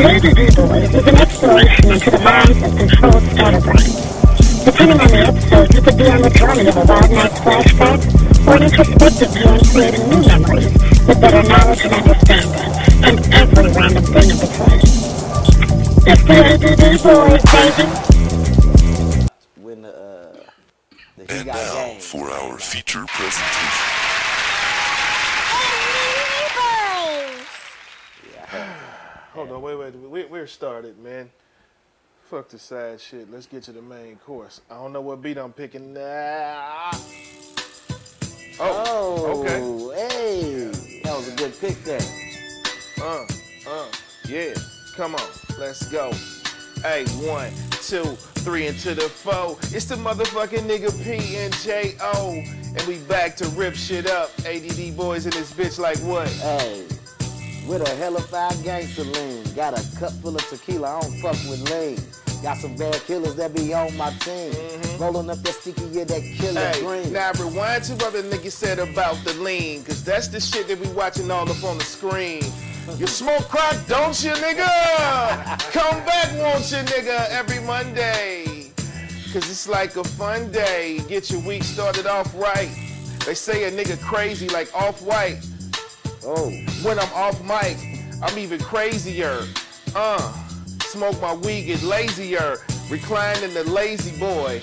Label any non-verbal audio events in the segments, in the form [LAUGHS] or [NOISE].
Lazy D is an exploration into the minds of controlled scatterbrains. Depending on the episode, you could be on the journey of a wild night's flashback, or an introspective in creating new memories with better knowledge and understanding, and every random thing in between. The ADD Boys, baby. uh, And now for our feature presentation. Hold on, wait, wait. We, we're started, man. Fuck the side shit. Let's get to the main course. I don't know what beat I'm picking now. Oh, Oh, okay. hey, that was a good pick there. Uh, uh, yeah. Come on, let's go. Hey, one, two, three, into the four. It's the motherfucking nigga P and J O, and we back to rip shit up. ADD boys in this bitch like what? Hey, with a hellified gangster lean, got a cup full of tequila. I don't fuck with lean. Got some bad killers that be on my team. Rolling up that sticky, yeah, that killer Mm-hmm. Hey, green. now rewind to what the nigga said about the lean, cause that's the shit that we watching all up on the screen. You smoke crack, don't you, nigga? [LAUGHS] Come back, won't you, nigga, every Monday. Cause it's like a fun day. Get your week started off right. They say a nigga crazy like off white. Oh, When I'm off mic, I'm even crazier. Uh, smoke my weed, get lazier. Recline in the lazy boy.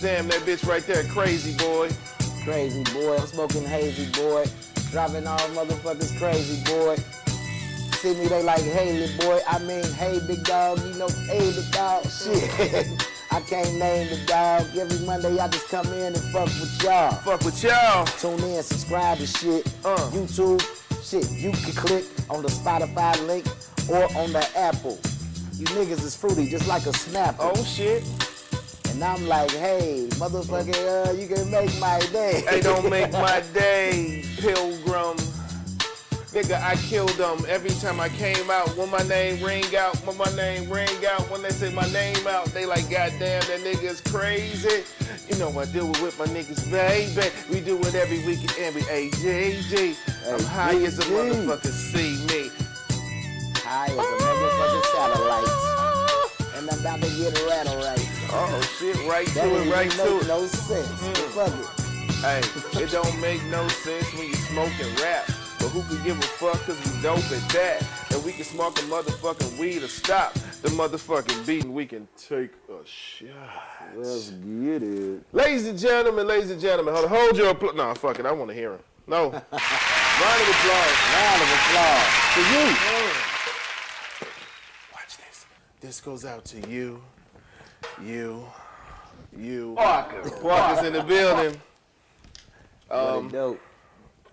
Damn, that bitch right there, crazy boy. crazy boy. I'm smoking hazy boy. Driving all motherfuckers crazy boy. See me, they like Haley boy. I mean, hey big dog, you know, hey big dog. [LAUGHS] [LAUGHS] Shit. I can't name the dog. Every Monday I just come in and fuck with y'all. Fuck with y'all. Tune in, subscribe to shit. Uh. YouTube, shit, you can click on the Spotify link or on the Apple. You niggas is fruity, just like a snapper. Oh shit. And I'm like, hey, motherfucker, uh, you can make my day. Hey, don't [LAUGHS] make my day, pilgrim. Nigga, I killed them every time I came out. When my name ring out, when my name ring out, when they say my name out, they like, goddamn, that nigga's crazy. You know I deal with my niggas, baby. We do it every week and every AJG. I'm high as a motherfucker, see me. High as a motherfucking satellite. And I'm about to get a rattle right. Oh shit, right That to it, right to it. no sense. Fuck it. Hey, it don't make no sense when you smoke and rap. Who can give a fuck cause we dope at that? And we can smoke a motherfucking weed to stop the motherfucking beating. We can take a shot. Let's get it. Ladies and gentlemen, ladies and gentlemen, hold, hold your applause. Nah, fuck it, I want to hear him. No. [LAUGHS] Round of applause. Round of applause to you. Watch this. This goes out to you, you, you. Parker. Parker's in the building. Um, dope.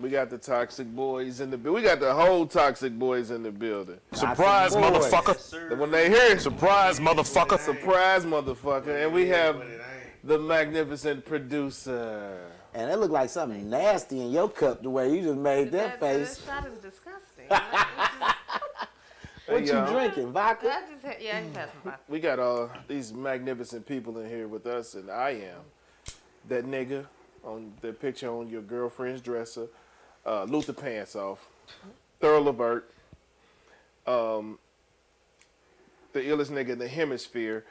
We got the toxic boys in the building. We got the whole toxic boys in the building. Surprise, Boys. motherfucker. And when they hear it, Surprise, motherfucker. surprise, motherfucker, and we have the magnificent producer. And it looked like something nasty in your cup the way you just made that face. That shot is disgusting. [LAUGHS] I What Hey, you y'all. drinking? Vodka? just had, yeah, I just had some vodka. We got all these magnificent people in here with us, and I am that nigga on the picture on your girlfriend's dresser, uh, Luther Pants Off, Thurl Levert, um, the illest nigga in the hemisphere.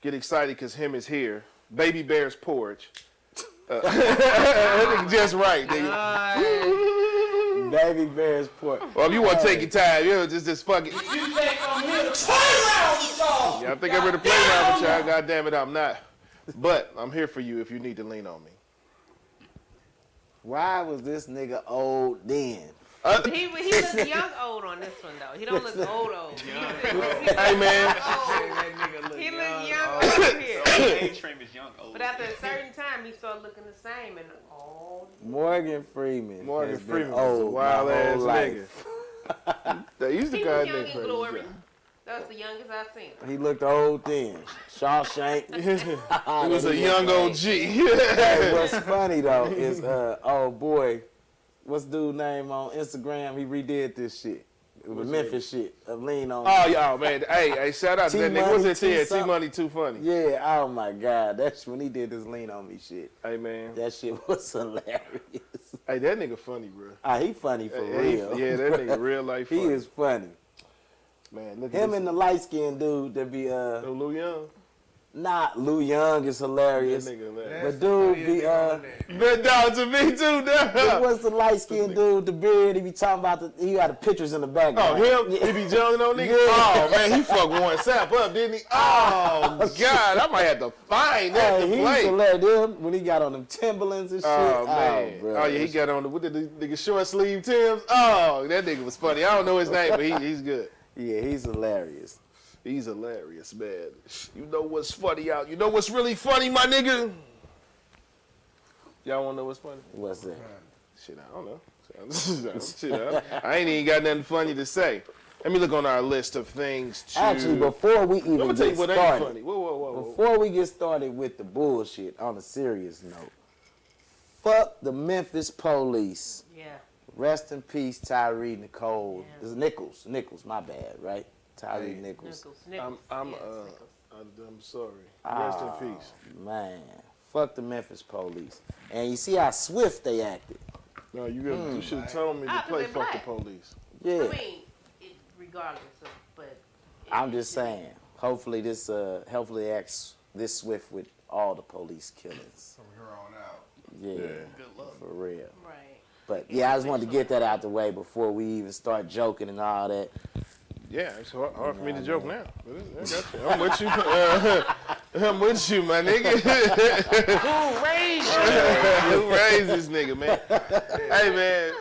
Get excited because him is here. Baby Bear's porch. Uh, [LAUGHS] that nigga just right, nigga. Baby Bear's port. Well, if you want to take your time, you know, just just fuck it. You think I'm playing round sauce? Yeah, I think I'm ready to play around with y'all. God damn it, I'm not. But I'm here for you if you need to lean on me. Why was this nigga old then? Uh, He, he [LAUGHS] looks young old on this one though. He don't look [LAUGHS] old [LAUGHS] old. He hey man, He look young over here. Age frame is young. Old. But after a certain time, he started looking the same and old. Morgan Freeman. Morgan Freeman old wild my ass whole life. nigga. They used to He call was that young in crazy. glory. That was the youngest I've seen. He looked old then. Shawshank. [LAUGHS] He was a young OG. Hey, what's [LAUGHS] funny though is uh oh boy, what's dude name on Instagram? He redid this shit. It was Memphis shit. Of lean on. Oh, y'all, man. Hey, hey, shout out to that nigga. What's that T-Money. T Money Too Funny. Yeah, oh my god. That's when he did this lean on me shit. Hey, man. That shit [LAUGHS] was hilarious. Hey, that nigga funny, bro. Ah, he funny for Hey, he- real. yeah, that nigga real life he is funny. Man, look Him this. and the light skinned dude that be uh Oh, Lou Young. not Lou Young is hilarious. That nigga hilarious. But dude be uh But dog to me too, [LAUGHS] dog. what's the light skinned dude, the beard, he be talking about the he got the pictures in the Oh, background. him? Yeah. He be jumping on niggas? [LAUGHS] Yeah. Oh, man, he fucked one sap up, didn't he? Oh, [LAUGHS] God, I might have to find that Hey, to he's play. hilarious. Them, when he got on them Timberlands and shit. Oh, man. bro. Oh, yeah, he got on the, what did the nigga short sleeve Tims? Oh, that nigga was funny. I don't know his name, but he, he's good. Yeah, he's hilarious. He's hilarious, man. You know what's funny out? You know what's really funny, my nigga? Y'all wanna know what's funny? What's that? Shit, I don't know. [LAUGHS] Shit, I, I ain't even got nothing funny to say. Let me look on our list of things to. Actually, before we even get you what ain't started, whoa, whoa, whoa. before we get started with the bullshit, on a serious note, fuck the Memphis police. Yeah. Rest in peace, Tyree Nicole. Yeah. It's Nichols. Nichols, my bad, right? Tyree Hey. Nichols. Nichols. I'm, I'm, yes, uh, Nichols. I'm, I'm sorry. Rest Ah. in peace. Man, fuck the Memphis police. And you see how swift they acted. No, you, gotta- Hmm. you should have told me to Ah, play they fuck the police. Yeah, I mean, it, regardless of, but. it- I'm just saying. Hopefully this, uh, hopefully acts this swift with all the police killings. From here on out. Yeah, Good luck. for real. Right. But yeah, I just wanted to get that out the way before we even start joking and all that. Yeah, it's hard, hard for me to joke now. I am with you. [LAUGHS] Uh, [LAUGHS] I'm with you, my nigga. Who raised you? [LAUGHS] Who raised this nigga, man? hey, man.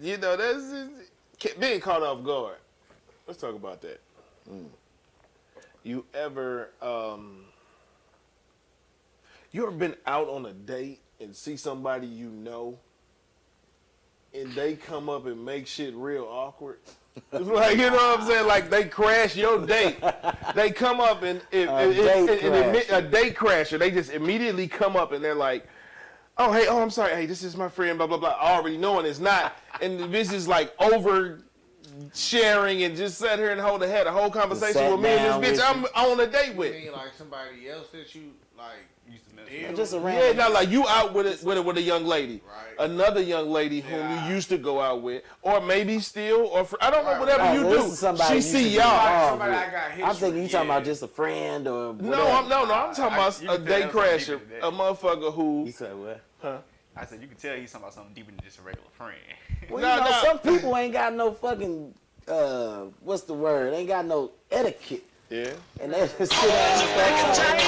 You know, that's just, being caught off guard. Let's talk about that. You ever, um, you ever been out on a date and see somebody you know, and they come up and make shit real awkward? It's [LAUGHS] like you know what I'm saying? Like they crash your date. They come up and, and, A and- date and- and admit- crasher. a date crasher. They just immediately come up and they're like, "Oh hey, oh I'm sorry. Hey, this is my friend. Blah blah blah." Already knowing it's not, and this is like over sharing and just sat here and hold had a whole conversation with me and this bitch I'm on a date with. You mean like somebody else that you like Used to mess deal with. Just a with? random. Yeah, not like you out with it with a, with a young lady, Right. another young lady whom Yeah. you used to go out with, or maybe still, or fr- I don't know Right, whatever right. you Oh, this do. is somebody She you see y'all. involved Somebody. I got history I'm thinking you talking about just a friend or No. I'm no, no. I'm talking about you a can date crasher, a motherfucker who. You said what? Huh? I said you can tell he's talking about something deeper than just a regular friend. Well, [LAUGHS] Nah, you know, nah. some people ain't got no fucking uh, what's the word? Ain't got no etiquette, Yeah. and they just sit down and start talking.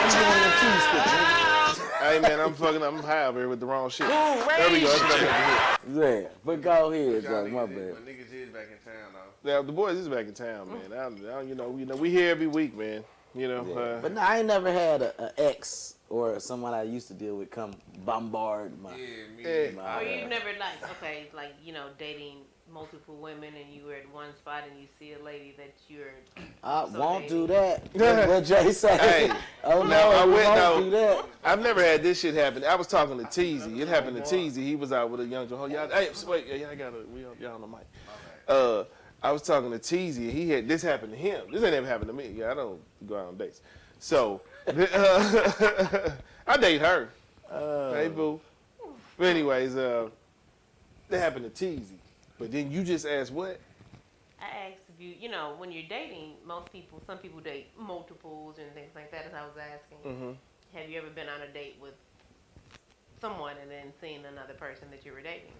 I'm giving them cheese. Hey man, I'm fucking. I'm high over here with the wrong shit. There we go. That's what I got to hear. Yeah, but go ahead, Y'all though. My niggas bad. is- But niggas is back in town though. Now the boys is back in town, man. I, I, you know, you know, we here every week, man. You know, Yeah. uh, But no, I ain't never had a, a ex or someone I used to deal with come bombard my. Yeah, me. Hey. my Or uh, you've never like okay, like you know, dating multiple women and you were at one spot and you see a lady that you're I So won't they- do that. [LAUGHS] What, what Jay say? Hey, [LAUGHS] oh no, no, I I went- won't no. do that. I've never had this shit happen. I was talking to Teasy. It happened to Teasy. He was out with a young Joe. Y'all, hey, wait, yeah, y'all got to we on- y'all on the mic. Uh, I was talking to Teasy. He had this happened to him. This ain't ever happened to me. Yeah, I don't go out on dates. So, uh, [LAUGHS] I date her. Uh, Hey, boo. But anyways, uh, that happened to Teasy. But then you just asked what? I asked if you, you know, when you're dating, most people, some people date multiples and things like that. As I was asking, Mm-hmm. have you ever been on a date with someone and then seen another person that you were dating?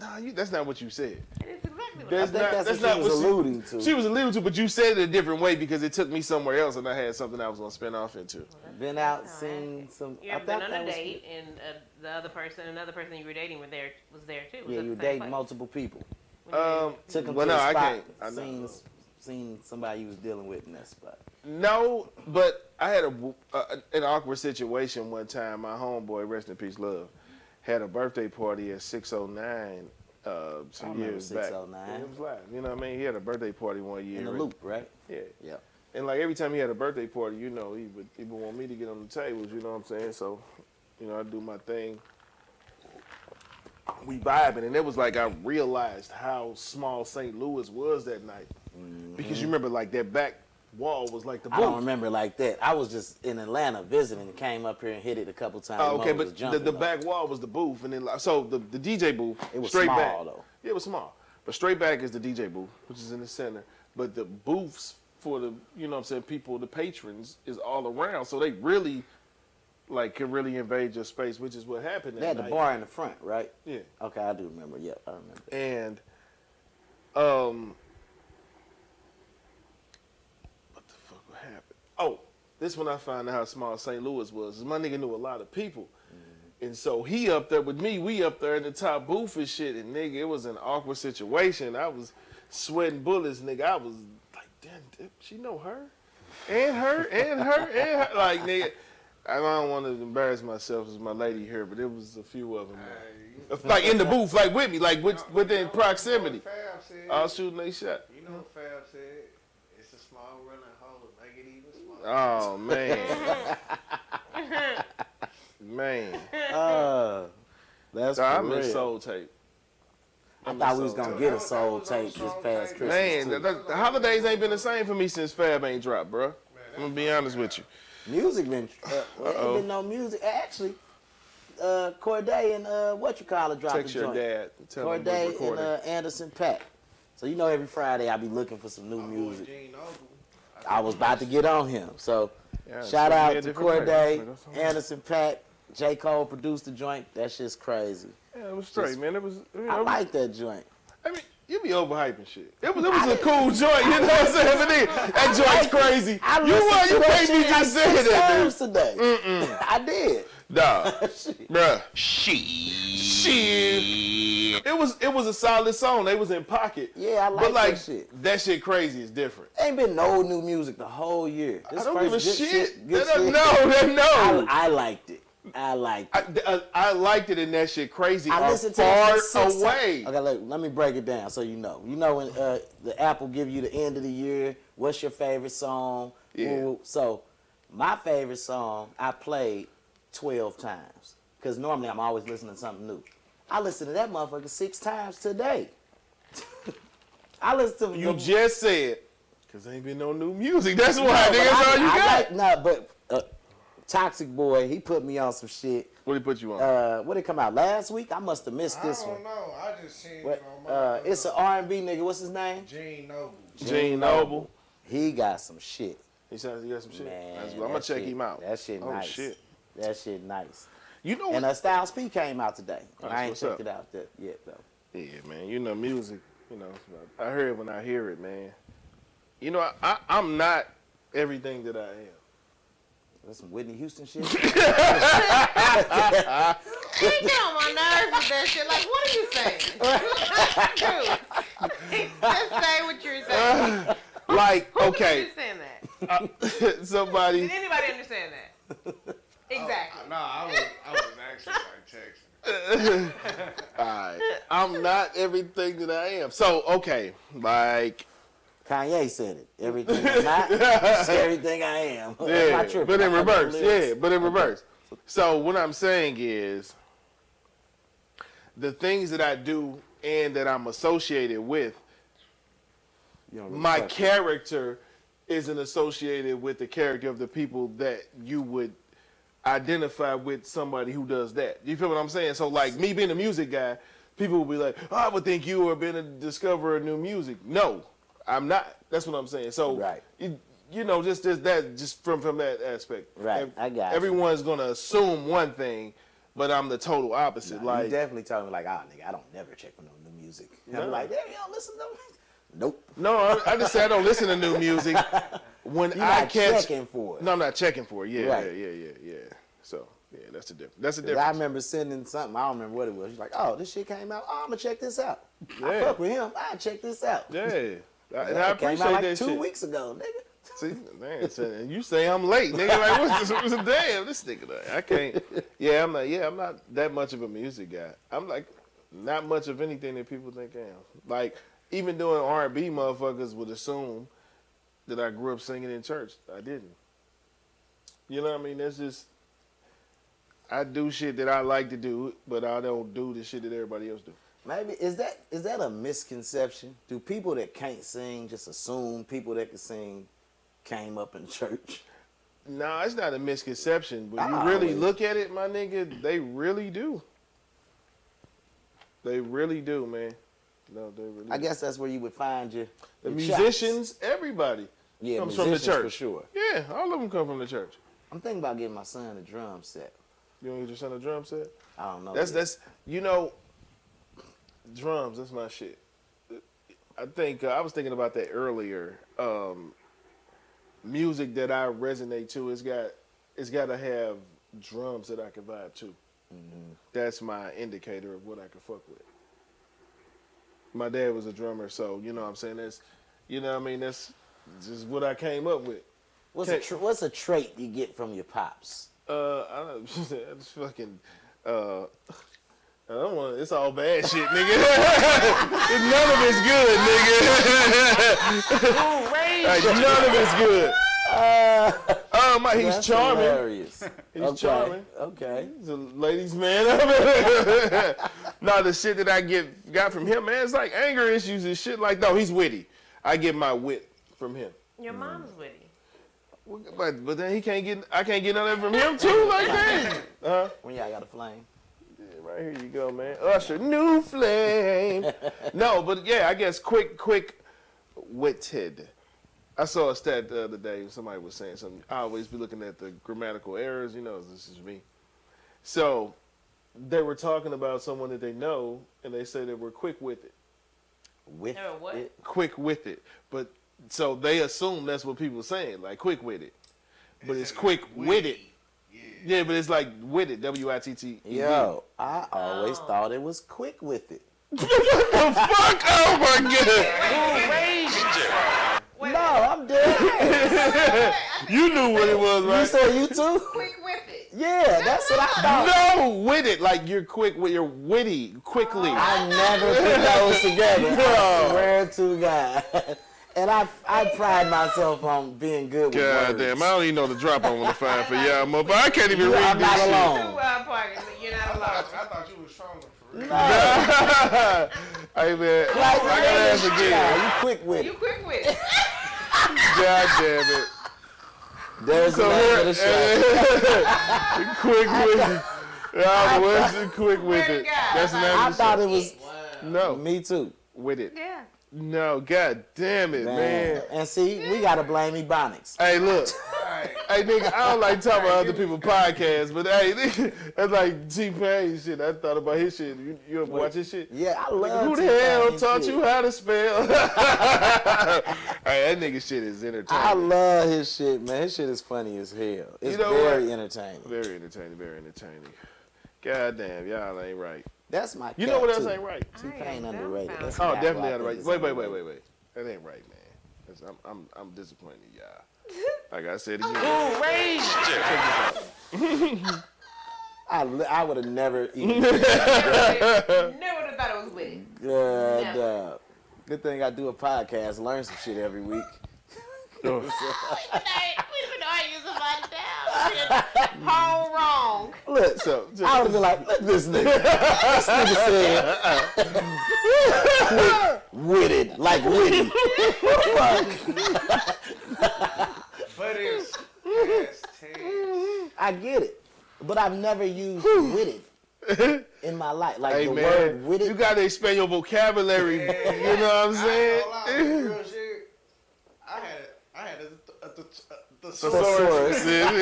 No, you, that's not what you said. And it's exactly what I That's think not- that's, that's what not she was what she- alluding to. She was alluding to, but you said it a different way because it took me somewhere else, and I had something I was gonna spin off into. been out, Alright. seen some. You I ever been on that a was- date and uh, the other person, another person you were dating, were there was there too? Was Yeah, you the same dating place? multiple people. When you were- Um, Took them well, to no, the I spot. can't. I seen know. seen somebody you was dealing with in that spot. No, but I had a, uh, an awkward situation one time. My homeboy, rest in peace, love, had a birthday party at 609 uh, some years back. 609. Yeah, it was live. You know what I mean? He had a birthday party one year. In the loop, right? Yeah. Yeah. And like every time he had a birthday party, you know, he would he would want me to get on the tables. You know what I'm saying? So, you know, I do my thing. We vibing, and it was like I realized how small St. Louis was that night because you remember like that back wall was like the booth. I don't remember like that. I was just in Atlanta visiting and came up here and hit it a couple times. Oh, okay, but the, the back wall was the booth, and then like, so the, the DJ booth It was straight small, back. though. Yeah, it was small, But straight back is the DJ booth, which is in the center. But the booths for the you know what I'm saying people, the patrons, is all around. So they really like can really invade your space, which is what happened. They had the bar in the front, right? Yeah. Okay, I do remember. Yeah, I remember. And um what the fuck would happen? Oh, this when I found out how small St. Louis was. My nigga knew a lot of people. Mm-hmm. And so he up there with me, we up there in the top booth and shit, and nigga, it was an awkward situation. I was sweating bullets, nigga. I was like, damn, she know her? And her, and her, and her. Like, nigga, I don't want to embarrass myself as my lady here, but it was a few of them. man. Like in the booth, like with me, like with, within proximity. Fab said, All shooting they shot. you know what Fab said? It's a small running hole. Make it even smaller. Oh man, [LAUGHS] man. Uh, that's So I'm in soul tape. I I'm thought we was gonna tape. get a soul tape this Soul past Tape. Christmas Man, too. the, the- the holidays ain't been the same for me since Fab ain't dropped, bro. I'm gonna be honest with you. Music been uh, well, Uh-oh. ain't been no music. Actually, uh, Cordae and uh, what you call it dropped Text your joint. dad. and Tell Cordae we're and uh, Anderson .Paak. So you know every Friday I be looking for some new My boy music. I was about to get on him. So Yeah, shout out to. Cordae, That's all right. Anderson .Paak, J. Cole produced the joint. That shit's crazy. Yeah, it was straight, man. It was. You know, I like that joint. I mean, you be overhyping shit. It was, it was a cool joint. You know what I'm saying? But then, that joint's crazy. I You listened what? to You that can't be just saying six that, dude. times today. [LAUGHS] I did. Nah, [LAUGHS] bruh. Shit. Shit. It was it was a solid song. They was in pocket. Yeah, I like but like that shit. that shit crazy is different. Ain't been no new music the whole year. This I don't first give a good shit. good That- shit. no, that- no. I, I liked it. I liked it. I, I, I liked it and that shit crazy. I are listened to far it away. Times. Okay, look, let me break it down so you know. You know when uh, the Apple give you the end of the year, what's your favorite song? Yeah. Woo- So my favorite song I played 12 times. Because normally I'm always listening to something new. I listened to that motherfucker six times today. [LAUGHS] I listened to You the- just said, cause ain't been no new music. That's why, No, nigga. That's I, all you I got. like, nah, but uh, Toxic Boy, he put me on some shit. what did he put you on? Uh, what did it come out last week? I must have missed I this one. I don't know. I just seen What, it on my. uh, it's an R&B nigga. What's his name? Gene Noble. Gene Noble. He got some shit. He said he got some shit. Man, That's- I'm gonna that check him out. That shit oh nice. shit. That shit nice. You know And what? uh, Styles P came out today. And I ain't checked up. it out that yet though. Yeah, man. You know music. You know, I hear it when I hear it, man. You know, I, I, I'm not everything that I am. That's some Whitney Houston shit. You get on my nerves with that shit. Like, what are you saying? Dude, [LAUGHS] just say what you're saying. [LAUGHS] Like, Who okay, can understand that? [LAUGHS] Uh, Did somebody. anybody understand that? Exactly. Oh, no, I was, I was actually like texting. All right, I'm not everything that I am. So, okay, like, Kanye said it. [LAUGHS] Everything I'm not, everything I am. Yeah, but in I fuck with reverse, yeah, but in reverse. So, what I'm saying is, the things that I do and that I'm associated with You don't really my character isn't associated with the character of the people that you would identify with somebody who does that. You feel what I'm saying? So like me being a music guy, people will be like, oh, I would think you were been a discoverer of new music. No, I'm not. That's what I'm saying. So Right. you, you know, just just that just from from that aspect. Right, Ev- I got you. Everyone's gonna assume one thing, but I'm the total opposite. Nah, you like definitely told me like, ah, nigga, I don't never check for no new music. No. I'm like, damn, you don't listen to me? Nope. no, I, I just say I don't listen to new music. [LAUGHS] When You're I not catch checking for it. No, I'm not checking for it. Yeah, Right. yeah, yeah, yeah, yeah. So yeah, that's the difference. That's the 'Cause I remember sending something. I don't remember what it was. She's like, "Oh, this shit came out. Oh, I'm gonna check this out. I Yeah. fuck with him. I check this out. Yeah, I, and I it came appreciate out like that two shit. weeks ago, nigga. See, man, you say I'm late, nigga. Like, what's this? What's damn this nigga? Like, I can't. Yeah, I'm not. Yeah, I'm not that much of a music guy. I'm like not much of anything that people think I am. Like even doing R&B, motherfuckers would assume that I grew up singing in church. I didn't. You know what I mean? That's just. I do shit that I like to do, but I don't do the shit that everybody else do. Maybe is that is that a misconception? Do people that can't sing just assume people that can sing came up in church? [LAUGHS] No, it's not a misconception, but Ah, you really wait. look at it, my nigga, they really do. They really do, man. No, they really. I guess that's where you would find your, the your musicians, everybody Yeah, comes from the church for sure. Yeah, all of them come from the church. I'm thinking about getting my son a drum set. You want to get your son a drum set? I don't know. That's yet. that's you know, drums. That's my shit. I think uh, I was thinking about that earlier. Um, music that I resonate to, it's got it's got to have drums that I can vibe to. That's my indicator of what I can fuck with. My dad was a drummer, so you know what I'm saying. That's you know what I mean. That's just what I came up with. What's a Okay. tr- what's a trait you get from your pops? Uh, I don't. [LAUGHS] It's fucking. Uh, I want. It's all bad shit, nigga. [LAUGHS] none of it's good, nigga. Like, none of it's good. Uh, my, he's That's charming. Hilarious. He's okay. charming. Okay. He's a ladies' man. [LAUGHS] no, the shit that I get got from him, man, it's like anger issues and shit. Like, no, he's witty. I get my wit from him. Your mom's witty. But but then he can't get. I can't get none of it from him too. Like that. [LAUGHS] Uh, When y'all got a flame. Right here you go, man. Usher, new flame. [LAUGHS] no, but yeah, I guess quick, quick witted. I saw a stat the other day. Somebody was saying something. I always be looking at the grammatical errors. You know, this is me. So they were talking about someone that they know, and they say that we're quick with it. With what? it. Quick with it. But so they assume that's what people are saying, like quick with it. But it's quick witted. Yeah, but it's like witted. W I T T. D. Yo, I always Oh. thought it was quick with it. [LAUGHS] the Fuck! Oh my god! Wait, No, I'm dead. You knew what it was, right? you said you too? quick with it. Yeah, that's what I thought. No, with it, like you're quick, with you're witty, quickly. I never put those together. No. I swear to God. [LAUGHS] And I, I pride myself on being good with God words. damn, I don't even know the drop I want to find for y'all, [LAUGHS] mo- but I can't even You read are this not shit. alone. Two uh, parties, you're not I alone. thought, I thought you was stronger for real. [LAUGHS] hey man, I Like, gotta ask yeah, again. you quick with it. You quick with it. God damn it. There's the So name of the show. [LAUGHS] quick with it. Yeah, where's the quick with Swear to it? That's the name I of the thought it was No, me too. with it. Yeah. No, god damn it, Man. man. And see, we gotta blame Ebonics. Hey, look. [LAUGHS] Alright. Hey nigga, I don't like talking about other people's podcasts, but hey, nigga, [LAUGHS] that's like T Pain shit. I thought about his shit. You, you ever watch his shit? Yeah, I Nigga, love who the T-Pain hell taught shit. you how to spell? [LAUGHS] hey, that nigga shit is entertaining. I love his shit, man. His shit is funny as hell. It's know very what? entertaining. Very entertaining, very entertaining. God damn, y'all ain't right. That's my. You cat, know what else too. ain't right? T I Pain underrated. That's Oh, definitely who I not right. think is Wait, wait, wait, wait, wait. That ain't right, man. That's- I'm, I'm, I'm disappointed, in y'all. [LAUGHS] Like I said again. [LAUGHS] I, li- I would have never [LAUGHS] even. Never would have thought it was witty. Good. Never. Uh, good thing I do a podcast. Learn some shit every week. We've been arguing somebody down. Whole wrong. Look, So, so- I would have been like, look this nigga. [LAUGHS] this nigga said, quick witted, like witty. [LAUGHS] Fuck. But it's past tense. I get it, but I've never used witted in my life. Like hey the man, word witted. you gotta expand your vocabulary. You know what I'm saying? I ain't gonna real shit. I had I had a, a, a, a, the Thesaurus. God damn,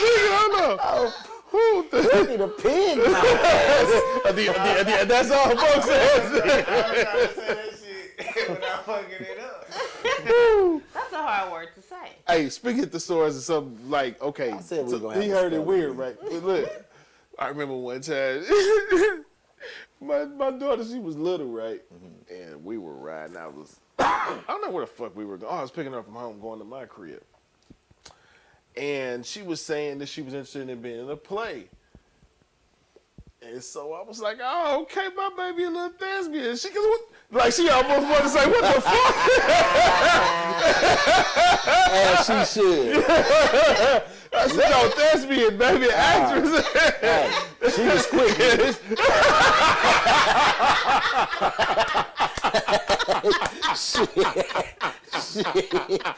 nigga, I know. Oh. Who the, Look [LAUGHS] at the pig. mouth. the, the, the, that's all folks say. I was trying to say that shit [LAUGHS] without fucking it up. That's a hard word to say. Hey, speaking of thesaurus is something like, okay, I said we so gonna have he heard it weird, right? But look, I remember one time, [LAUGHS] my, my daughter, she was little, right? Mm-hmm. And we were riding. I was, [COUGHS] I don't know where the fuck we were going. Oh, I was picking her up from home, going to my crib. And she was saying that she was interested in being in a play. And so I was like, oh, okay, my baby a little thespian. She goes, what? Like, she almost wanted to say, what the fuck? [LAUGHS] As she should. I said, no, thespian, baby, actress. Hey, she was quick. Shit. Shit. [LAUGHS]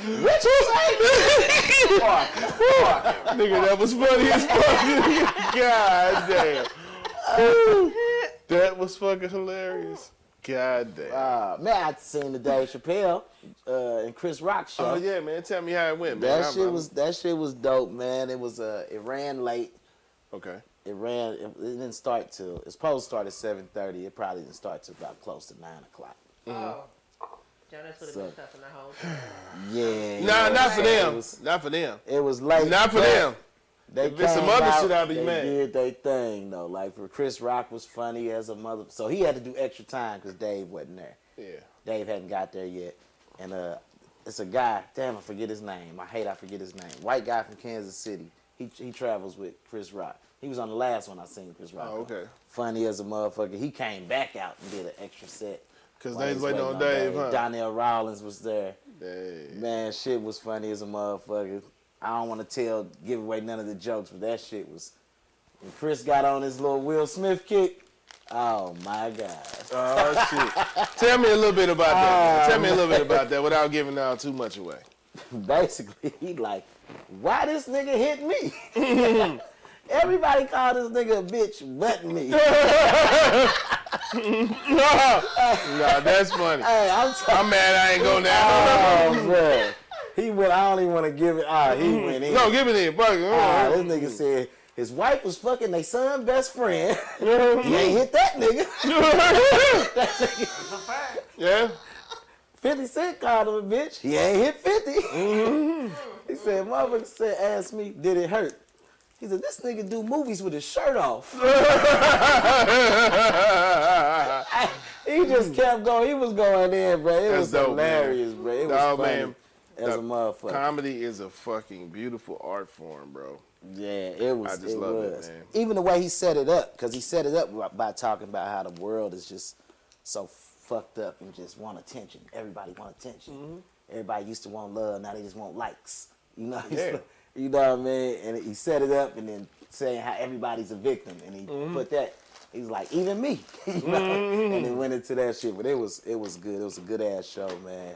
What you say? Nigga, that was funny as fuck. [LAUGHS] God damn. That was fucking hilarious. God damn. Uh, man, I seen the Dave Chappelle uh, and Chris Rock show. oh yeah, man. Tell me how it went, man. that I'm- shit I'm- was that shit was dope, man. It was uh, it ran late. okay. It ran. It, it didn't start till it's supposed to start at seven thirty. It probably didn't start till about close to nine o'clock. Oh. Jonas would have So- been stuff in the whole time. [SIGHS] Yeah. Nah, yeah, not for them. was, Not for them. it was late. Not for them. They it's some other out, shit, I'll be they did their thing though. Like for Chris Rock was funny as a mother, so he had to do extra time because Dave wasn't there. Yeah. Dave hadn't got there yet, and uh, it's a guy. Damn, I forget his name. I hate I forget his name. White guy from Kansas City. He he travels with Chris Rock. He was on the last one I seen Chris Rock. Oh, on. okay. Funny as a motherfucker. He came back out and did an extra set. Cause they was waiting on Dave, huh? Donnell Rawlings was there. Hey. Man, shit was funny as a motherfucker. I don't want to tell, give away none of the jokes, but that shit was. When Chris got on his little Will Smith kick, oh my god. Oh shit. Tell me a little bit about that. man. Tell me a little bit about that without giving out too much away. [LAUGHS] Basically, he like, why this nigga hit me? [LAUGHS] Everybody called this nigga a bitch but me. [LAUGHS] Nah, that's funny. hey, I'm talking. I'm mad I ain't going there. Oh, man. He went, I don't even want to give it. Ah, he went in. No, give it in. Fuck it. Ah, this nigga said his wife was fucking their son best friend. [LAUGHS] he ain't hit that nigga. [LAUGHS] That nigga. That's a fact. Yeah. 50 Cent called him a bitch. He ain't hit 50. Mm-hmm. he said, motherfucker said, ask me, did it hurt? He said, this nigga do movies with his shirt off. [LAUGHS] he just kept going. He was going in, bro. It That's was dope, man. hilarious, bro. It was Nah, funny man. As a motherfucker. Comedy is a fucking beautiful art form, bro. Yeah, it was. I just it love it, man. Even the way he set it up, because he set it up by- by talking about how the world is just so fucked up and just want attention. Everybody want attention. Mm-hmm. Everybody used to want love, now they just want likes. You know, [LAUGHS] Yeah. you know what I mean? And he set it up and then saying how everybody's a victim, and he Mm-hmm. put that. He's like, even me, [LAUGHS] you know? and he went into that shit. But it was, it was good. It was a good ass show, man.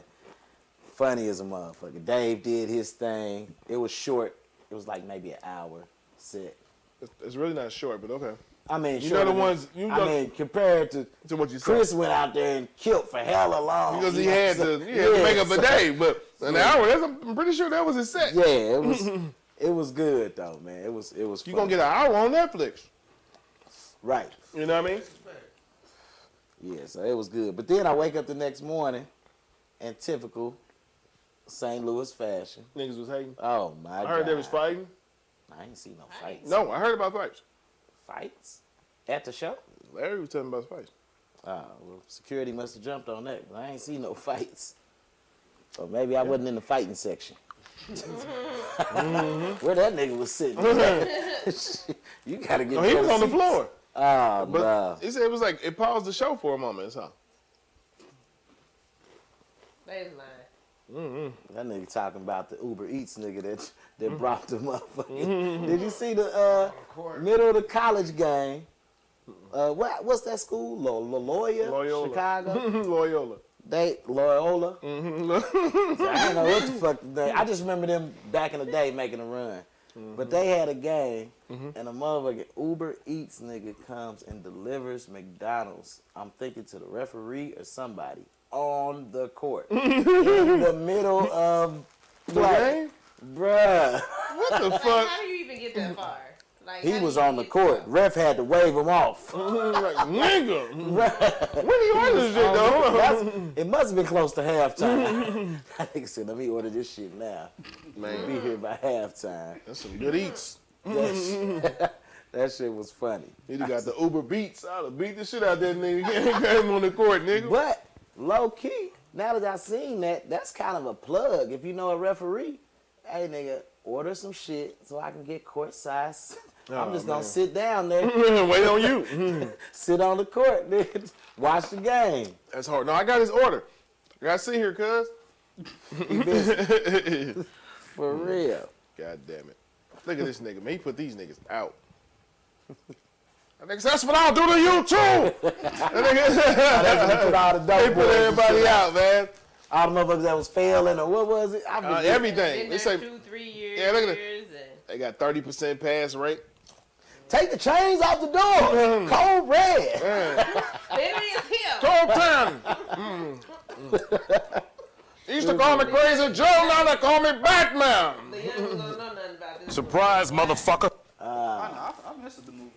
Funny as a motherfucker. Dave did his thing. It was short. It was like maybe an hour set. It's, really not short, but okay. I mean, You know the ones- you I know- mean, compared to To what you said. Chris went out there and killed for hella long. because he had to, he had to make up a so- day, but [LAUGHS] an hour. That's, I'm pretty sure that was his set. Yeah, it was. [LAUGHS] it was good though, man. It was. It was. You gonna get an hour on Netflix. right. You know what I mean? Yeah, so it was good. But then I wake up the next morning, and typical St. Louis fashion. Niggas was hating. Oh my god! I heard they was fighting. I ain't seen no fights. No, I heard about fights. fights at the show. Larry was telling about fights. Ah, well, security must have jumped on that. 'cause I ain't seen no [LAUGHS] fights. Or maybe I wasn't in the fighting section. [LAUGHS] Where that nigga was sitting. [LAUGHS] you gotta get No, he was better on the floor. Oh, But no. he said it was like it paused the show for a moment. So They was lying. That nigga talking about the Uber Eats nigga that that Mm-hmm. brought the motherfucker. Did you see the uh, middle of the college game? Uh, what what's that school? Lo- Lo- Loyola, Loyola. Chicago. [LAUGHS] Loyola. They Loyola. Mm-hmm. So [LAUGHS] I don't know what the fuck they. I just remember them back in the day making a run. But they had a game, and a motherfucker Uber Eats nigga comes and delivers McDonald's. I'm thinking to the referee or somebody on the court [LAUGHS] in the middle of play, bruh. What the Like, fuck? how do you even get that far? Like, He was on the court. that Ref had to wave him off. [LAUGHS] like nigga. Bruh. When do you order this shit though? [LAUGHS] It must have been close to halftime. I think said, let me order this shit now. Man, Be here by halftime. that's some good eats. That shit, that shit was funny. He got the Uber beats. I'd have beat the shit out of that nigga. Got him on the court, nigga. But low key, now that I seen that, that's kind of a plug. If you know a referee, hey nigga, order some shit so I can get court size. [LAUGHS] I'm Oh, just man. gonna sit down there, [LAUGHS] Wait on you. [LAUGHS] Mm-hmm. sit on the court, nigga, watch the game. That's hard. No, I got his order. I got to see here, cuz. For real. God damn it. Look at this nigga, man. He put these niggas out. That nigga said, That's what I'll do to you too. [LAUGHS] That nigga, Put all the [LAUGHS] dope they put everybody out, man. All the motherfuckers that was failing or what was it? I Uh, everything. They there say two, three years. Yeah, look at it. they got 30% pass rate. Take the chains off the door. [LAUGHS] Cold red. It is him. Whole time. Mm. Used to call me Crazy Joe, now they call me Batman. The young ones don't know nothing about this. Surprise, motherfucker. I know. I, I missed the movie.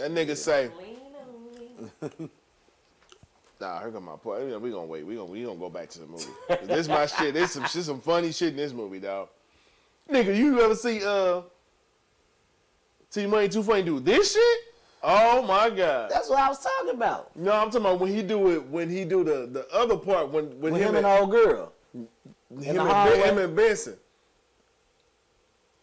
No. That nigga say, Lean on me. [LAUGHS] Nah, here come my point. You know, we gonna wait. We gonna we gonna go back to the movie. This my shit. There's some shit, some funny shit in this movie, dog. Nigga, you ever see uh T Money Too Funny do this shit? Oh my god. That's what I was talking about. No, I'm talking about when he do it. When he do the the other part when when With him, him and and, old girl. him, and, him and Benson.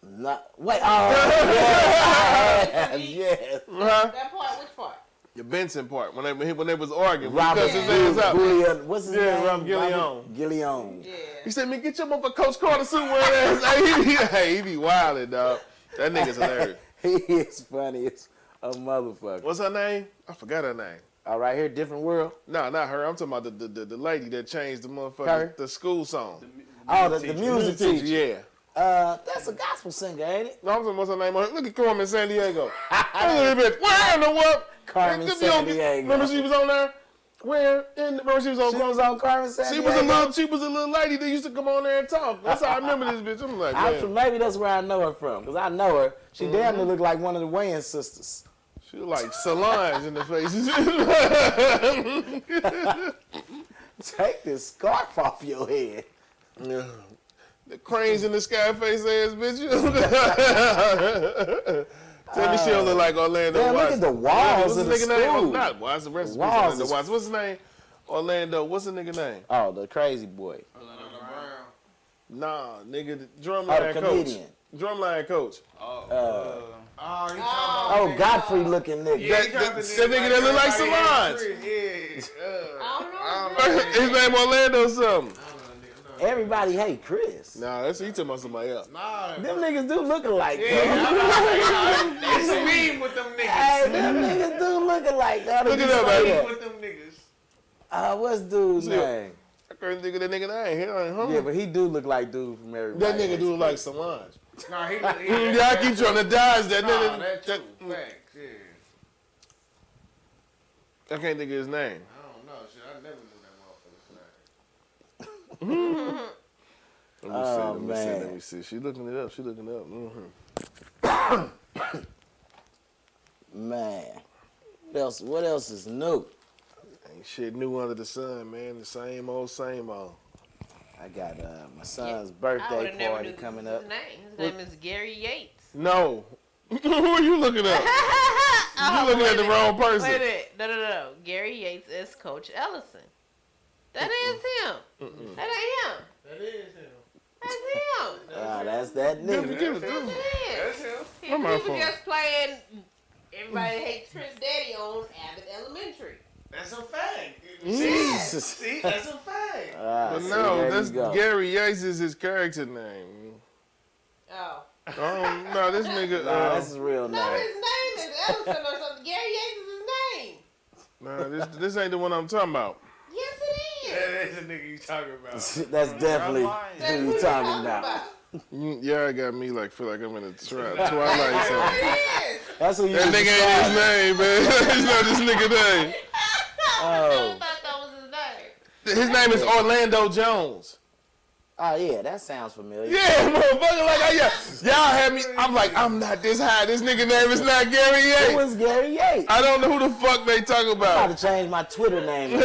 Not, wait, oh, yeah, [LAUGHS] yes. [LAUGHS] Huh? That part, which part? The Benson part when they when, they was arguing. Robert Because his ass up. Gillian, what's his Yeah, name? Rob Gillion. Gillion. Yeah. He said, "Man, get your motherfucker Coach Carter suit wearing ass." [LAUGHS] hey, he, be- hey, he be wildin', dog. That nigga's hilarious. He is funny as a motherfucker. What's her name? I forgot her name. All right, here, different world. No, not her. I'm talking about the the, the, the lady that changed the motherfucker Her? the school song. Oh, the, the music teacher. Yeah. Uh, that's a gospel singer, ain't it? No, I'm talking what's her name? Look at Carmen Sandiego. [LAUGHS] At that bitch. Where in the what? Carmen If you don't get- Sandiego. Remember she was on there? Where? In, remember she was on She was on Carmen San She was a Diego? little she was a little lady that used to come on there and talk. That's how I remember this bitch. I'm like, from, maybe that's where I know her from, because I know her. She Mm-hmm. damn near looked like one of the Wayans sisters. She was like Solange in the face. [LAUGHS] [LAUGHS] Take this scarf off your head. Yeah. The cranes in the sky face ass bitch. [LAUGHS] Tell me she don't look like Orlando Man, look at the walls What's of the the nigga name? school. Oh, not Watts. The rest The of walls Orlando is- Watts. What's his name? Orlando. What's the nigga name? Oh, the crazy boy. Orlando Brown. Nah, nigga, the drumline Oh, the coach. comedian. Drumline coach. Oh, Uh, oh, he oh, Godfrey looking nigga. That- that- that nigga that look like Solange. Yeah. I don't know. [LAUGHS] His name Orlando something. Everybody hate Chris. Nah, that's he talking about somebody else. Nah, Them niggas do look alike. it's a meme with them [LAUGHS] niggas. Hey, them niggas do look alike. Now that Look you it up, say baby. with them niggas. Uh, what's dude's Yeah. name? I couldn't think of that nigga name. He ain't home. Yeah, but he do look like dude from everybody. that nigga Hates do Chris. like Solange. Nah, he, [LAUGHS] he, Yeah, I keep trying to dodge that Nah, nigga. that that- true. Facts, yeah. I can't think of his name. I don't know. Shit, I never knew that motherfucker's name. Let me [LAUGHS] Oh, see. Let me see. man. Let me see. She looking it up. She looking it up. hmm [COUGHS] Man. What else? What else is new? Ain't shit new under the sun, man. The same old, same old. I got uh, my son's I would birthday have never party knew coming his up. name. His name is Gary Yates. No. [LAUGHS] Who are you looking at? [LAUGHS] Oh, you looking at the a wrong person. Wait a minute. No, no, no, no. Gary Yates is Coach Ellison. That is him. That ain't him. That is him. That's him. [LAUGHS] Ah, that's that nigga. That's, me, That's give me. him. He, Where my he was just playing Everybody Hates Prince Daddy on Abbott Elementary. That's a fact. Jesus. See, that's a fact. Ah, But see, no, there that's. Gary Yates is his character name. Oh. Oh no, this [LAUGHS] nigga. Nah, Uh, that's his real No, name. his name is Ellison or something. Gary Yates is his name. nah, this this ain't the one I'm talking about. Yes, it is. That is the nigga you talking about. [LAUGHS] That's definitely who who you you're talking about. Yeah, I got me like feel like I'm in a tri- [LAUGHS] twilight zone. It is. That's who you That nigga ain't his name, man. [LAUGHS] it's not this nigga name. Oh. I thought that was his name. His name is Orlando Jones. Oh yeah, that sounds familiar. Yeah, [LAUGHS] motherfucker, like I, yeah. y'all had me. I'm like, I'm not this high. This nigga name is not Gary It Yates. was Gary Yates. I don't know who the fuck they talk I'm about. about to change my Twitter name. [LAUGHS]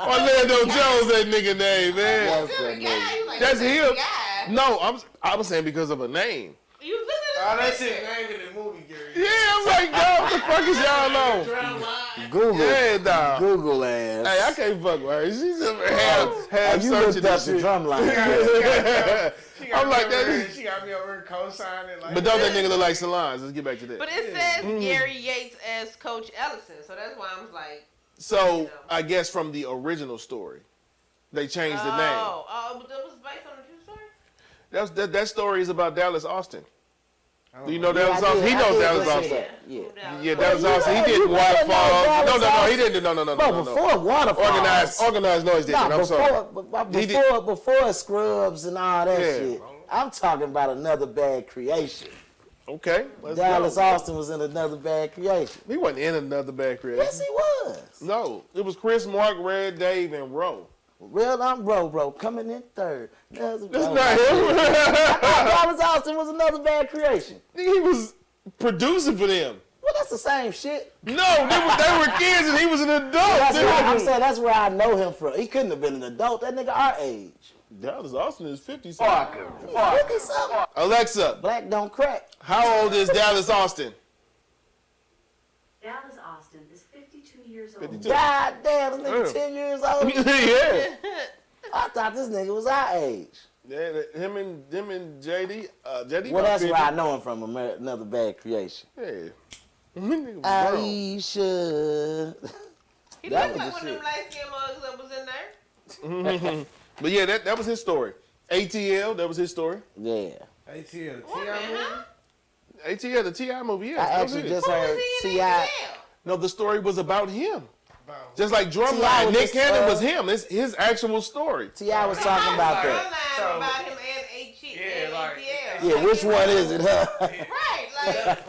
Orlando Jones, that nigga name, man. That's Good that guy. nigga. Like, That's good him. Guy. No, I'm I was saying because of a name. You looking Oh, at that's this his name in the movie, Gary. Yeah, I'm like, yo, what the fuck is y'all [LAUGHS] on? Google. Yeah, dog. Google ass. Hey, I can't fuck with her. She's oh. a half, Oh, half you looked searching up the shit. drum line. [LAUGHS] She got I'm me like over that. here- She got me over here co-signing. Like, But don't that nigga look like Solange? Let's get back to that. But it says mm. Gary Yates as Coach Ellison, so that's why I'm like, So I guess from the original story, they changed the name. oh, oh, but that was based on a true story. That's, that that story is about Dallas Austin. Do you know Yeah, Dallas I Austin? He knows did Dallas listen to Austin. Yeah. Yeah, Well, Dallas you Austin. He did you know waterfalls. No, no, no. He didn't. No, no, no, But no, no. before Waterfalls. Organized, organized noise did Nah, that. I'm before, sorry. b- b- He did- before, before Scrubs and all that Yeah. shit. I'm talking about another bad creation. Okay, let's Dallas go. Austin was in another bad creation. He wasn't in another bad creation. Yes, he was. No, it was Chris, Mark, Red, Dave, and Roe. Real I'm bro, bro, coming in third. That's, That's not him. Dallas Austin was another bad creation. he was producing for them. Well, that's the same shit. No, they were, they were kids and he was an adult. That's dude. where, I'm saying that's where I know him from. He couldn't have been an adult. That nigga our age. Dallas Austin is 50 something. He's 50 something. Alexa, Black don't crack. how old is Dallas Austin? Dallas Austin is 52 years old. 52. God damn, this nigga Yeah. 10 years old. [LAUGHS] yeah. I thought this nigga was our age. yeah. Him and him and JD. Uh, JD. Well, that's 50. where I know him from. Amer- Another bad creation. Yeah. [LAUGHS] Nigga. Aisha. He That looked was like the one of them light skinned mugs that was in there. [LAUGHS] But yeah, that, that was his story. ATL, that was his story. Yeah. ATL, the T.I. movie? ATL, the T.I. movie, yeah. I actually just heard was he in T.I. ATL? No, the story was about him. About Just like Drumline. Nick just, Cannon uh, was him. It's his actual story. T.I. was talking about that. So- about him and H Yeah, like- Yeah, which one is it, huh? Right,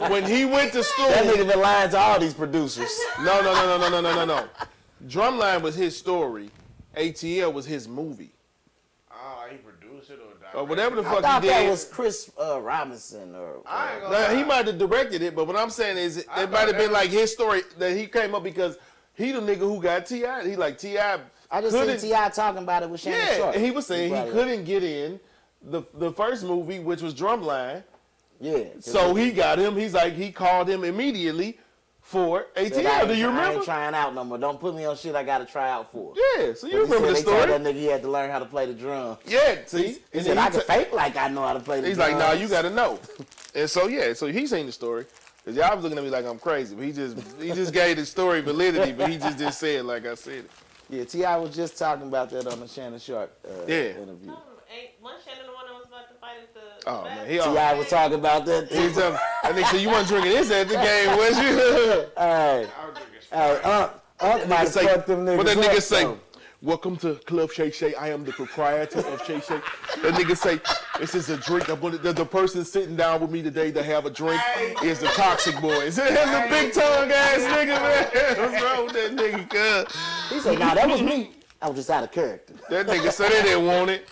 like [LAUGHS] When he went to school. That nigga been lying to all these producers. [LAUGHS] No, no, no, no, no, no, no, no, no. Drumline was his story. ATL was his movie. oh, he produced it or whatever the I fuck thought he did. that was Chris uh, Robinson or. I ain't gonna Now, he might have directed it, but what I'm saying is it, I it might have been that like his story that he came up because he the nigga who got T.I. He like T.I. I just seen couldn't- Ti talking about it with Shannon Yeah, Sharpe. and he was saying brought he it up. couldn't get in the the first movie, which was Drumline. Yeah. So he got him. He's like he called him immediately for said, ATL. I Do you remember? I ain't trying out no more. Don't put me on shit I got to try out for. Yeah. So you remember the said they told story? That nigga he had to learn how to play the drum. Yeah. See, He And said then I can fake like I know how to play the He's drums. like, nah, you got to know. And so yeah, so he seen the story. Cause y'all was looking at me like I'm crazy, but he just he just [LAUGHS] gave the story validity, but he just didn't say it like I said it. Yeah, Ti was just talking about that on the Shannon Sharpe uh, Yeah. interview. ain't one Shannon the one that was about to fight at the. Oh man, he Ti was talking about that He too. tell me, I think so. You wasn't drinking this at the game, was you? [LAUGHS] Hey, I was drinking hey, Unc, Unc might have say- fucked them niggas What that nigga up, say? though. Welcome to Club Shay Shay. I am the proprietor of Shay Shay. That nigga say, this is a drink. I'm gonna, the, the person sitting down with me today to have a drink is the Toxic Boys. [LAUGHS] the big tongue ass nigga, man. [LAUGHS] What's wrong with that nigga, cuz? He said, nah, that was me. I was just out of character. That nigga said they didn't want it.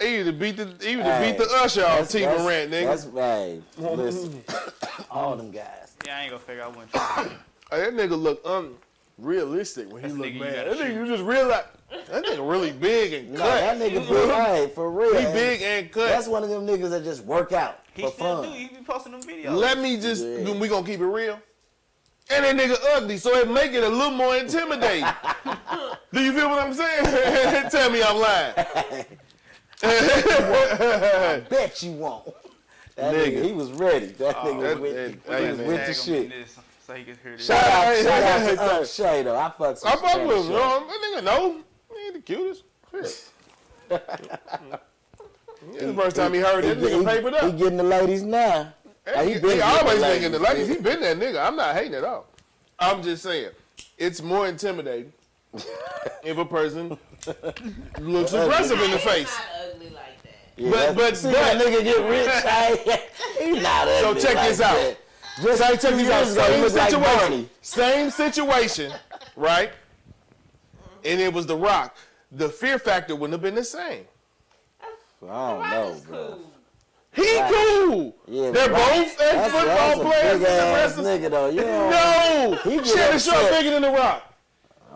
He either beat the, he either Hey, beat the usher off That's- Tee Morant, nigga. That's, right. listen, [COUGHS] all them guys. Yeah, I ain't gonna figure out when. try. [COUGHS] Hey, that nigga look unrealistic when he That's the look nigga mad. That nigga, shoot. you just realize, that nigga really big and No, cut. that nigga big, hey, for real. He and big and cut. That's one of them niggas that just work out He for still fun. do. He be posting them videos. Let me just, Yeah. we gonna keep it real. And that nigga ugly, so it make it a little more intimidating. [LAUGHS] Do you feel what I'm saying? [LAUGHS] Tell me I'm lying. [LAUGHS] [LAUGHS] Bet you won't. [LAUGHS] That Nigga. nigga, he was ready. That oh, nigga was that- with, that- he hey, was with the shit. this so he can hear this. Shout out, Hey, shout out hey, to Shay though. I fucks with I fuck with him. Um, that nigga know. He ain't the cutest. Shit. [LAUGHS] Yeah, the first time he heard it, that He- nigga he- papered He getting the ladies now. Hey, He, he he, been getting always the thinking the ladies. ladies. He been that nigga. I'm not hating at all. I'm just saying, it's more intimidating [LAUGHS] if a person [LAUGHS] looks aggressive in the face. Ugly like that. Yeah, But- but- see but- that nigga get rich. [LAUGHS] hey, he not So ugly check like this out. that. Just So check two this out. years ago, he Same looked like situation. Bernie. Same situation, right? And it was The Rock. The fear factor wouldn't have been the same. I don't know, bro. cool. He Right. cool. Yeah, They're but Rock- both That's, ex-football that's a players. big ass Wrestlers. nigga though. You know, No, He get Shannon Sharpe upset. bigger than The Rock.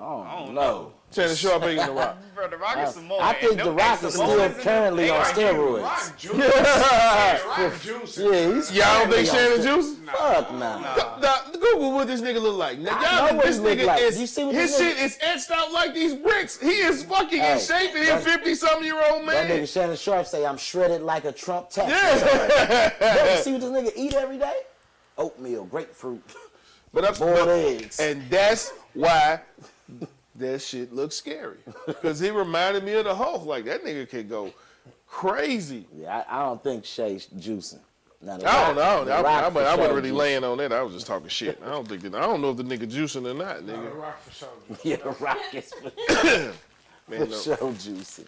Oh, I don't don't know. Shannon Sharpe bigger than The Rock. [LAUGHS] Bro, the Rock is Samoan. I think The Rock is ex-Samoans still currently on steroids. Rock [LAUGHS] juice. Yeah, he's Y'all don't think Shannon steroids. Juice? Fuck nah. Now, Google what this nigga look like. Now, I y'all know think what this he look nigga like. is You see what his this shit nigga- is etched out like these bricks. He is fucking Hey, in shape and he's that- fifty something year old That man. nigga Shannon Sharpe say I'm shredded like a Trump tax. Yeah. [LAUGHS] you see what this nigga eat every day? Oatmeal, grapefruit, but I'm, boiled but- eggs. and that's why that shit looks scary. [LAUGHS] Cause he reminded me of the Hulk. Like that nigga could go crazy. Yeah, I, I don't think Shay's juicing. Now, the I don't Rock- know. The I, I, I, I wasn't really juicing. laying on that. I was just talking shit. I don't think that. I don't know if the nigga juicing or not, nigga. The nigga. Rock for sure. [LAUGHS] Yeah, the Rock is for, [COUGHS] Man, for no. sure juicing.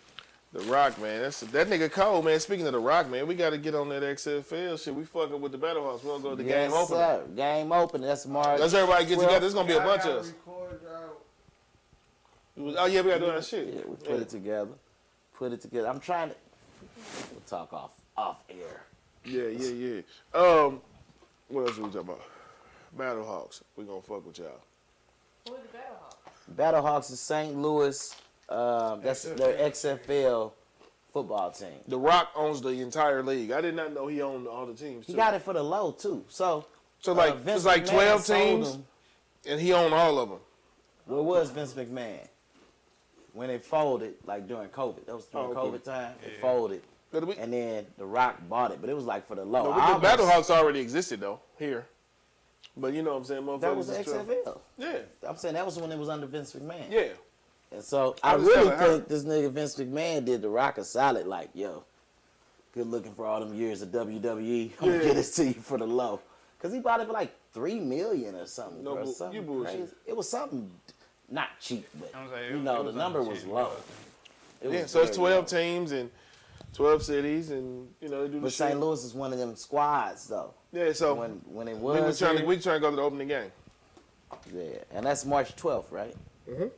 The Rock, man. That's that nigga cold, man. Speaking of the Rock, man, we got to get on that XFL shit. We fucking with the Battlehawks. We gonna go to the yes, game open. sir. Game open. That's March. Let's everybody get 12th. together. There's gonna be a bunch of us. record y'all- Oh yeah, we gotta do that shit. Yeah, we put it together. Put it together. I'm trying to. We'll talk off off air. Yeah, yeah, yeah. Um, what else are we talking about? Battle Hawks. We gonna fuck with y'all. Who the Battle Hawks? Battlehawks is St. Louis. Um, that's their XFL football team. The Rock owns the entire league. I did not know he owned all the teams. He got it for the low too. So So like uh, it's like McMahon twelve teams, and he owned all of them. Where was Vince McMahon when it folded? Like during COVID. That was during Oh, okay. COVID time. It folded, we- and then The Rock bought it, but it was like for the low. No, the almost- Battle Hawks already existed though here. But you know what I'm saying, motherfuckers. That was the is twelve. XFL. Yeah, I'm saying that was when it was under Vince McMahon. yeah. And so I I, really think this nigga Vince McMahon did the Rock a solid. Like, yo, good looking for all them years of WWE. I'm Yeah. gonna get this to you for the low, cause he bought it for like three million or something. No bro. something you bullshit. crazy. It was something not cheap, but I'm you know the number was shit, low. bro. It Yeah, was so it's 12 low. teams and 12 cities, and you know they do the But shit. St. Louis is one of them squads though. Yeah, so When when it we were was, trying to here- we trying to go to the opening game. yeah, and that's March 12th, right? Mhm.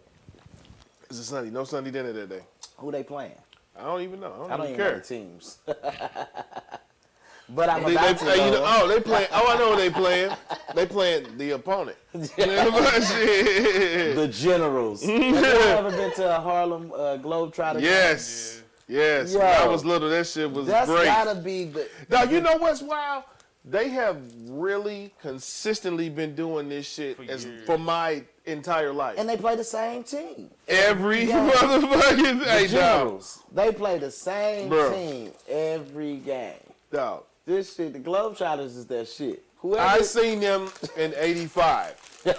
It's a Sunday, no Sunday dinner that day. Who they playing? I don't even know. I don't, I don't even even know care. the teams. [LAUGHS] but I'm They, about they, to. you know, know. oh, they playing. Oh, I know what they playing. They playing the opponent. [LAUGHS] Shit. The Generals. [LAUGHS] Have you ever been to a Harlem uh, Globetrotter? game? Yes, yes. Yo. when I was little, that shit was That's great. That's gotta be the. Now you know what's wild? They have really consistently been doing this shit For as for my entire life. And they play the same team. Every Yeah. motherfucking The [LAUGHS] hey dog, They play the same Bro. team every game. dog. This shit, the Globetrotters is that shit. Whoever. I seen them in '85.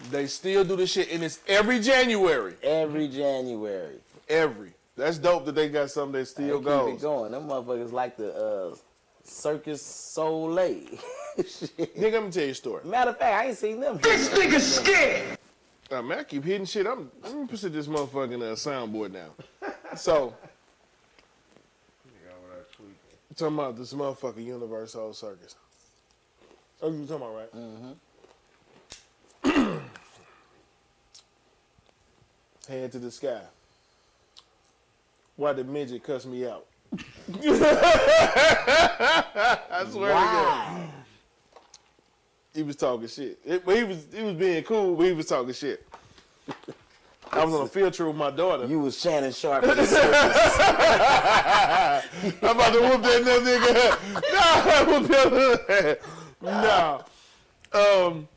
[LAUGHS] they still do this shit, and it's every January. every January. Every. That's dope that they got something that They still keep it going. Them motherfuckers like the uh, Circus Soleil. Shit. [LAUGHS] Nigga, let me tell you a story. Matter of fact, I ain't seen them. This nigga's scared. Uh, man, I keep hitting shit. I'm let me put this motherfucking uh, soundboard now. So, Nigga over there talking about this motherfucking Universe UniverSoul Circus. Oh, you talking about right? Mm-hmm. Hand to the sky. Why the midget cuss me out? [LAUGHS] I swear to God. He was talking shit. It- but he was he was being cool, but he was talking shit. [LAUGHS] I was on a field trip with my daughter. You was Shannon Sharpe. [LAUGHS] I'm about to whoop that nigga. [LAUGHS] That little Nah. Um,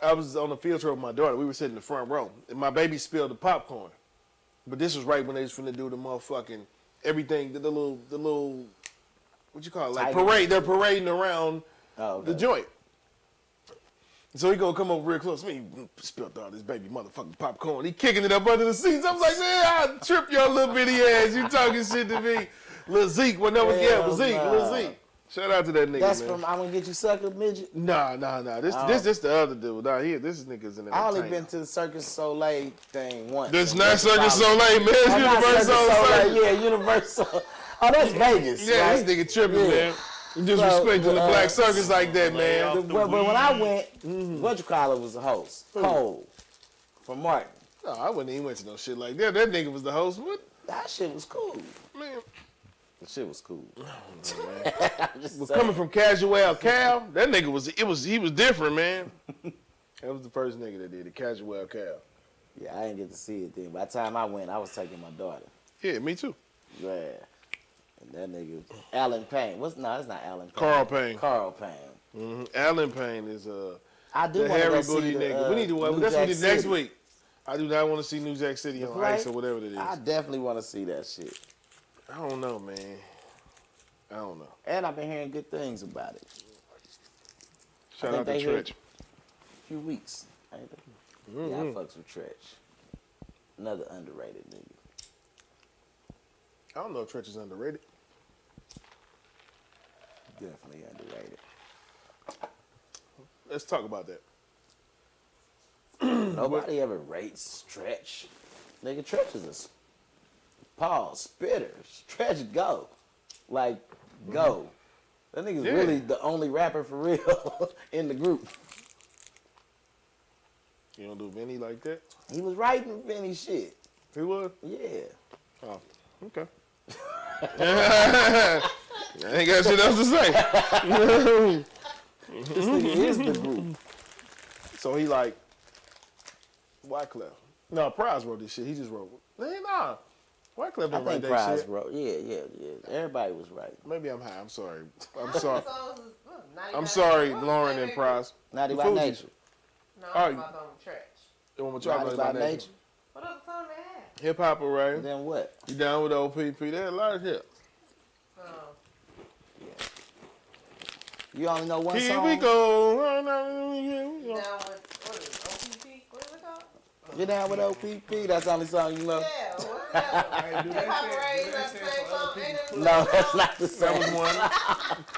I was on a field trip with my daughter. We were sitting in the front row, and my baby spilled the popcorn. But this was right when they was finna do the motherfucking everything, the, the little, the little, what you call it, like Tiger. parade. They're parading around Oh, the joint. So he gonna come over real close to me. He spilled all this baby motherfucking popcorn. He kicking it up under the seats. I'm like, man, I'll trip your little bitty ass. You talking shit to me. Lil Zeke, when that was yeah, was Zeke, nah. Lil Zeke. Shout out to that nigga, That's man. from I'm gonna get you sucker midget. Nah, nah, nah. This, Oh. this, this the other dude. Nah, here, this nigga's in the. I only been to the Circus Soleil thing once. This not Circus Soleil, man. It's UniverSoul Circus Soleil, Yeah, UniverSoul. [LAUGHS] Oh, that's Vegas. Yeah, right? this nigga tripping, Yeah. man. You disrespecting So, the uh, black circus like that, man. The- the but, but when I went, Mm-hmm. what you call it was the host, Cole, from Martin. No, I wouldn't even went to no shit like that. That nigga was the host. What? That shit was cool. Man, The shit was cool. [LAUGHS] I'm just Well, coming from Casual Cal, that nigga was it was he was different, man. [LAUGHS] that was the first nigga that did it, Casual Cal. Yeah, I didn't get to see it then. By the time I went, I was taking my daughter. Yeah, me too. Yeah. That nigga, Allen Payne. What's no, it's not Allen Payne. Carl Payne. Carl Payne. hmm Allen Payne is uh I do the to Booty the, nigga. uh, we need to New that's what we next week. I do not want to see New Jack City on Right? ice or whatever it is. I definitely want to see that shit. I don't know, man. I don't know. And I've been hearing good things about it. Shout out to Treach. A few weeks. Mm-hmm. Yeah, I fucks with Treach. Another underrated nigga. I don't know if Treach is underrated. Definitely underrated. Let's talk about that. [CLEARS THROAT] Nobody ever rates Stretch. Nigga, Treach is a Paul, Spitter, Stretch, go. Like, go. That nigga's Yeah. really the only rapper for real [LAUGHS] in the group. You don't do Vinny like that? He was writing Vinny shit. He was? Yeah. Oh, okay. [LAUGHS] [LAUGHS] I ain't got shit else to say. This nigga is the group. So he like, Wyclef. No, Pras wrote this shit. He just wrote. Nah, nah. Wyclef I didn't write think that Pras shit. wrote. Yeah, yeah, yeah. Everybody was right. Maybe I'm high. I'm sorry. I'm [LAUGHS] sorry. Songs is- look, Naughty I'm sorry, Lauryn and was that Pras. Naughty by Fugees. nature. No, All I'm right. about on trash. The one with y'all Naughty about by nature. nature. What other song they had? Hip hop array. Then what? You down with OPP? They had a lot of hip. Oh, You only know one Here song. we go. down with what is it? OPP? What is it called? Get down with OPP. That's the only song you know. Yeah, what's that? Hey, do Hip that Hop shit- Array do is that that the same for song? Ain't it? No, that's not the That was same. one.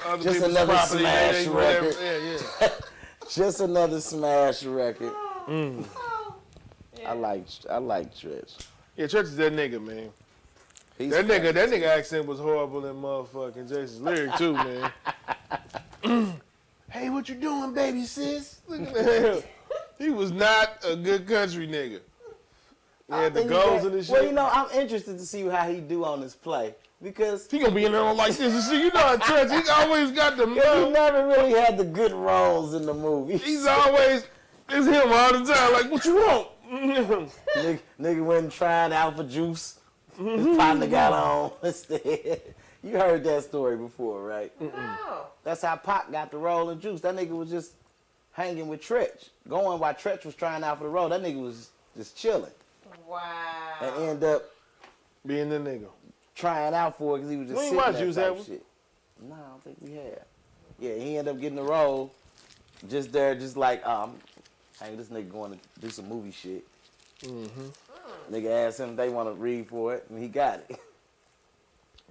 Other Just people's another property, smash they- they- whatever. record. Yeah, yeah. [LAUGHS] Just another smash record. Oh, mm. oh. I like I like Stretch. Yeah, Church is that nigga, man. He's That nigga, that nigga accent was horrible in motherfucking Jason's lyric too, man. [LAUGHS] hey, what you doing, baby sis? Look at that. [LAUGHS] He was not a good country nigga. He had the goals and the shit. Well, you know, I'm interested to see how he do on this play because he gonna be in there like this and shit. You know, at church, he always got the [LAUGHS] he never really had the good roles in the movie. He's always, it's him all the time. Like, what you want? [LAUGHS] nigga, nigga went trying Alpha Juice. His partner got on instead. You heard that story before, right? no. That's how Pac got the role in Juice. That nigga was just hanging with Treach, going while Treach was trying out for the role. That nigga was just chilling Wow. and end up Being the nigga. trying out for it because he was just We ain't sitting watch there Juice, type shit. No, I don't think we have. Yeah, he ended up getting the role. Just there, just like, um, hey, this nigga going to do some movie shit. Mm-hmm. Nigga asked him if they want to read for it, and he got it. [LAUGHS]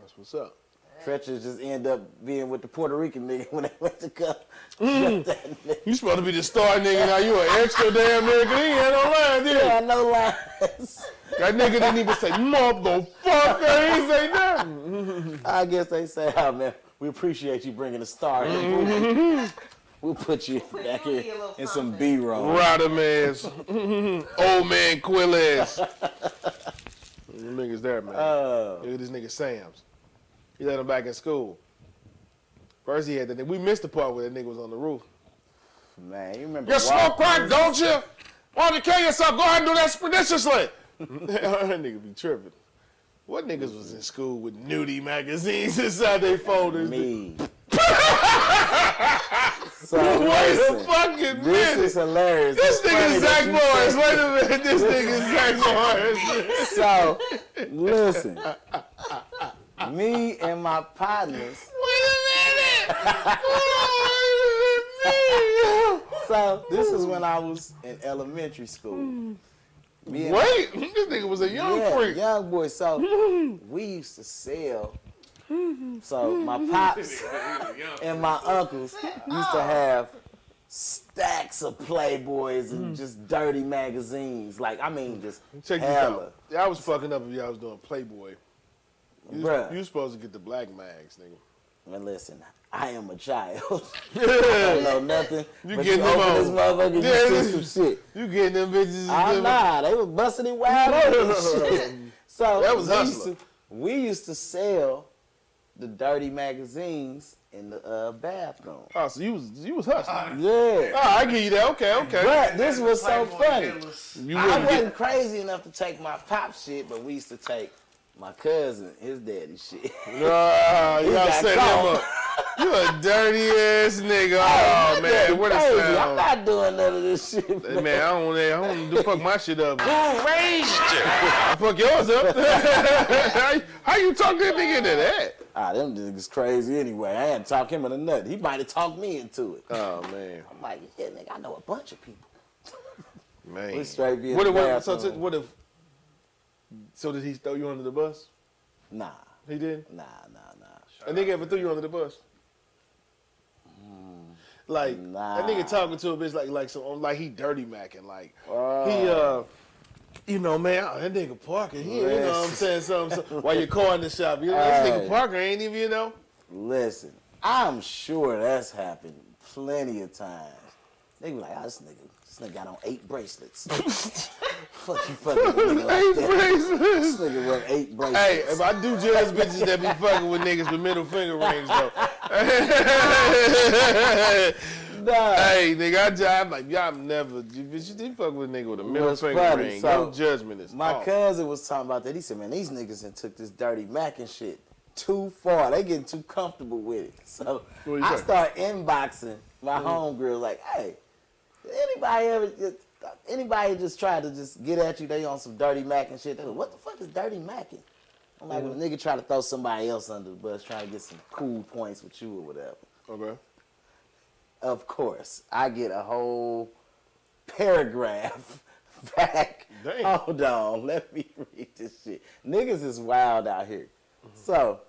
That's what's up. Tretcher just end up being with the Puerto Rican nigga [LAUGHS] when they went to come. Mm. shut [LAUGHS] that nigga. You supposed to be the star nigga. Now you an extra damn nigga. He ain't had no line, did he? Yeah, no lines. [LAUGHS] That nigga didn't even say motherfucker. He ain't say nothing. I guess they say, oh man, we appreciate you bringing the star in. Mm-hmm. We'll put you back here in some something. B-roll. Rodham ass. Old man Quill ass. Them niggas there, man. Oh. Look at this nigga Sam's. He let him back in school. First he had that nigga. We missed the part where that nigga was on the roof. Man, you remember You smoke crack, don't you? Why don't you kill yourself? Go ahead and do that expeditiously. [LAUGHS] that nigga be tripping. What niggas was in school with nudie magazines [LAUGHS] inside their folders? Me. [LAUGHS] so Wait a listen, fucking this minute. is hilarious. This It's nigga that Zach Morris. Wait a minute. This nigga Zach Morris. So, listen. Me and my partners. [LAUGHS] Wait a minute. Hold [LAUGHS] on, So, this is when I was in elementary school. Hmm. Me and Wait, this nigga was a young yeah, freak. young boy. So, hmm. we used to sell. Hmm. So, my pops [LAUGHS] and my uncles used to have stacks of Playboys and just dirty magazines. Like, I mean, just Check this hella. out. Y'all was fucking up if y'all was doing Playboy. You, Bruh. you supposed to get the black mags, nigga. Man, listen, I am a child. [LAUGHS] I don't know nothing. You but getting you them open this motherfucker, Yeah, you this- see some shit. You getting them bitches. Ah, them- nah, they was busting it wide open. and [LAUGHS] shit. So That was we used, to, we used to sell the dirty magazines in the uh, bathroom. Oh, so you was you was hustling. Yeah. Oh, I give you that. Okay, okay. But this was so funny. killers. You I wasn't get. crazy enough to take my pop shit, but we used to take my cousin, his daddy shit. Nah, you [LAUGHS] He gotta got set caught. him up. You a dirty ass nigga. [LAUGHS] Oh man, what a crazy. I'm sound. not doing none of this shit. Hey, man, I don't, I don't do fuck my shit up. Who raised you? I fuck yours up. [LAUGHS] how, how you talk that nigga into that? Ah, them niggas crazy anyway. I had to talk him into nothing. He might have talked me into it. Oh man, I'm like, yeah, nigga, I know a bunch of people. man. We straight be in What, the if- what, so, bathroom. so what if? So did he throw you under the bus? Nah, He didn't. nah, nah, nah. A nigga ever threw you under the bus? Like Nah. that nigga talking to a bitch like like some like he dirty macking like Oh. he uh you know, man, oh, that nigga Parker here. You know what I'm saying? Something, so, [LAUGHS] while you're car in the shop, you know, this nigga Parker ain't even, you know. Listen, I'm sure that's happened plenty of times. They be like, oh, this nigga, this nigga got on eight bracelets. [LAUGHS] Fuck you fucking nigga like Eight that. bracelets. This nigga wear eight bracelets. Hey, if I do judge bitches that be fucking with niggas with middle finger rings though. [LAUGHS] Nah. hey, nigga, I I'm like, y'all never, you, bitch, you fuck with a nigga with a middle What's finger funny, ring. so, Your judgment is My off. cousin was talking about that. He said, man, these niggas done took this dirty Mac and shit too far. They getting too comfortable with it. So I start inboxing my mm. homegirl like, hey, anybody ever just, anybody just try to just get at you, they on some dirty Mac and shit. They go, what the fuck is dirty Macking? I'm like, when a nigga try to throw somebody else under the bus, trying to get some cool points with you or whatever. Okay. Of course, I get a whole paragraph [LAUGHS] back. Damn. Hold on, let me read this shit. Niggas is wild out here. So,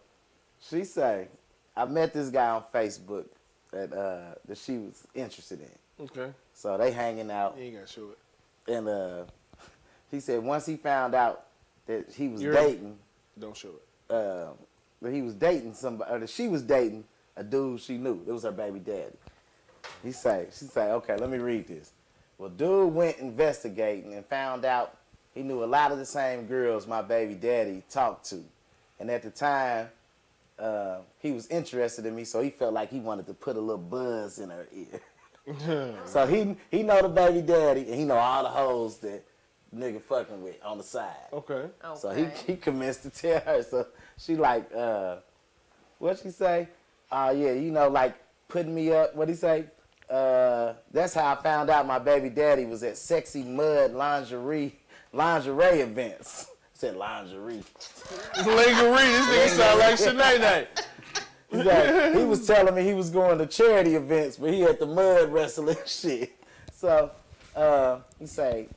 she say, I met this guy on Facebook that uh, that she was interested in. Okay. So they hanging out, You ain't gotta show it. and uh, [LAUGHS] he said once he found out that he was You're- dating, Don't show it. uh, that he was dating somebody, or that she was dating a dude she knew. It was her baby daddy. He say, she say, okay, let me read this. Well, dude went investigating and found out he knew a lot of the same girls my baby daddy talked to, and at the time, uh, he was interested in me, so he felt like he wanted to put a little buzz in her ear. [LAUGHS] [LAUGHS] so he he know the baby daddy, and he know all the hoes that nigga fucking with on the side. Okay. So he, he commenced to tell her. So she like, uh, what she say? Uh, yeah, you know, like putting me up. What he say? Uh, that's how I found out my baby daddy was at sexy mud lingerie lingerie events. [LAUGHS] said lingerie. Lingerie, this nigga sound like [LAUGHS] Shanae. He's [LAUGHS] like, he was telling me he was going to charity events, but he at the mud wrestling [LAUGHS] shit. So uh, he say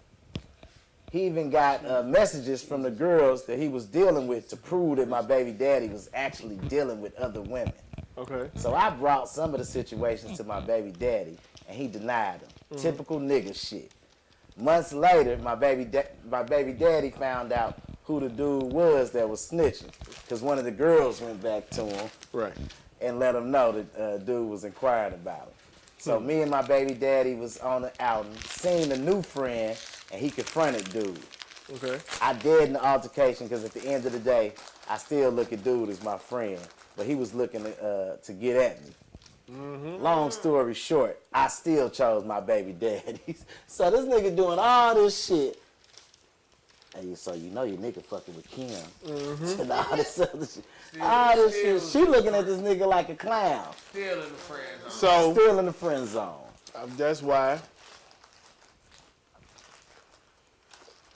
he even got uh, messages from the girls that he was dealing with to prove that my baby daddy was actually dealing with other women. Okay. So I brought some of the situations to my baby daddy, and he denied them. Typical nigga shit. Months later, my baby da- my baby daddy found out who the dude was that was snitching, because one of the girls went back to him Right. and let him know that uh, dude was inquiring about him. So me and my baby daddy was on the outing, seen a new friend, and he confronted dude. Okay. I did an altercation because at the end of the day, I still look at dude as my friend, but he was looking to, uh, to get at me. Long story short, I still chose my baby [LAUGHS] daddy. so this nigga doing all this shit. Hey, so you know your nigga fucking with Kim. And [LAUGHS] all this other shit. All this shit. She looking at this nigga like a clown. Still in the friend zone. So Still in the friend zone. uh, that's why.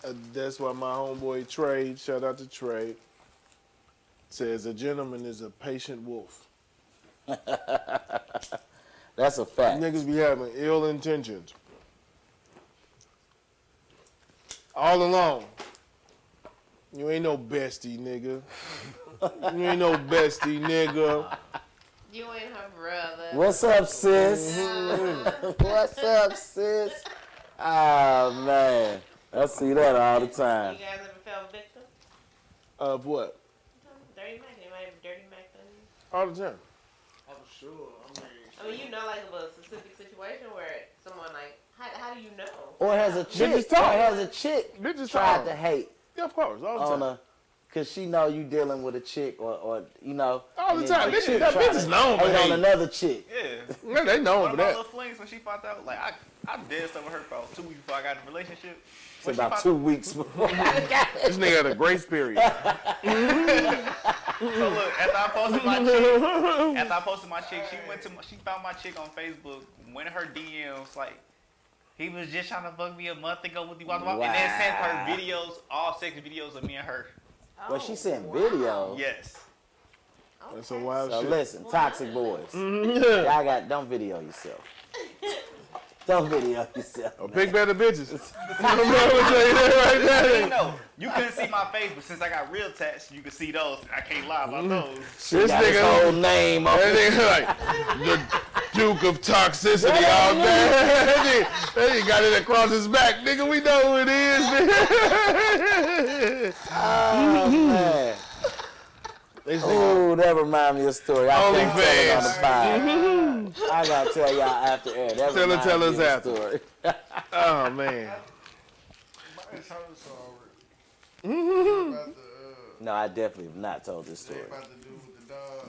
Uh, that's why my homeboy Trey, shout out to Trey, says a gentleman is a patient wolf. [LAUGHS] That's a fact. Niggas be having ill intentions. All along. You ain't no bestie, nigga. you ain't no bestie, nigga. You ain't her brother. What's up, sis? Mm-hmm. [LAUGHS] What's up, sis? Oh man, I see that all the time. You guys ever felt victim? Of what? Dirty Mac. Anybody ever dirty Mac done you? All the time. I'm sure. I mean, I mean, you know, like of a specific situation where someone like, how, how do you know? Or has a chick, Bitches or has a chick Bitches tried talk. to hate Yeah, of course. All the time. on time. a, cause she know you dealing with a chick, or, or you know, All the time. Bitches- chick that bitch is known for hate on another chick. Yeah. Yeah, they know for of my that. little flings when she found out, like I, I did something with her for two weeks before I got in a relationship. It's When about found- two weeks before. [LAUGHS] [LAUGHS] This nigga had a grace period. So look, after I posted my chick, after I posted my chick, she went to my, she found my chick on Facebook, went in her DMs like. He was just trying to fuck me a month ago with you, blah, blah, blah, and then sent her videos, all sex videos of me and her. Oh, but she sent videos. Yes. That's a wild So shit. listen, toxic boys, [LAUGHS] Yeah. y'all got don't video yourself. [LAUGHS] Don't video yourself. Big pick better bitches. I'm gonna tell you that right there. You know, you couldn't see my face, but since I got real tats, you can see those. I can't lie about mm. those. This Got his nigga, whole name on that nigga like the Duke of toxicity all day. [LAUGHS] that nigga- that nigga got it across his back. Nigga, we know who it is, nigga. [LAUGHS] Oh, man. This nigga- Ooh, that remind me of a story. I can't tell it on the OnlyFans. fire. I gotta tell y'all after air. That Tell it- tell us after. story. Oh, man. It's hurt so already. about [LAUGHS] the, No, I definitely have not told this story.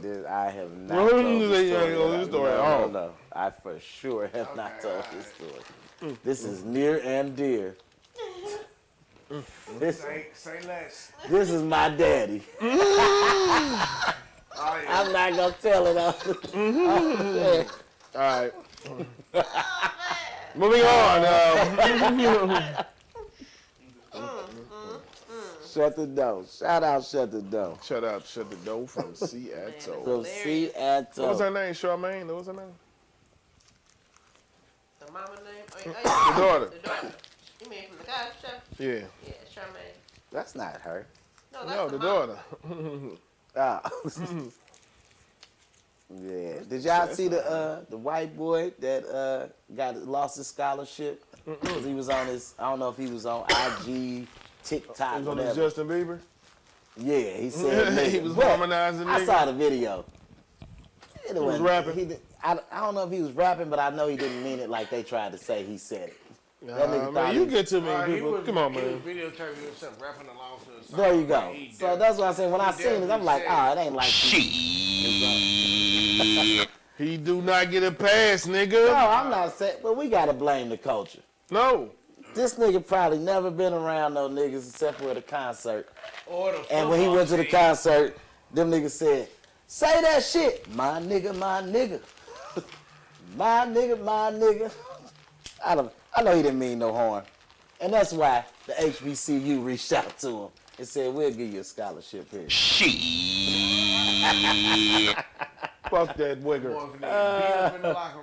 This, I have not Well, told you this ain't story. told this story no, at all. no, no. I for sure have not told alright. this story. Mm. This is near and dear. Mm. This, Say, say less. this is my daddy. [LAUGHS] Mm. Oh, yeah. I'm not gonna tell it on. Mm-hmm. [LAUGHS] All right. Oh, Moving on. Um, [LAUGHS] Shut the door. Shout out, shut the door. shut out, shut the door from [LAUGHS] Seattle. From Hilarious. What was her name? Charmaine? What was her name? The mama name? Oh, yeah, oh, The daughter. the daughter. You mean from the guy show? Yeah. Yeah, Charmaine. That's not her. No, that's No, the, the daughter. Ah. [LAUGHS] [LAUGHS] yeah. Did y'all see the uh, the white boy that uh, got lost his scholarship because he was on his. I don't know if he was on IG, TikTok, was on his whatever. Justin Bieber. Yeah, he [LAUGHS] said he was But harmonizing I nigga. saw the video. It was wasn't- rapping? He did, I, I don't know if he was rapping, but I know he didn't mean it like they tried to say he said it. That nigga Nah, thought man, you he- get too Uh, many he people. was, Come on, he man. was videotaping himself rapping along to the song. There you go. So def- that's what I said. When I he seen it, I'm like, definitely oh, it ain't like he- He do not get a pass, nigga. No, I'm not saying, but we gotta blame the culture. No. This nigga probably never been around no niggas except for at a concert. Or the And when he football went to the concert, them niggas said, say that shit. My nigga, my nigga. [LAUGHS] my nigga, my nigga. I don't I know he didn't mean no harm. And that's why the HBCU reached out to him and said, we'll give you a scholarship here. Shit. [LAUGHS] Fuck that wigger.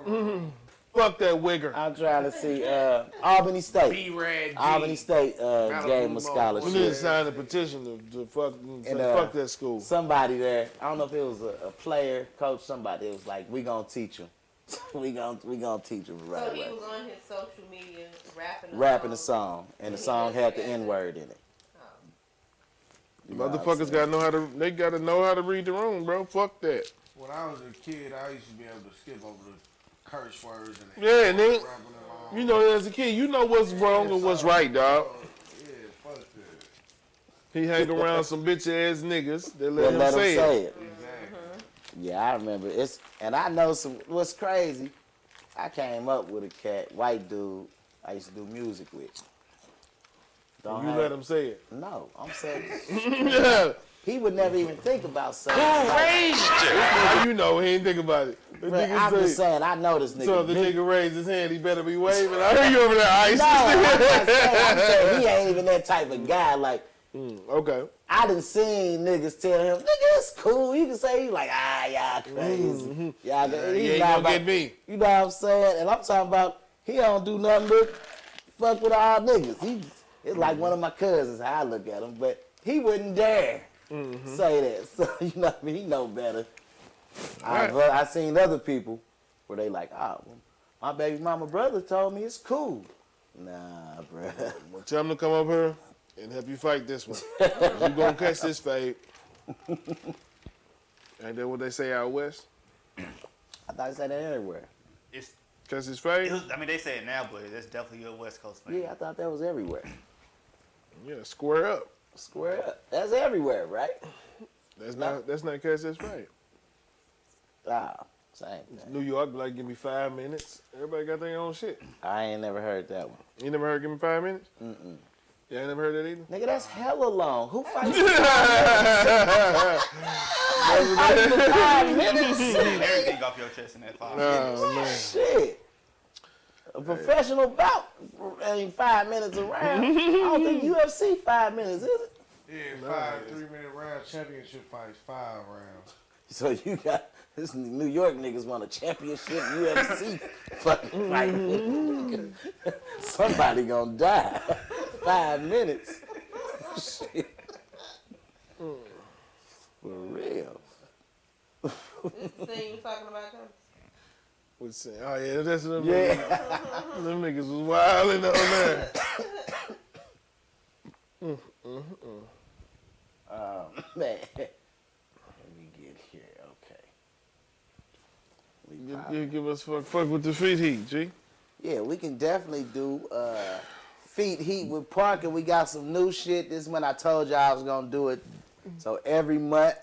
Boys [LAUGHS] need to beat up in the locker room. Fuck that wigger. I'm trying to see uh, Albany State. B-Rad Albany State uh, Malibu gave him a Mo. We scholarship. need to sign a petition to, to fuck, say, And, uh, fuck that school. somebody there. I don't know if it was a, a player, coach, somebody. It was like, we gonna teach him. [LAUGHS] we gonna we gonna teach him the right So he way. was on his social media rapping. a Rapping the song. song, and the song had the N word in it. You know what I'm Motherfuckers saying? gotta know how to. They gotta know how to read the room, bro. Fuck that. When I was a kid, I used to be able to skip over the curse words and Yeah, nigga. rapping along. You know, as a kid, you know what's wrong and what's right, dog. Yeah, fuck that. He hang around some bitch ass niggas that They let him let him say say it. it. Exactly. Yeah, I remember. It's and I know some. What's crazy? I came up with a cat, white dude. I used to do music with. Don't You have- let him say it. No, I'm saying Yeah. [LAUGHS] he would never even think about saying. How you know? He ain't think about it. But I'm say- just saying, I know this nigga. So if the nigga raised his hand, he better be waving. I heard you over there, ice. No, I'm not saying, I'm [LAUGHS] saying he ain't even that type of guy. Like mm, okay. I done seen niggas tell him, nigga, it's cool. You can say he like, ah, y'all crazy. Mm-hmm. Y'all, You he ain't gonna about- get me. You know what I'm saying? And I'm talking about he don't do nothing but fuck with all niggas. He it's like one of my cousins how I look at him, but he wouldn't dare mm-hmm. say that. [LAUGHS] So you know what I mean? He know better. I, Right. but I seen other people where they like, ah, well, my baby mama brother told me it's cool. Nah, bruh. Well, tell him to come up here and help you fight this one. [LAUGHS] you gonna catch this fade. Ain't that what they say out west? I thought he said that everywhere. It's, Catch his it fade? was, I mean, they say it now, but that's definitely a West Coast thing. Yeah, I thought that was everywhere. Yeah, square up. Square up. That's everywhere, right? That's not that's not catch this fade. Ah, same thing. New York like give me five minutes. Everybody got their own shit. I ain't never heard that one. You never heard give me five minutes? Mm-mm. You ain't never heard that either? Nigga, that's hella long. Who fights [LAUGHS] five minutes? [LAUGHS] five minutes? Everything off your chest in that five minutes. Oh man. Shit. A professional bout ain't five minutes around. I don't think [LAUGHS] UFC five minutes, is it? Yeah, five three minute round championship fights, five rounds. So you got this New York niggas want a championship UFC [LAUGHS] fucking fight. [LAUGHS] Somebody gonna die. Five minutes. Shit. Mm. For real. This thing you talking about, Thomas? was saying, oh yeah, that's them Yeah. niggas. them niggas was wilding on there. Um, man, let me get here. Okay. We Give, us fuck, fuck with the feet heat, G. Yeah, we can definitely do uh, feet heat with Parker. We got some new shit. This month I told y'all I was gonna do it. So every month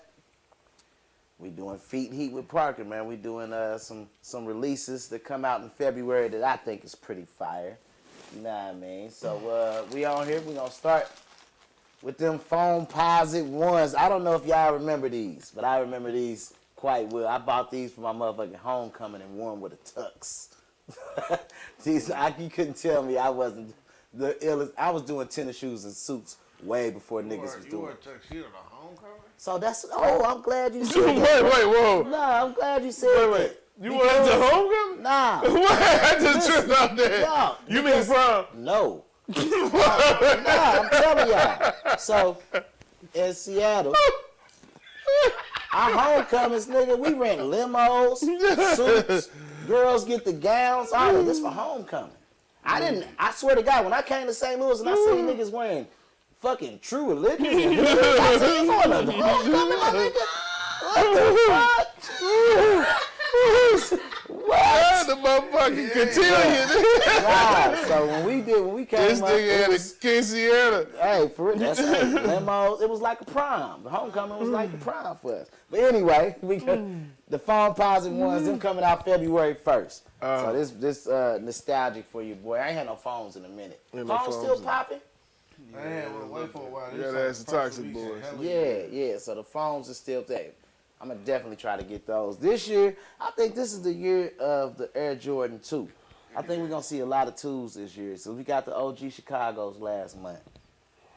we doing feet heat with Parker, man. We doing uh, some some releases that come out in February that I think is pretty fire. You know what I mean? So uh, we on here. We gonna start with them Foamposite ones. I don't know if y'all remember these, but I remember these quite well. I bought these for my motherfucking homecoming and wore 'em with a tux. [LAUGHS] these, I, you couldn't tell me I wasn't the illest. I was doing tennis shoes and suits way before You niggas wore, was you doing. wore a it. tuxedo to homecoming? So that's oh, I'm glad you [LAUGHS] said wait, that. wait, whoa. Nah, I'm glad you said Wait, that. wait. You went to homecoming? Nah, [LAUGHS] What? I just Listen, tripped out there. no, you mean from? prom? no. nah, I'm telling y'all. So in Seattle, our homecomings, nigga, we rent limos, suits, girls get the gowns, all of this for homecoming. I didn't. I swear to God, when I came to St. Louis and I seen niggas wearing fucking true religion, and [LAUGHS] I said, "You going to homecoming, my nigga? What the fuck? What? the motherfucking cotillion. Wow. So when we did, when we came this up, nigga had was- a quinceañera. Hey, for real, that's hey, limos. It was like a prom. The homecoming was like a prom for us. But anyway, [LAUGHS] we got mm. the Foamposite ones. Them mm. coming out February first. Uh-huh. so this this uh, nostalgic for you, boy. I ain't had no phones in a minute. Phones phones still in- popping? I had one wait for a while. Yeah, This that's the Toxic Boys. Yeah, yeah. So the phones are still there. I'm gonna definitely try to get those this year. I think this is the year of the Air Jordan 2. I think we're gonna see a lot of twos this year. So we got the OG Chicago's last month.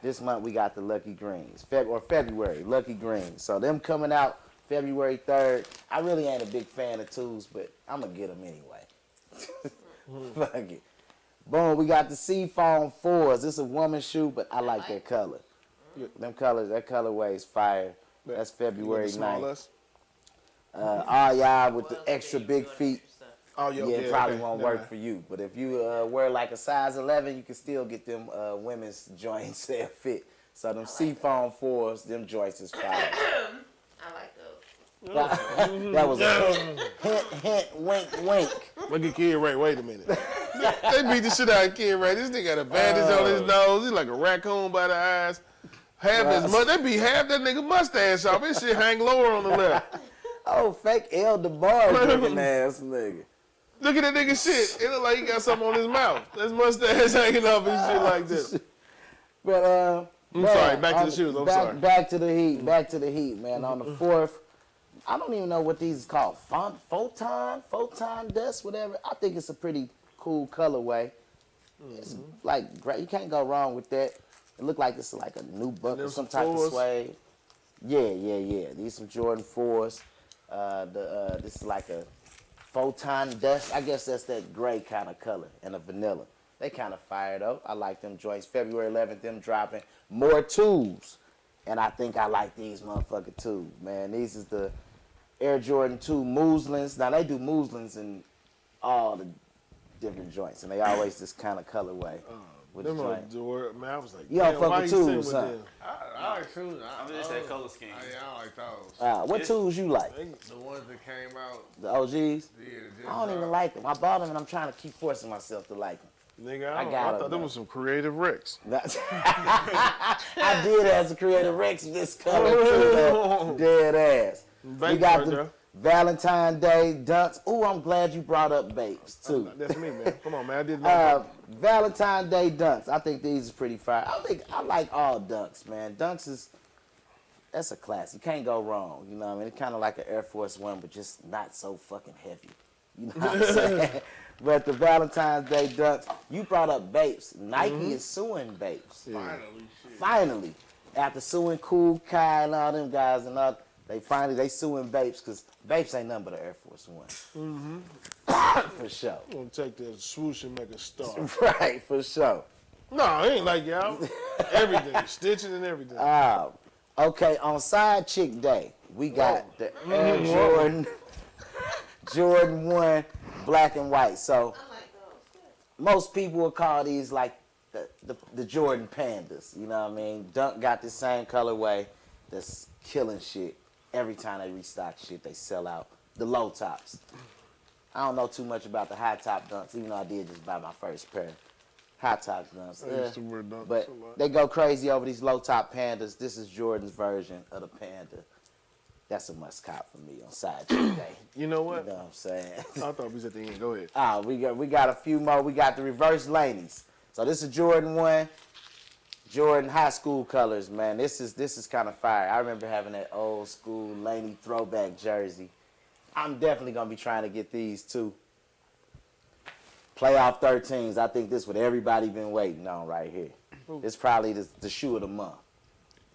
This month we got the Lucky Greens, Feb or February Lucky Greens. So them coming out February 3rd. I really ain't a big fan of twos, but I'm gonna get them anyway. [LAUGHS] [LAUGHS] Fuck it. Boom, we got the Seafoam fours. This is a woman shoe, but I like that color. Them colors, that colorway is fire. That's February You want the 9th. Uh, all y'all with the extra big feet, Oh, yeah, yeah, it probably okay. won't Never work mind. for you. But if you uh, wear like a size 11, you can still get them uh, women's [LAUGHS] joints that fit. So them seafoam fours, them joints is fire. [CLEARS THROAT] Those. that was a hint, hint, hint, wink, wink. Look at Kid Ray. Wait a minute. they beat the shit out of Kid Ray. This nigga got a bandage on his nose. He's like a raccoon by the eyes. Half his mu- they beat half that nigga mustache off. His shit hang lower on the left. Oh, fake El DeBarge [LAUGHS] looking ass nigga. Look at that nigga shit. It look like he got something on his mouth. His mustache [LAUGHS] hanging off and shit like this. But uh, I'm man, sorry, back to on- the shoes, I'm back, sorry. Back to the heat. Back to the heat, man. On the fourth, I don't even know what these is called. Font, photon, photon dust, whatever. I think it's a pretty cool colorway. It's Mm-hmm. like great. You can't go wrong with that. It look like it's like a new book or some type of fours? suede. Yeah, yeah, yeah. These some Jordan fours. Uh, the uh, this is like a photon dust. I guess that's that gray kind of color and a vanilla. They kind of fire though. I like them joints. February 11th, them dropping more tools, and I think I like these motherfucker too, man. These is the Air Jordan 2 Muslins. Now they do Muslins in all the different joints, and they always this kind of colorway with the Them are joint. Jordan. Man, I was like, You don't fuck why with he tools, huh? them? I, I like shoes. I, I'm just I, that color scheme. I, yeah, I like those. Uh, what It's- tools you like? The ones that came out. The OGs? Yeah, just I don't even like them. I bought them and I'm trying to keep forcing myself to like them. Nigga, I I, don't, got I, thought them man. was some creative Rex. [LAUGHS] I did as a creative Rex this [LAUGHS] color too, though. [LAUGHS] Dead ass. We got card, the though. Valentine Day dunks. Ooh, I'm glad you brought up Bapes too. That's me, man. Come on, man. I did my [LAUGHS] Uh, Valentine Day dunks. I think these is pretty fire. I think I like all dunks, man. Dunks is that's a class. You can't go wrong. You know what I mean? It's kind of like an Air Force One, but just not so fucking heavy. [LAUGHS] You know what I'm saying? [LAUGHS] but the Valentine's Day dunks. You brought up Bapes. Nike is suing Bapes. Finally, shit. Finally, after suing Cool Kai and all them guys and all, they finally they suing Bapes because Bapes ain't nothing but an Air Force One. Mm-hmm. [COUGHS] for sure. I'm gonna take that swoosh and make a star. [LAUGHS] Right, for sure. no, it ain't like y'all. [LAUGHS] everything, stitching and everything. Uh, okay, on Side Chick Day, we got the Air Jordan [LAUGHS] Jordan 1 black and white. So like most people will call these like the, the, the Jordan Pandas. You know what I mean? Dunk got the same colorway that's killing shit. Every time they restock shit, they sell out. The low tops. I don't know too much about the high top dunks, even though I did just buy my first pair. High top dunks. I used to wear dunks But they go crazy over these low top pandas. This is Jordan's version of the panda. That's a must cop for me on side day. [CLEARS THROAT] You know You what? know what I'm saying? I thought we was at the end. Go ahead. [LAUGHS] Ah, we got we got a few more. We got the reverse laneys. So this is Jordan one. Jordan high school colors, man. This is this is kind of fire. I remember having that old school Laney throwback jersey. I'm definitely gonna be trying to get these too. Playoff 13s. I think this what everybody been waiting on right here. It's probably the, the shoe of the month.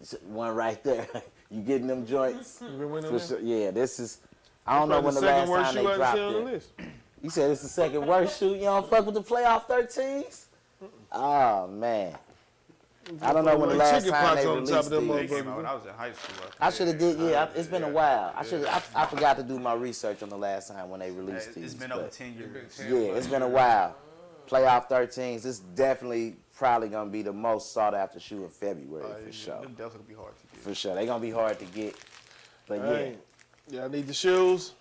It's one right there. [LAUGHS] you getting them joints? You been winning For that? sure. Yeah, this is. I don't know when the last time they dropped the it. You said it's the second worst shoe. You don't fuck with the playoff 13s? Oh man. I don't know when the last time pox they on top released these. Came out when I was in high school. I should have did. Yeah, I- it's been a while. I should. I, I forgot to do my research on the last time when they Hey, released these. It's been but- over 10 years. Yeah, it's been a while. Playoff 13s. This definitely probably gonna be the most sought after shoe in February Uh, for sure. Them definitely be hard to get. For sure, they gonna be hard to get. But yeah, Hey, y'all need the shoes?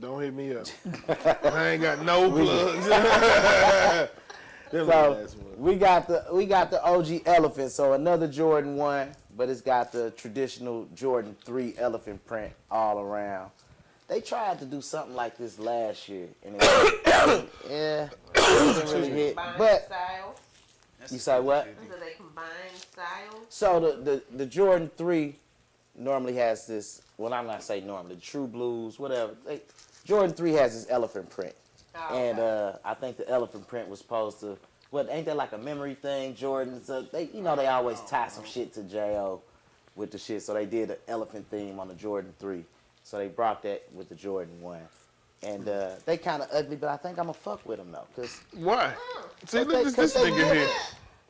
Don't hit me up. [LAUGHS] I ain't got no plugs. [LAUGHS] [LAUGHS] [LAUGHS] Them the So we got the we got the OG elephant. So another Jordan one, but it's got the traditional Jordan three elephant print all around. They tried to do something like this last year, and it [COUGHS] yeah, it didn't really hit. But styles. You say what? Do they combine styles? so the, the the Jordan three normally has this. Well, I'm not saying normally. True Blues, whatever. They, Jordan three has this elephant print. Oh, And okay. uh, I think the elephant print was supposed to. Well, ain't that like a memory thing? Jordans, uh, they you know they always tie some shit to Jo with the shit. So they did an elephant theme on the Jordan three. So they brought that with the Jordan one, and uh, they kind of ugly, but I think I'ma fuck with them though, cause Why? See, Cause look they- at this, cause this nigga here.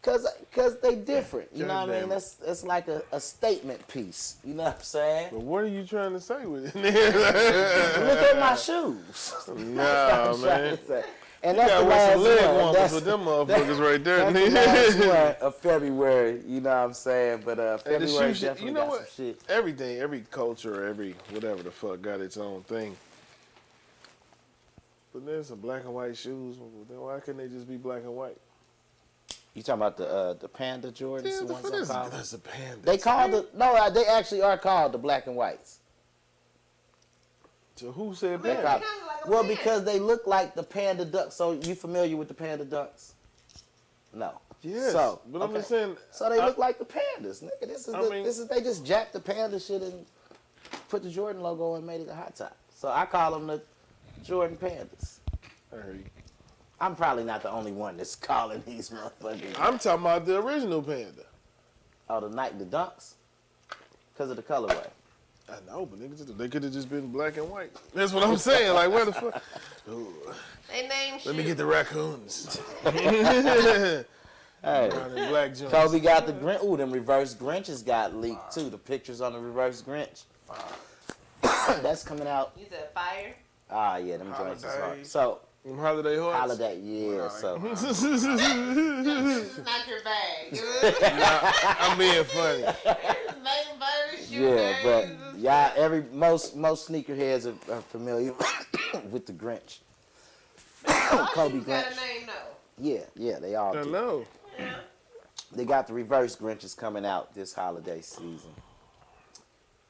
Cause, cause they different. You know what I mean? it. That's that's like a, a statement piece. You know what I'm saying? But what are you trying to say with it? [LAUGHS] Look at my shoes. [LAUGHS] nah, man. And You that's the wear last some leg one. warmers with them [LAUGHS] motherfuckers right there. That's the last one of February, you know what I'm saying? But uh, February shoe shit- definitely you know got what? some shit. Everything, every culture, every whatever the fuck got its own thing. But there's some black and white shoes. Then why couldn't they just be black and white? You talking about the uh, the Panda Jordans, Yeah, the the ones fuck I'm is calling? that's a panda. They called the no, uh, they actually are called the black and whites. So who said They that? call- like well, panda. because they look like the panda dunks. So you familiar with the panda dunks? No. Yes, So, but I'm just saying. So they I- look like the pandas, nigga. This is I the, mean- this is they just jacked the panda shit and put the Jordan logo and made it a hot top. So I call them the Jordan pandas. I heard you. I'm probably not the only one that's calling these motherfuckers. I'm talking about the original panda. Oh, the night the dunks, because of the colorway. I know, but niggas, they could have just been black and white. That's what I'm saying. Like, where the fuck? Ooh, [LAUGHS] They name let me get the raccoons. [LAUGHS] [LAUGHS] Hey, Brown and black joints. Kobe got the Grinch. Ooh, them reverse Grinches got leaked too. The pictures on the reverse Grinch. That's coming out. You said fire. Ah, yeah, them joints is hard. So Them holiday hearts. holiday, yeah. So [LAUGHS] [LAUGHS] This is not your bag. [LAUGHS] I'm being funny. Making fun of the shoe yeah, but names. yeah, every most most sneakerheads are, are familiar [COUGHS] with the Grinch. All [COUGHS] Kobe shoes got Grinch. a name though. Yeah, yeah, they all I do. know. They got the reverse Grinches coming out this holiday season,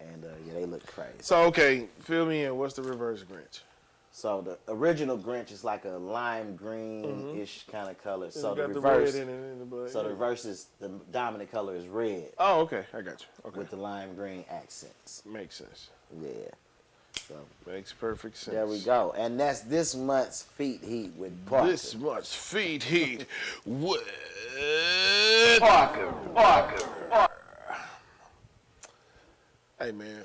and uh, yeah, they look crazy. So okay, fill me in. What's the reverse Grinch? So the original Grinch is like a lime mm-hmm. green-ish kind of color. So the reverse, the it and the black. so the reverse is the dominant color is red Oh, okay. I got you. Okay. with the lime green accents. Makes sense. Yeah. So Makes perfect sense. there we go, and that's this month's feet heat with Parker. This much feet heat with Parker, Parker. Hey man.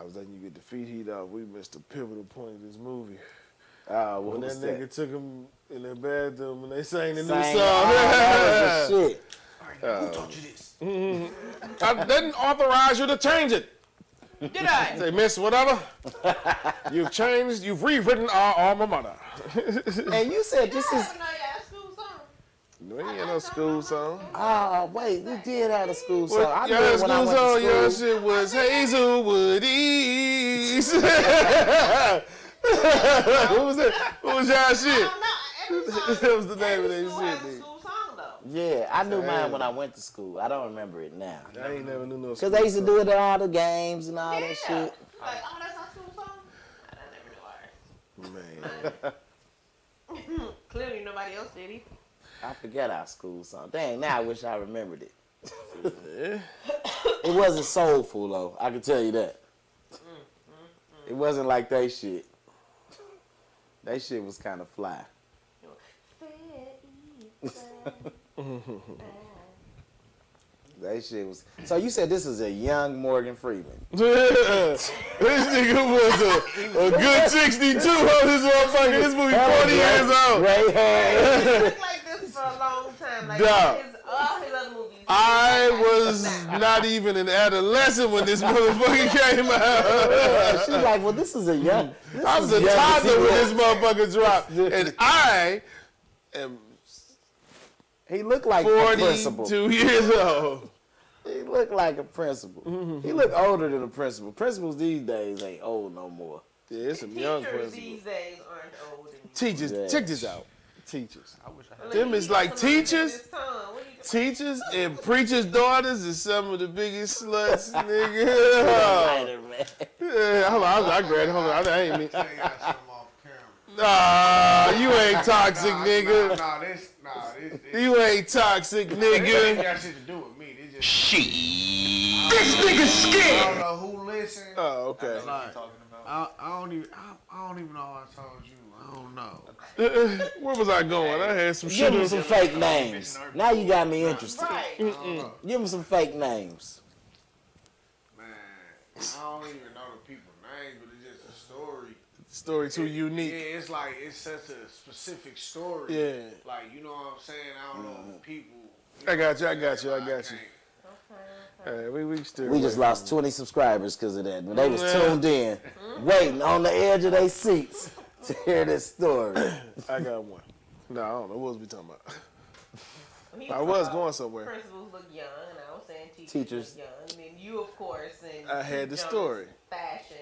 I was letting you get the feet heat off. We missed a pivotal point of this movie. Uh, what When that nigga that? took him in the bathroom and they sang the new song. oh, [LAUGHS] that was the shit. Who taught you this? [LAUGHS] I didn't authorize you to change it. Did I? Say, Miss whatever, you've changed, you've rewritten our alma mater. [LAUGHS] And you said this is. I know y'all school song. We ain't got no school song. Oh wait, we did have a school song. Well, I your remember when I school went song, to your shit was Hazelwood East. [LAUGHS] what was that? What was y'all I shit? don't know. [LAUGHS] That was the name of that school shit, has a school song though. Yeah, I knew mine when I went to school. I don't remember it now. I ain't never knew no. Cause they used to do it at all the games and all Yeah. that shit. Like, oh, that's our school song. I never knew ours. Man, [LAUGHS] Clearly, nobody else did either. I forget our school song. Dang, now I wish I remembered it. [LAUGHS] It wasn't soulful though. I can tell you that. It wasn't like they shit. They shit was kind of fly. [LAUGHS] They shit was. So you said this is a young Morgan Freeman. [LAUGHS] this nigga was a, a good 62 on this motherfucker. This movie 40 years old. Gray hair. He looked like this for a long time. Like, Dog. his, all his other movies. I was not even an adolescent when this motherfucker [LAUGHS] came out. [LAUGHS] She's like, well, this is a young. This I was a toddler when this motherfucker dropped. And I am He looked like a principal. 42 years old. He looked like a principal. Mm-hmm. He looked older than a principal. Principals these days ain't old no more. Yeah, it's some young Teachers principals. these days aren't old anymore. Teachers, Yeah. check this out. Teachers. I wish I had. Them he is like teachers? his tongue. What are you Teachers and preachers' daughters is some of the biggest sluts, [LAUGHS] nigga. Lighter, man. Yeah, hold on, I, I grabbed. Hold on, I ain't mean. Got something off camera. Nah, you ain't toxic, Nah, nigga. Nah, nah, this, nah, this, this, You ain't toxic, nigga. this ain't nigga. got shit to do with me. This just, Shit. This nigga's I scared. don't know who listened. Oh, okay. Like, talking about. I, I don't even, I, I don't even know how I told you. I don't know. [LAUGHS] Where was I going? I had some Give shit. him some fake names. Now you got me interested. Right. I don't know. Give him some fake names. Man, I don't even know the people's names, but it's just a story. Story too Yeah, unique. it's like it's such a specific story. Yeah. Like you know what I'm saying? I don't know if mm-hmm. people. I got you. I got you. I got you. can't- All right, we we still. We just lost 20 subscribers because of that. When they was Yeah. tuned in, mm-hmm. waiting on the edge of their seats [LAUGHS] to hear this story. I got one. No, I don't know. What was we talking about? He I was going somewhere. Principals look young, and I was saying teachers, Teachers. look young. And then you, of course, and I had the story. Fashion.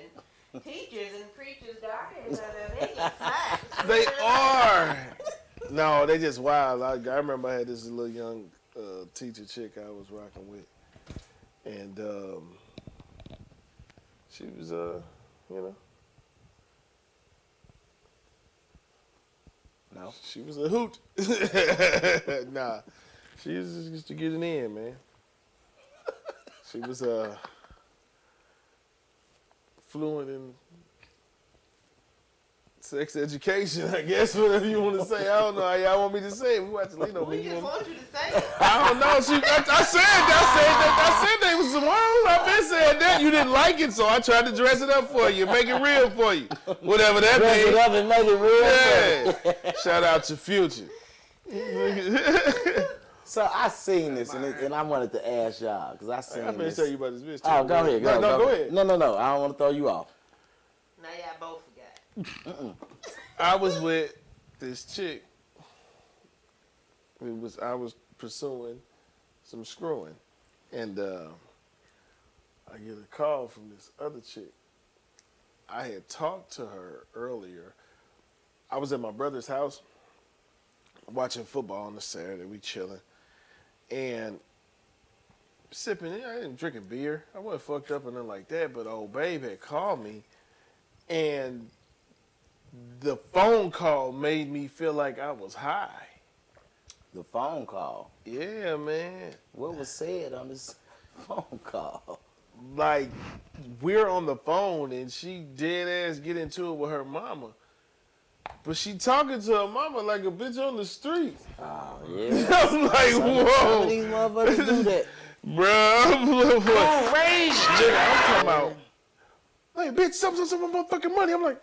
Teachers and preachers, guardians, they get [LAUGHS] facts. They are. No, they just wild. I, I remember I had this little young uh, teacher chick I was rocking with, and um, she was, uh, you know, No. she was a hoot. [LAUGHS] nah, she was just used to get it in, man. She was uh, fluent in sex education, I guess, [LAUGHS] whatever you want to say. I don't know how y'all want me to say it. We watch Lino. We You just want- want you to say it. [LAUGHS] I don't know. She, I, I said, I said that. I said they was some words. I've been saying that. You didn't like it, so I tried to dress it up for you, make it real for you, whatever that Dress it means. up and make it real. Yeah. Shout out to Future. [LAUGHS] So I seen this and, it, and I wanted to ask y'all because I seen I'm gonna tell you about this bitch. Too. Oh, go ahead. Go, no, no, go ahead. No, no, no. I don't want to throw you off. Now y'all both forgot. I was with this chick. It was I was pursuing some screwing, and uh, I get a call from this other chick. I had talked to her earlier. I was at my brother's house watching football on the Saturday. We chilling, and sipping. I didn't drinking beer. I wasn't fucked up or nothing like that. But old babe had called me, and the phone call made me feel like I was high. The phone call. Yeah, man. What was said on this [LAUGHS] phone call? Like we're on the phone and she dead ass get into it with her mama. But she talking to her mama like a bitch on the street. Oh [LAUGHS] yeah. I'm like, Some whoa, these motherfuckers do that. [LAUGHS] bro. I'm like, nigga, I'm talking about. Like, bitch, some some some motherfucking money. I'm like,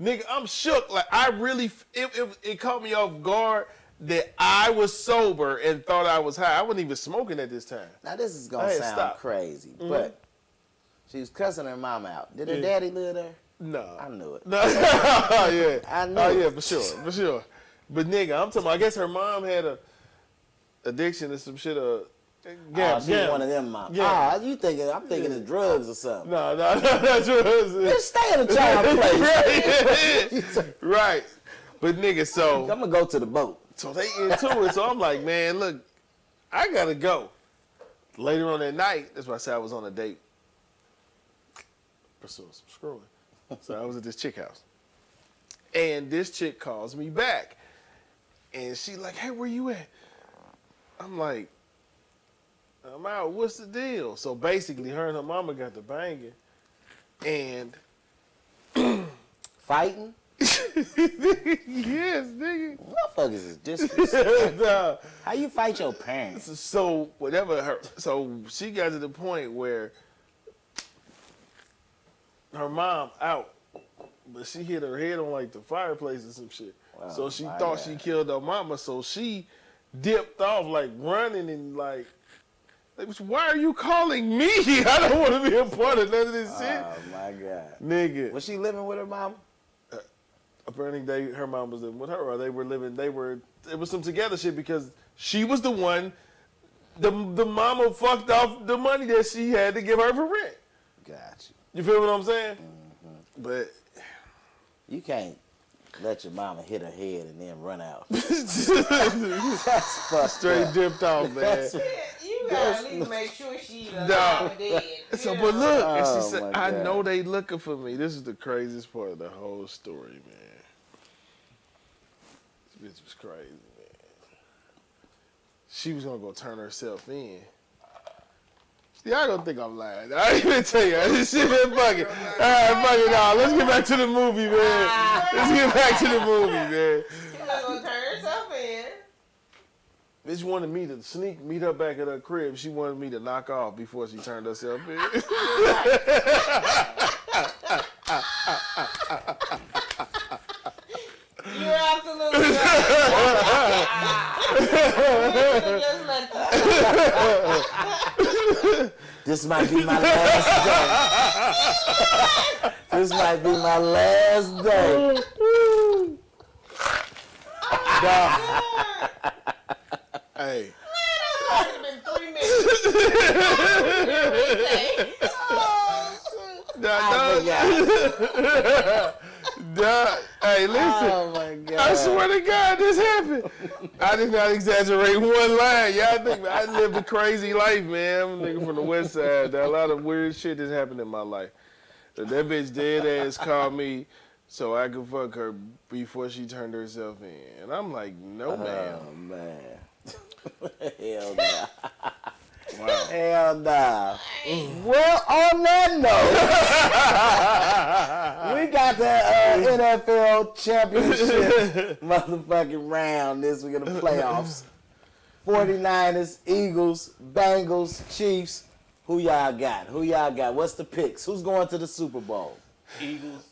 nigga, I'm shook. Like, I really, it, it, it caught me off guard that I was sober and thought I was high. I wasn't even smoking at this time. Now this is gonna sound crazy, Mhm. but She was cussing her mom out. Did her Yeah. daddy live there? No. I knew it. No, [LAUGHS] yeah. [LAUGHS] I knew Oh it. yeah, for sure, for sure. But nigga, I'm talking. About, I guess her mom had a addiction to some shit. Uh, Oh, gam, she's gam. one of them moms. Yeah. Oh, you thinking? I'm thinking of drugs or something. No, no, no, it Bitch, is. stay in the child [LAUGHS] place. right. right. But nigga, so I'm gonna go to the boat. so they into it. So I'm like, man, look, I gotta go. Later on that night, that's why I said I was on a date. Pursuing some screwing. [LAUGHS] So I was at this chick house. And this chick calls me back. And she like, hey, where you at? I'm like, I'm out. What's the deal? So basically, her and her mama got the banging. And [CLEARS THROAT] Fighting? [LAUGHS] yes, nigga. Motherfuckers is [LAUGHS] disrespectful. Nah. How you fight your parents? So whatever her, so she got to the point where her mom out, but she hit her head on like the fireplace or some shit. Oh, so she thought God. she killed her mama. So she dipped off like running and like, like why are you calling me? [LAUGHS] I don't want to be a part of none of this oh, shit, Oh my god. nigga. Was she living with her mom? Uh, apparently they her mom was living with her or they were living they were it was some together shit because she was the one the the mama fucked off the money that she had to give her for rent. Got You feel what I'm saying? Mm-hmm. But you. You can't let your mama hit her head and then run out. straight [LAUGHS] That's fucked up. dipped off, man. [LAUGHS] That's- You gotta at least make sure she alive Nah. and dead. So, but know? look, and Oh, she said, I know they looking for me. This is the craziest part of the whole story, man. This bitch was crazy, man. She was gonna go turn herself in. Y'all don't think I'm lying. I ain't even tell you. [LAUGHS] This shit been bugging. All right, fuck it all. Let's get back to the movie, man. Let's get back to the movie, man. She's gonna turn herself in. Bitch wanted me to sneak, meet her back at her crib. She wanted me to knock off before she turned herself in. [LAUGHS] You're absolutely right. [LAUGHS] Just let the- This might be my last day. this might be my last day. hey, That would've been three minutes. [LAUGHS] nah, I [LAUGHS] nah. Hey, listen. Oh my god. I swear to God, this happened. I did not exaggerate one line. Y'all think I live a crazy life, man. I'm a nigga from the west side. A lot of weird shit that's happened in my life. So that bitch dead ass called me so I could fuck her before she turned herself in. And I'm like, no, oh, ma'am. Oh man. [LAUGHS] Hell nah. [LAUGHS] Wow. Hell nah. Well, on that note, [LAUGHS] we got the uh, NFL championship [LAUGHS] motherfucking round this week in the playoffs. 49ers, Eagles, Bengals, Chiefs. Who y'all got? Who y'all got? What's the picks? Who's going to the Super Bowl? Eagles,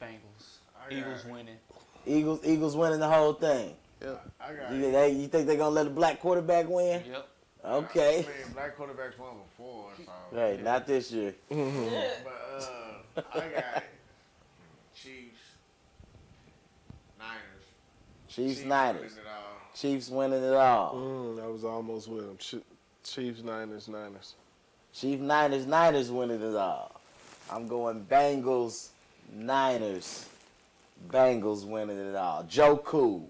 Bengals. Eagles winning. Eagles, Eagles winning the whole thing. Yeah. I got You, they, you think they're gonna let a black quarterback win? Yep. Okay. I mean, black quarterbacks won before, so. Hey, not this year. [LAUGHS] But uh, I got Chiefs, Niners. Chiefs, Chiefs Niners. winning. Chiefs winning it all. Mm, I was almost with them. Ch- Chiefs, Niners, Niners. Chief Niners, Niners winning it all. I'm going Bengals, Niners. Bengals winning it all. Joe Cool.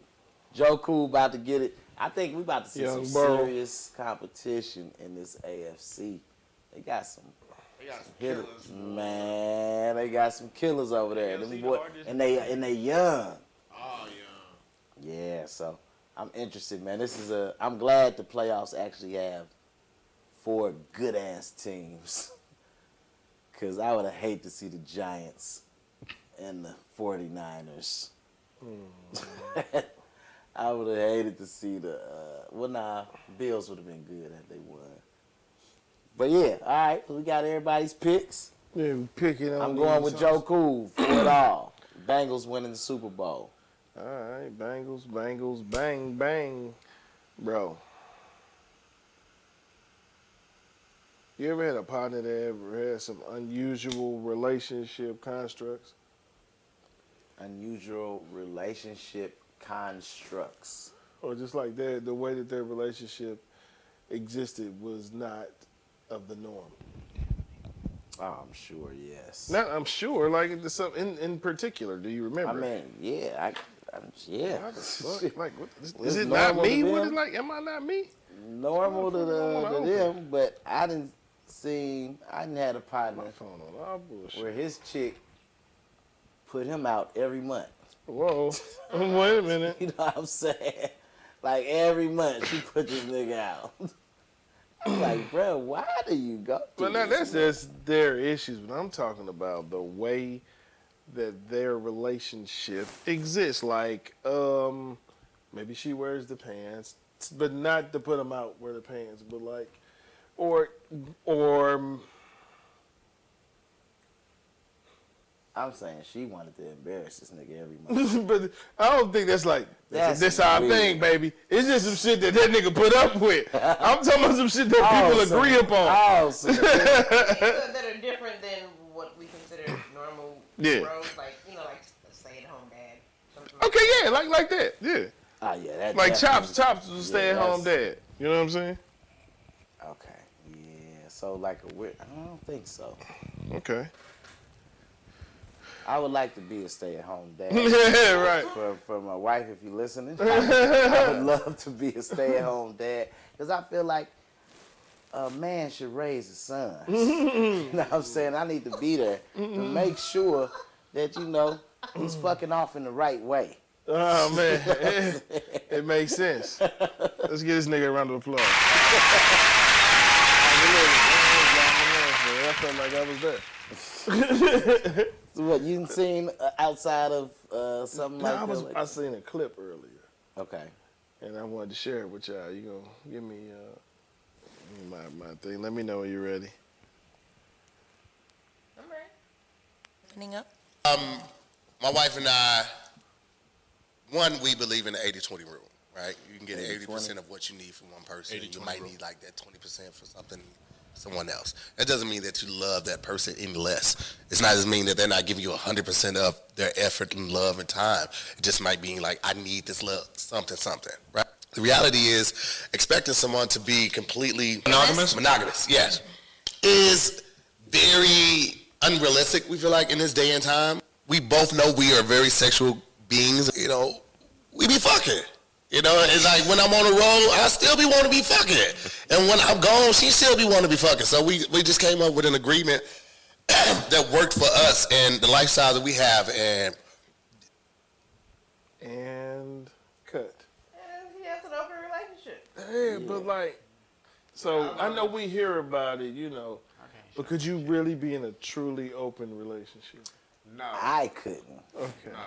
Joe Cool about to get it. I think we about to see Young some Burrow. serious competition in this AFC. They got some They got some hitters. killers. Man, they got some killers over there. Them the boy, hardest. and they and they young. Oh, yeah. Yeah, so I'm interested, man. This is a. I'm glad the playoffs actually have four good ass teams. [LAUGHS] Cause I would have hate to see the Giants and the 49ers. [LAUGHS] I would have hated to see the. Uh, well, nah, Bills would have been good if they won. But yeah, all right. We got everybody's picks. Yeah, picking on I'm going with Joe Cool for it all. Bengals winning the Super Bowl. All right, Bengals, Bengals, bang, bang, bro. You ever had a partner that ever had some unusual relationship constructs? Unusual relationship constructs. Or just like that, the way that their relationship existed was not of the norm. Oh, I'm sure, yes. Not, I'm sure, like in, in in particular. Do you remember? I mean, yeah, I, I yeah. How the fuck? [LAUGHS] Like, what, is, is it not me? What them. like? Am I not me? normal to, the, to them, but I didn't see. I didn't had a partner My phone on bullshit. where his chick put him out every month. Whoa! [LAUGHS] Wait a minute. You know what I'm saying? Like every month she put this nigga out. I'm [LAUGHS] like, bro, why do you go? Through now that's man?" just their issues. But I'm talking about the way that their relationship exists. Like, um, maybe she wears the pants, but not to put them out wear the pants, but like, or, or I'm saying she wanted to embarrass this nigga every [LAUGHS] month. but I don't think that's like That's that's, our weird. thing, baby. It's just some shit that that nigga put up with. [LAUGHS] I'm talking about some shit that people agree upon. Oh, so [LAUGHS] Things that are different than what we consider normal Yeah. roles, like you know, like a stay-at-home dad. something like Okay, yeah, like like that, yeah. oh yeah, that Like Chops, Chops was a stay-at-home that's- dad. You know what I'm saying? Okay, yeah. So like a weird. I don't think so. Okay. I would like to be a stay-at-home dad. [LAUGHS] yeah, right. for, for my wife, if you're listening, [LAUGHS] [LAUGHS] I would love to be a stay-at-home dad because I feel like a man should raise his sons. you know what I'm saying? I need to be there to make sure that you know he's mm. fucking off in the right way. Oh man, it, it makes sense. Let's get this nigga a round of applause. I felt like I was there. [LAUGHS] So what you seen uh, outside of uh, something No, like I was that? I seen a clip earlier, okay. and I wanted to share it with y'all. You gonna give me uh, my my thing? Let me know when you're ready. I'm ready. Opening up. Um, my wife and I, one, we believe in the 80-20 rule, right? You can get 80-20. 80% of what you need from one person. you might need like that 20% for something, someone else. That doesn't mean that you love that person any less. It's not just mean that they're not giving you 100% of their effort and love and time. It just might be like, I need this love, something, something, right? The reality is expecting someone to be completely Monogamous? monogamous, yes, is very unrealistic, we feel like, in this day and time. We both know we are very sexual beings, you know, we be fucking. You know, it's like when I'm on the road, I still be want to be fucking. And when I'm gone, she still be want to be fucking. So we, we just came up with an agreement [CLEARS THROAT] that worked for us and the lifestyle that we have. And And cut. And he has an open relationship. Yeah, but like, so I know we hear about it, you know, but could you really be in a truly open relationship? No. I couldn't. Okay. No.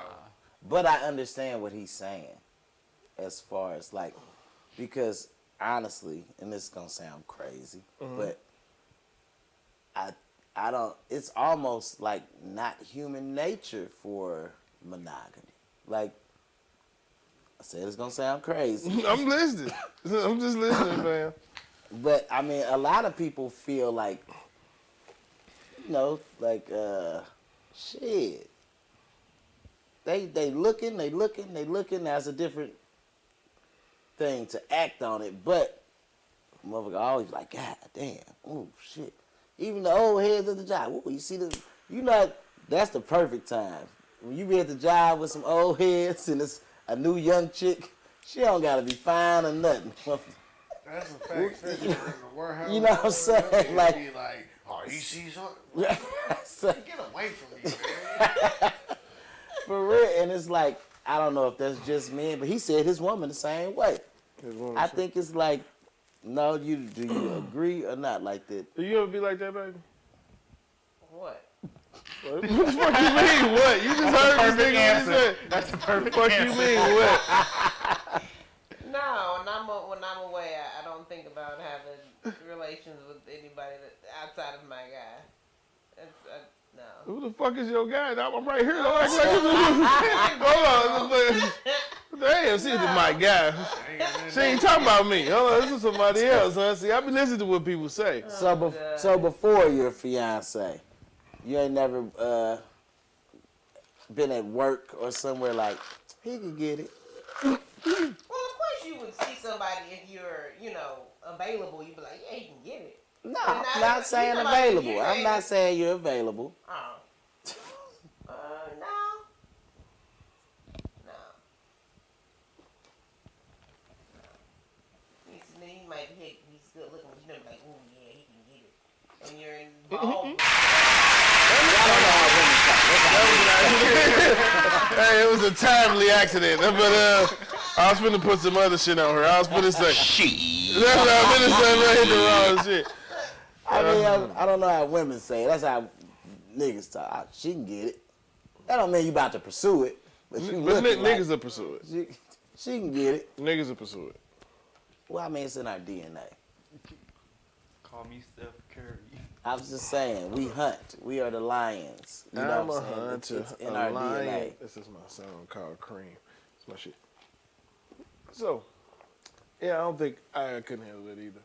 But I understand what he's saying as far as like because honestly, and this is gonna sound crazy, but I I don't it's almost like not human nature for monogamy. Like I said it's gonna sound crazy. [LAUGHS] I'm listening. [LAUGHS] I'm just listening, [LAUGHS] man. But I mean a lot of people feel like you know, like uh shit. They they looking, they looking, they looking. That's a different thing to act on it, but motherfucker always like, God damn, oh shit. Even the old heads at the job, ooh, you see the, you know, that's the perfect time. When you be at the job with some old heads and it's a new young chick, she don't gotta be fine or nothing. [LAUGHS] That's a fact. Especially in the warehouse. You know what I'm saying? Like- be like, oh, he sees something. [LAUGHS] So- Get away from me, man. [LAUGHS] For real, and it's like I don't know if that's just men, but he said his woman the same way. His woman I think it's like, no, you do you [CLEARS THROAT] agree or not like that? Do you ever be like that, baby? What? [LAUGHS] What the fuck you mean? What? You just heard this nigga answer. just said. That's the perfect Fuck you mean? What? [LAUGHS] No, when I'm a, when I'm away, I, I don't think about having relations with anybody that outside of my guy. It's, uh, no. Who the fuck is your guy? I'm right here. Don't act like [LAUGHS] Hold on. What Damn, she's my guy. She ain't talking about me. Hold on, this is somebody else, huh? See, I be listening to what people say. So, bef- so before your fiance, you ain't never uh, been at work or somewhere like he could get it. Well, of course you would see somebody if you're, you know, available. You'd be like, yeah, you can get it. No, But I'm now not saying you know, like, available. I'm not saying you're available. Oh. Uh, no. No. He's, he might hit, he's good looking, but you know, like, oh yeah, he can get it. You're involved. [LAUGHS] Hey, it was a timely accident, but uh, I was finna put some other shit on her. I was finna say, She. that's what I was finna say, but I hit the wrong shit. I mean, I, I don't know how women say it. That's how niggas talk. She can get it. That don't mean you about to pursue it, but you But looking ni- like niggas will pursue it. she, she can get it. Niggas will pursue it. Well, I mean, it's in our DNA. Call me Steph Curry. I was just saying, we hunt. We are the lions. You know I'm what a I'm saying? hunter, It's, it's in a our lion. DNA. This is my song called Cream. It's my shit. So, yeah, I don't think I couldn't handle it either.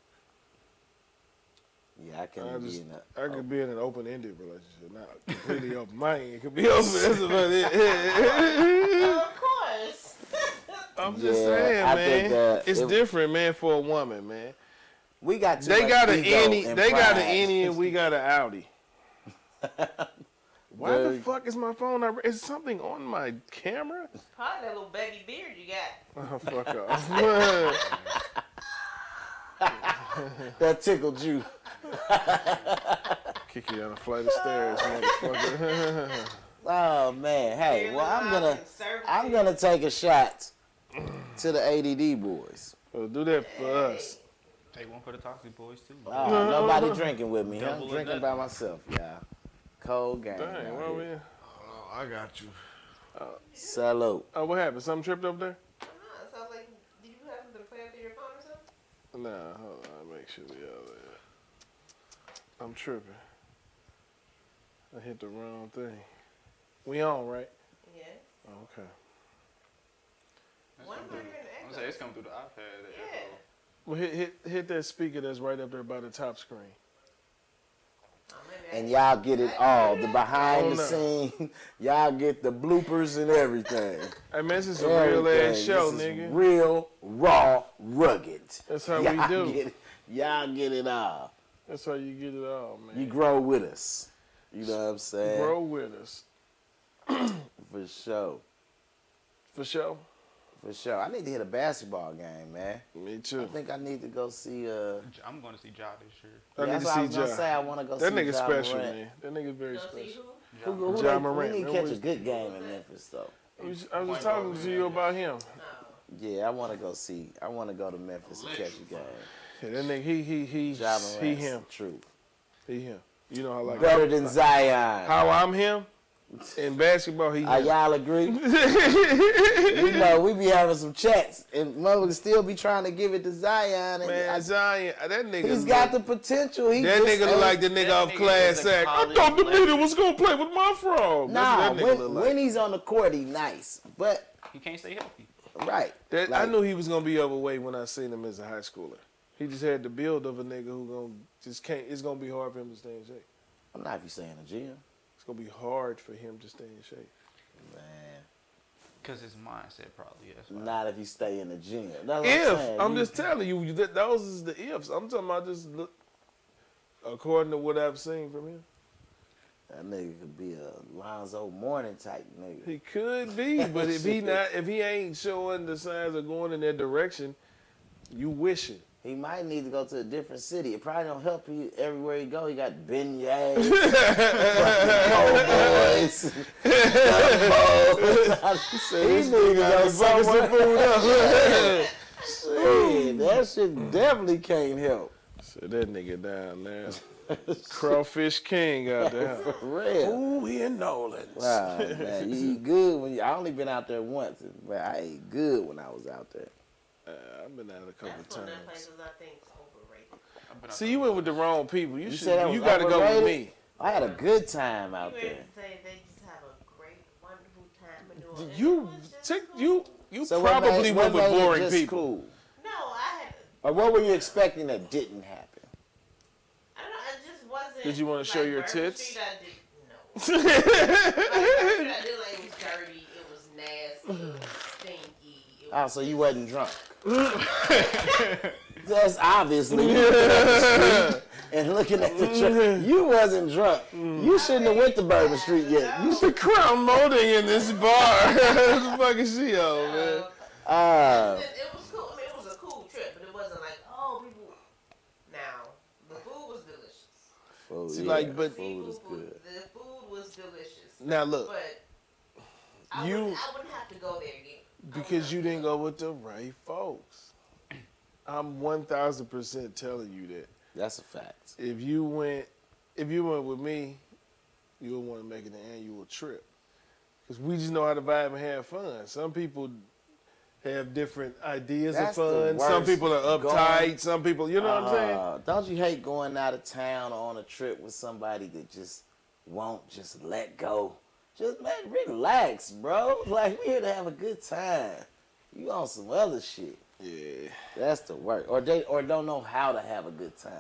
Yeah, I can I be just, in I a. could be in an open-ended relationship, not [LAUGHS] completely open. Mine it could be open. That's about it. of [LAUGHS] course. [LAUGHS] I'm just Yeah, saying, I man. think, uh, it's it- different, man, for a woman, man. We got too They much got an ego any. and They got an pride. any, and we got an Audi. [LAUGHS] Why the Very- fuck is my phone? Not, is something on my camera? Probably that little baby beard you got. Oh, fuck [LAUGHS] off. [LAUGHS] That tickled you. Kick you down a flight of stairs, motherfucker. Oh man, hey, well I'm gonna. I'm gonna take a shot to the ADD boys. well, do that for us. Take one for the Toxic Boys too. Oh, nobody drinking with me. Double I'm drinking by myself, y'all. Cold game. Dang, out well, here. Oh, I got you. Salute. Oh, what happened? Something tripped up there? I don't. It sounds like, did you have something playing through your phone or something? Nah, hold on. Make sure we all there. I'm tripping. I hit the wrong thing. We on, right? Yes. Oh, okay. One hundred and I'm echo. saying it's coming through the iPad. the Yeah. Well, hit hit hit that speaker that's right up there by the top screen. I And y'all get it all. The behind the scene. [LAUGHS] Y'all get the bloopers and everything. Hey man, this is a real ass show, nigga. Real, raw, rugged. That's how y'all we do. Get it, y'all get it all. That's how you get it all, man. You grow with us. You know what I'm saying? Grow with us. [CLEARS THROAT] For sure. For sure. For sure. I need to hit a basketball game, man. Me too. I think I need to go see. Uh, I'm going to see Ja this year. I yeah, need that's to what I was see gonna Ja. say. I want to go That see nigga Ja special, Morant. man. That nigga very Go see special. who? Who, who, Ja they- Morant, we need man. to catch a is- good game in Memphis, though. I was, I was just talking to you about him. Yeah, I want to go see. I want to go to Memphis and catch a game. Yeah, that nigga, he he he Ja he Morant's him. True. He him. You know how I like Better than Zion. how I'm him in basketball. He Uh, y'all agree? [LAUGHS] you know, we be having some chats, and motherfuckers still be trying to give it to Zion. And Man, I- Zion, that nigga. he's look- got the potential. He That just nigga look like the nigga That off nigga class act. I thought the legend. nigga was gonna play with my frog. Nah, that nigga when, like. when he's on the court, he nice. But He can't stay healthy. right, That, I knew he was gonna be overweight when I seen him as a high schooler. He just had the build of a nigga who gonna just can't. It's gonna be hard for him to stay in shape. I'm not if you stay in the gym, It's gonna be hard for him to stay in shape. man. Because his mindset probably is. Not if you stay in the gym. That's what If I'm. I'm You- just telling you, that those is the ifs. I'm talking about just look, according to what I've seen from him. that nigga could be a Lonzo Mourning type nigga. He could be, but if he [LAUGHS] not, if he ain't showing the signs of going in that direction, you wishing. He might need to go to a different city. It probably don't help you everywhere you go. You got beignets, [LAUGHS] Cowboys, [LAUGHS] [LAUGHS] he need to go somewhere. Food up. Shit, that shit definitely can't help. So that nigga down there, crawfish king out there. For real. Ooh, he in NOLA. Wow, man, you eat good when you. I only been out there once, but I ate good when I was out there. Uh, I've been out a couple That's one of them times. places I think is overrated. I've been out See, you went with the wrong people. You, You should. said that You was got to go with overrated? me. I had a good time You out ready there. to say they just have a great, wonderful time in New Orleans? You It was just take cool. you. You So what probably made- went with made it boring just people. Cool? No, I had. Or what were you expecting that didn't happen? I don't. I just wasn't. Did you wanna show like, your Bourbon tits? Street, I did, no. [LAUGHS] like, Bourbon Street, I did like it was dirty. It was nasty. It was stinky. It Oh, so you wasn't drunk. [LAUGHS] That's obviously you looking at the street and looking at the truck. You wasn't drunk. You shouldn't have went to Bourbon Street yet. You The should. crown molding in this bar. [LAUGHS] what the fuck is she on, man? Uh, It, it was cool. I mean, it was a cool trip, but it wasn't like, oh, people. Now, the food was delicious. food, See, yeah, like, but- food is Seafood good. The food was delicious. Now look, But I, You- wouldn't, I wouldn't have to go there again. Because you didn't go with the right folks. I'm one thousand percent telling you that. That's a fact. If you went, if you went with me, you would want to make it an annual trip. Because we just know how to vibe and have fun. Some people have different ideas That's of fun. Some people are Going- uptight. Some people, you know what I'm saying? Uh, don't you hate going out of town or on a trip with somebody that just won't just let go? Just man, relax, bro. [LAUGHS] Like we here to have a good time. You on some other shit. Yeah. That's the work. Or they or don't know how to have a good time.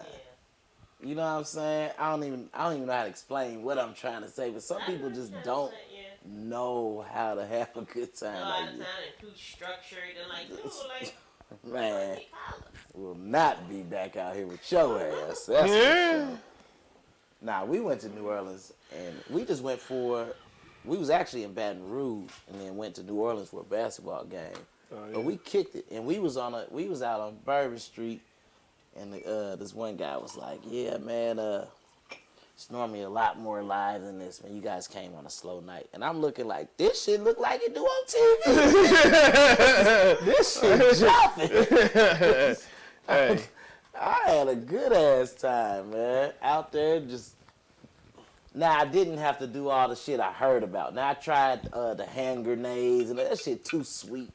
You know what I'm saying? I don't even I don't even know how to explain what I'm trying to say, but some people just don't Yeah. know how to have a good time lot like of this. time and too structured and like, ooh, like, [LAUGHS] Man, like collar. will not be back out here with your ass. That's Yeah. for sure. Nah, we went to New Orleans and we just went for. We was actually in Baton Rouge and then went to New Orleans for a basketball game. Oh, But we kicked it and we was on a we was out on Bourbon Street and uh, this one guy was like, "Yeah, man, uh, it's normally a lot more live than this. Man, you guys came on a slow night." And I'm looking like, "This shit look like it do on TV. [LAUGHS] this shit jumping." [LAUGHS] hey, [LAUGHS] I had a good ass time, man. Out there just. Now I didn't have to do all the shit I heard about. Now I tried uh, the hand grenades and that shit too sweet.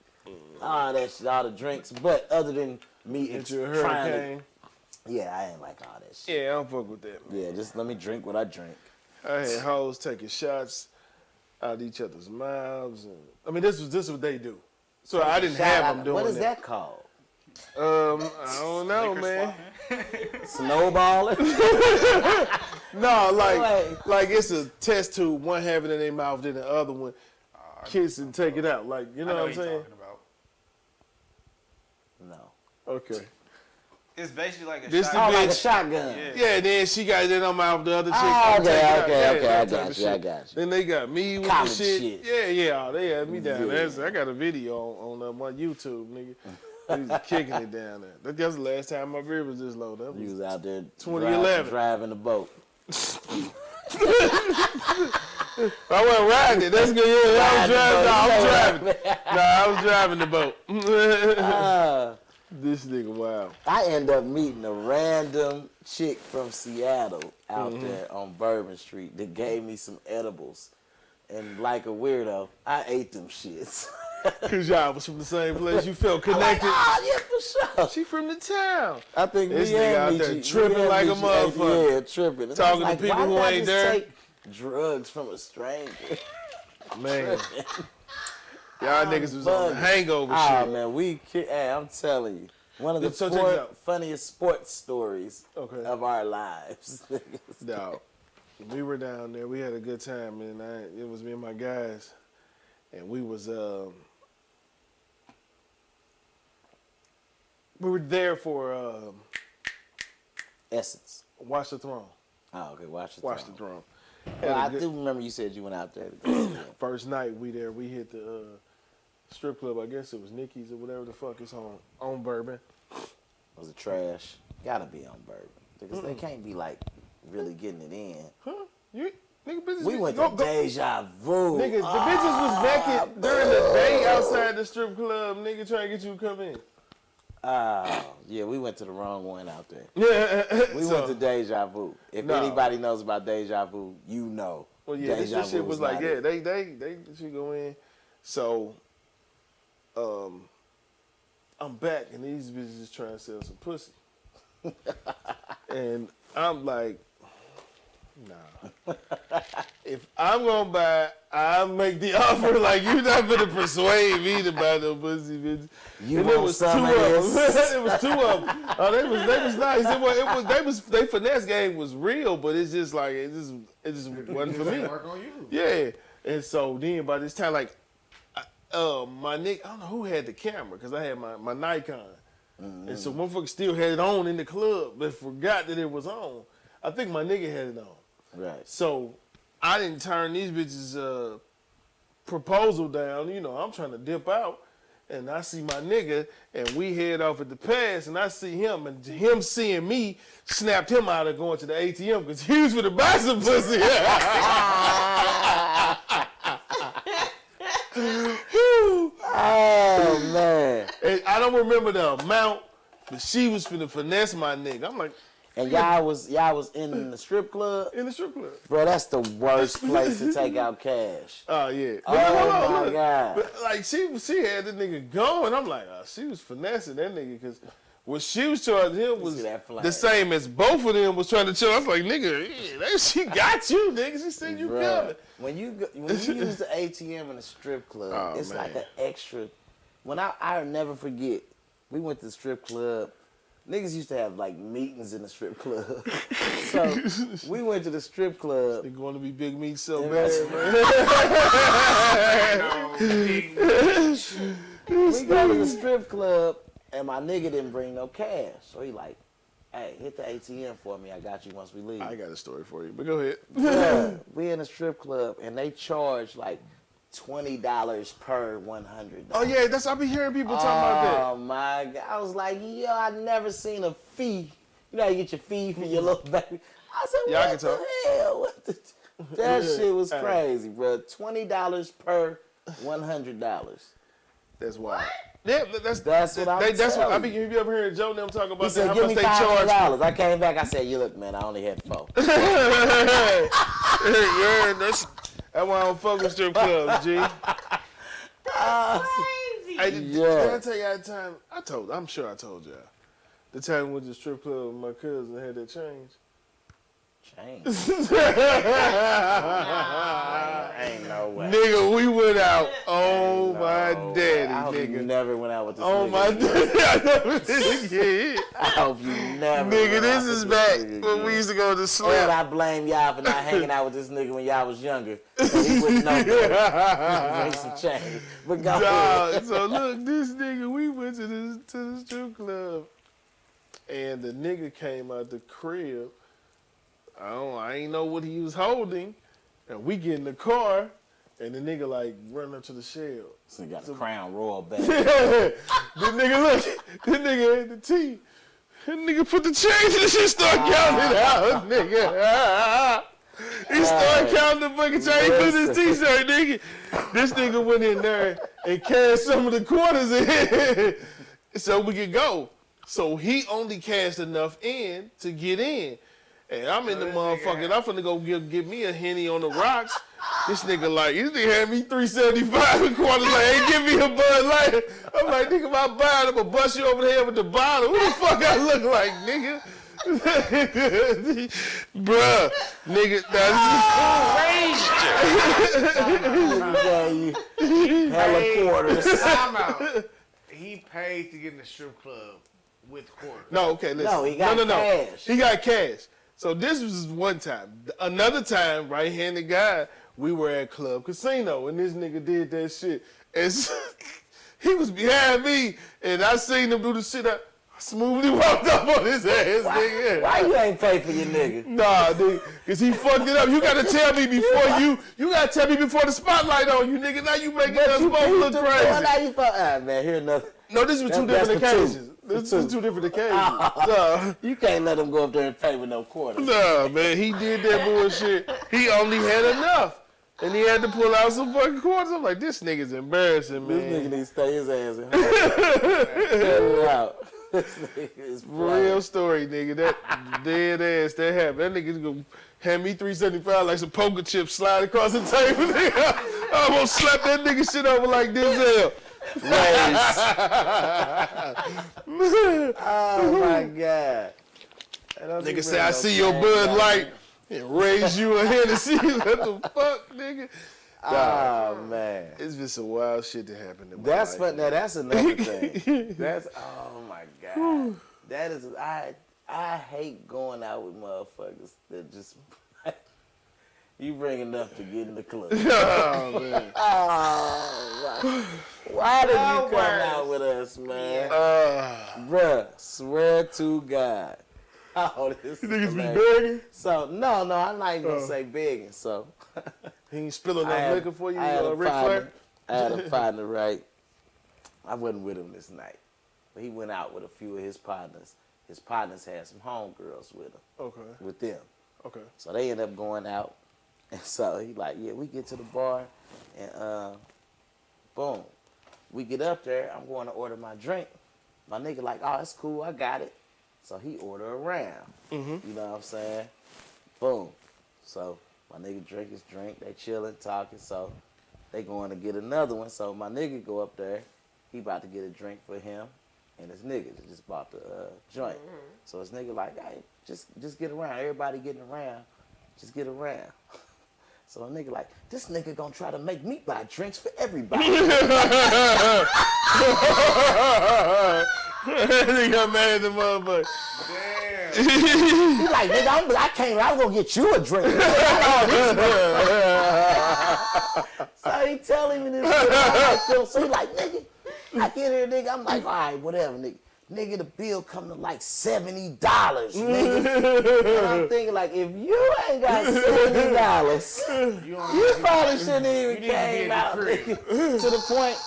All that shit, all the drinks. But other than me get ex- you a trying to, yeah, I ain't like all that shit. Yeah, I don't fuck with that. Man. Yeah, just let me drink what I drink. I had hoes taking shots out each other's mouths, and I mean, this was this is what they do. So I didn't have them doing What is that. that called? Um, [LAUGHS] I don't know, Liquor man. [LAUGHS] Snowballing? [LAUGHS] No, like Like- like it's a test tube. One have it in their mouth, then the other one kiss and take it out. Like you know, know what I'm saying? talking about. no. Okay. It's basically like a This shot. Oh, like a shotgun. Yeah. Yeah, then she got it in her mouth. The other chick. Oh, come take okay, okay, Yeah, okay, I got of you, I got you. Then they got me with College the shit. shit. Yeah, yeah, they had me down Yeah. there. I got a video on, on uh, my YouTube, nigga. He was kicking it down there. That- That's the last time my beer was this low. That You was was out there 2011. dri- driving the boat. I wasn't riding it. That's good. Yeah, I was driving. No, I was driving. No, I was driving the boat. Uh, this nigga, wow. I end up meeting a random chick from Seattle out Mm-hmm. there on Bourbon Street that gave me some edibles. And like a weirdo, I ate them shits. [LAUGHS] [LAUGHS] Cause y'all was from the same place. You felt I'm like, connected. oh, yeah, for sure. She from the town. I think This me nigga and out there tripping like a motherfucker. Yeah, tripping. Talking was to people who ain't there? Take drugs from a stranger. [LAUGHS] Man, y'all niggas was on the hangover Ah shit. man, we ki- hey, I'm telling you, one of the So check sport- this out. funniest sports stories Okay. of our lives. [LAUGHS] Dog. We were down there. We had a good time, and I, it was me and my guys, and we was um, we were there for um, Essence. Watch the Throne. Oh, okay. Watch the Watch throne. the Throne. Well, I good- do remember you said you went out there. To go see it. [CLEARS THROAT] First night we there, we hit the uh, strip club. I guess it was Nikki's or whatever the fuck it's on on Bourbon. Was it trash? Gotta be on bourbon because they can't be like really getting it in. Huh? You nigga bitches. We went go, to go. Deja Vu. Nigga, the Ah, bitches was naked during the day outside the strip club. Nigga trying to get you to come in. Oh, yeah, we went to the wrong one out there. [LAUGHS] Yeah, We went to Deja Vu. If No. anybody knows about Deja Vu, you know. Well, yeah, this, Deja this shit was like, yeah, it. they they they should go in. So, um, I'm back, and these bitches is trying to sell some pussy, [LAUGHS] and I'm like, [LAUGHS] If I'm gonna buy, I make the [LAUGHS] offer. Like you're not gonna persuade me to buy no pussy, bitch. You and it was two some of of them. [LAUGHS] it was two of them. Oh, they was they was nice. It was, it was they was they finesse game was real, but it's just like it just it just wasn't for me. Work on you. Yeah. And so then by this time, like, I- uh, my Nick, I don't know who had the camera because I had my, my Nikon. And so motherfucker still had it on in the club, but forgot that it was on. I think my nigga had it on. Right. So I didn't turn these bitches uh, proposal down. You know, I'm trying to dip out. And I see my nigga, and we head off at the pass, and I see him, and him seeing me snapped him out of going to the ATM because he was for the buy some pussy. Oh man. [LAUGHS] And I don't remember the amount, but she was finna finesse my nigga. I'm like, And y'all was y'all was in the strip club, in the strip club. bro. That's the worst [LAUGHS] place to take out cash. Oh yeah. Oh, my look. God. But like she she had the nigga going. I'm like, oh, she was finessing that nigga because what she was charging him was the same as both of them was trying to charge. I was like, nigga, yeah, that, she [LAUGHS] got you, nigga. She said you Bruh, coming. When you go, when you [LAUGHS] use the ATM in a strip club, Oh, it's like an extra. When I I'll never forget, we went to the strip club. Niggas used to have like meetings in the strip club. [LAUGHS] so we went to the strip club. They're going to be big meat so and bad, man. [LAUGHS] [LAUGHS] we go to the strip club, and my nigga didn't bring no cash. So he like, hey, hit the ATM for me. I got you once we leave. I got a story for you, but go ahead. Bruh, we in a strip club, and they charge like twenty dollars per one hundred. Oh yeah, that's I be hearing people talking about that. Oh my god! I was like, yo, I never seen a fee. You know, how you get your fee for your mm-hmm. little baby. I said, Yeah, I what can the hell? What the? [LAUGHS] That shit was crazy, bro. Twenty dollars per one hundred dollars. That's why. Yeah, that's That's what I'm they, That's what I be. You ever heard Joe them talk He about that, said, how "Give me five dollars." I came back. I said, "You look, man. I only had four. [LAUGHS] yeah, that's that's why I don't fuck with strip clubs, G. Crazy. Hey, did, Yeah. did I tell you the time? I told. I'm sure I told y'all. The time we went to the strip club with my cousin had that change. Change. [LAUGHS] Ain't no way. Nigga, we went out. Oh No my daddy, I hope you nigga. never went out with this Oh nigga. my daddy. I never did. [LAUGHS] I hope you never. Nigga, went this out is with back nigga when we used to go to And slam. I blame y'all for not hanging out with this nigga when y'all was younger. So he wouldn't know. [LAUGHS] Make some change. But go ahead. Dog, so look, this nigga, we went to the to the strip club, and the nigga came out the crib. I don't, I ain't know what he was holding, and we get in the car, and the nigga like run up to the shell. So he got a crown royal back. [LAUGHS] the nigga look, the nigga had the T. The nigga put the change and shit start ah. counting it out, nigga. He started Hey. counting the fucking change, put his t-shirt, nigga. This nigga went in there and cashed some of the quarters in [LAUGHS] so we could go. So he only cashed enough in to get in. And I'm in the motherfucking, I'm finna go get, get me a Henny on the rocks. This nigga like, this nigga had me 375 and quarters like, hey, give me a Bud Light. I'm like, nigga, if I buy it, I'm gonna bust you over the head with the bottle. Who the fuck I look like, nigga? [LAUGHS] Bruh, nigga, Nigga gave you hella quarters. Time out. He paid to get in the strip club with quarters. No, okay, listen. No, he got no, no, no. cash. He got cash. So this was one time. Another time, right-handed guy, we were at Club Casino, and this nigga did that shit. And so, [LAUGHS] he was behind me, and I seen him do the shit. I smoothly [LAUGHS] walked up on his ass, nigga. Why you ain't pay for your nigga? Nah, dude, cause he fucked it up. You gotta tell me before [LAUGHS] you. You gotta tell me before the spotlight on you, nigga. Now you making us both look crazy. now you thought, ah, man, here another. No, this was two different for two. This was two. different occasions. [LAUGHS] Nah. You can't let him go up there and pay with no quarters. Nah, man, he did that bullshit. He only had enough. And he had to pull out some fucking quarters. I'm like, this nigga's embarrassing, man. This nigga needs to stay his ass in. [LAUGHS] Cut it out. This is Real story, nigga. That dead ass, that happened. That nigga's gonna hand me 375 like some poker chips slide across the table, nigga. [LAUGHS] I almost slap that nigga shit over like this. [LAUGHS] Oh my god. Nigga say, I see your Bud Light. and raise you a Hennessy. [LAUGHS] what the fuck, nigga? Oh man. it's just some wild shit that happened in my That's fun. Now that's another [LAUGHS] thing. That's oh my god. That is I I hate going out with motherfuckers that just you bring enough to get in the club. [LAUGHS] Oh, man. [LAUGHS] Oh, why, why did you No come words. out with us, man? Uh, Bruh, swear to God. [LAUGHS] Oh, this is niggas be hilarious. begging. So no, no, I'm not even gonna Oh. say begging. So He ain't spilling I no liquor for you, I had uh, a Ric Flair? I had a partner, right? I wasn't with him this night. But he went out with a few of his partners. His partners had some homegirls with him, Okay, with them. okay. So they end up going out. And so he like, yeah, we get to the bar and uh, boom. We get up there, I'm going to order my drink. My nigga like, oh, it's cool, I got it. So he order around. Mm-hmm. You know what I'm saying? Boom. So my nigga drink his drink, they chilling, talking, so they going to get another one. So my nigga go up there, he about to get a drink for him and his nigga that just bought the uh, joint. So his nigga like, hey, just just get around. Everybody getting around. Just get around. So a nigga like, this nigga gonna try to make me buy drinks for everybody. [LAUGHS] he got mad at the motherfucker. Damn. he like, nigga, I'm, I came, I was gonna get you a drink. [LAUGHS] so he telling me this shit. I'm like, Phil, so he like, nigga, I get here, nigga. I'm like, all right, whatever, nigga. Nigga, the bill come to like seventy dollars, nigga. and I'm thinking like, if you ain't got seventy dollars, [LAUGHS] You, you probably shouldn't even need to be at came out nigga, to the point.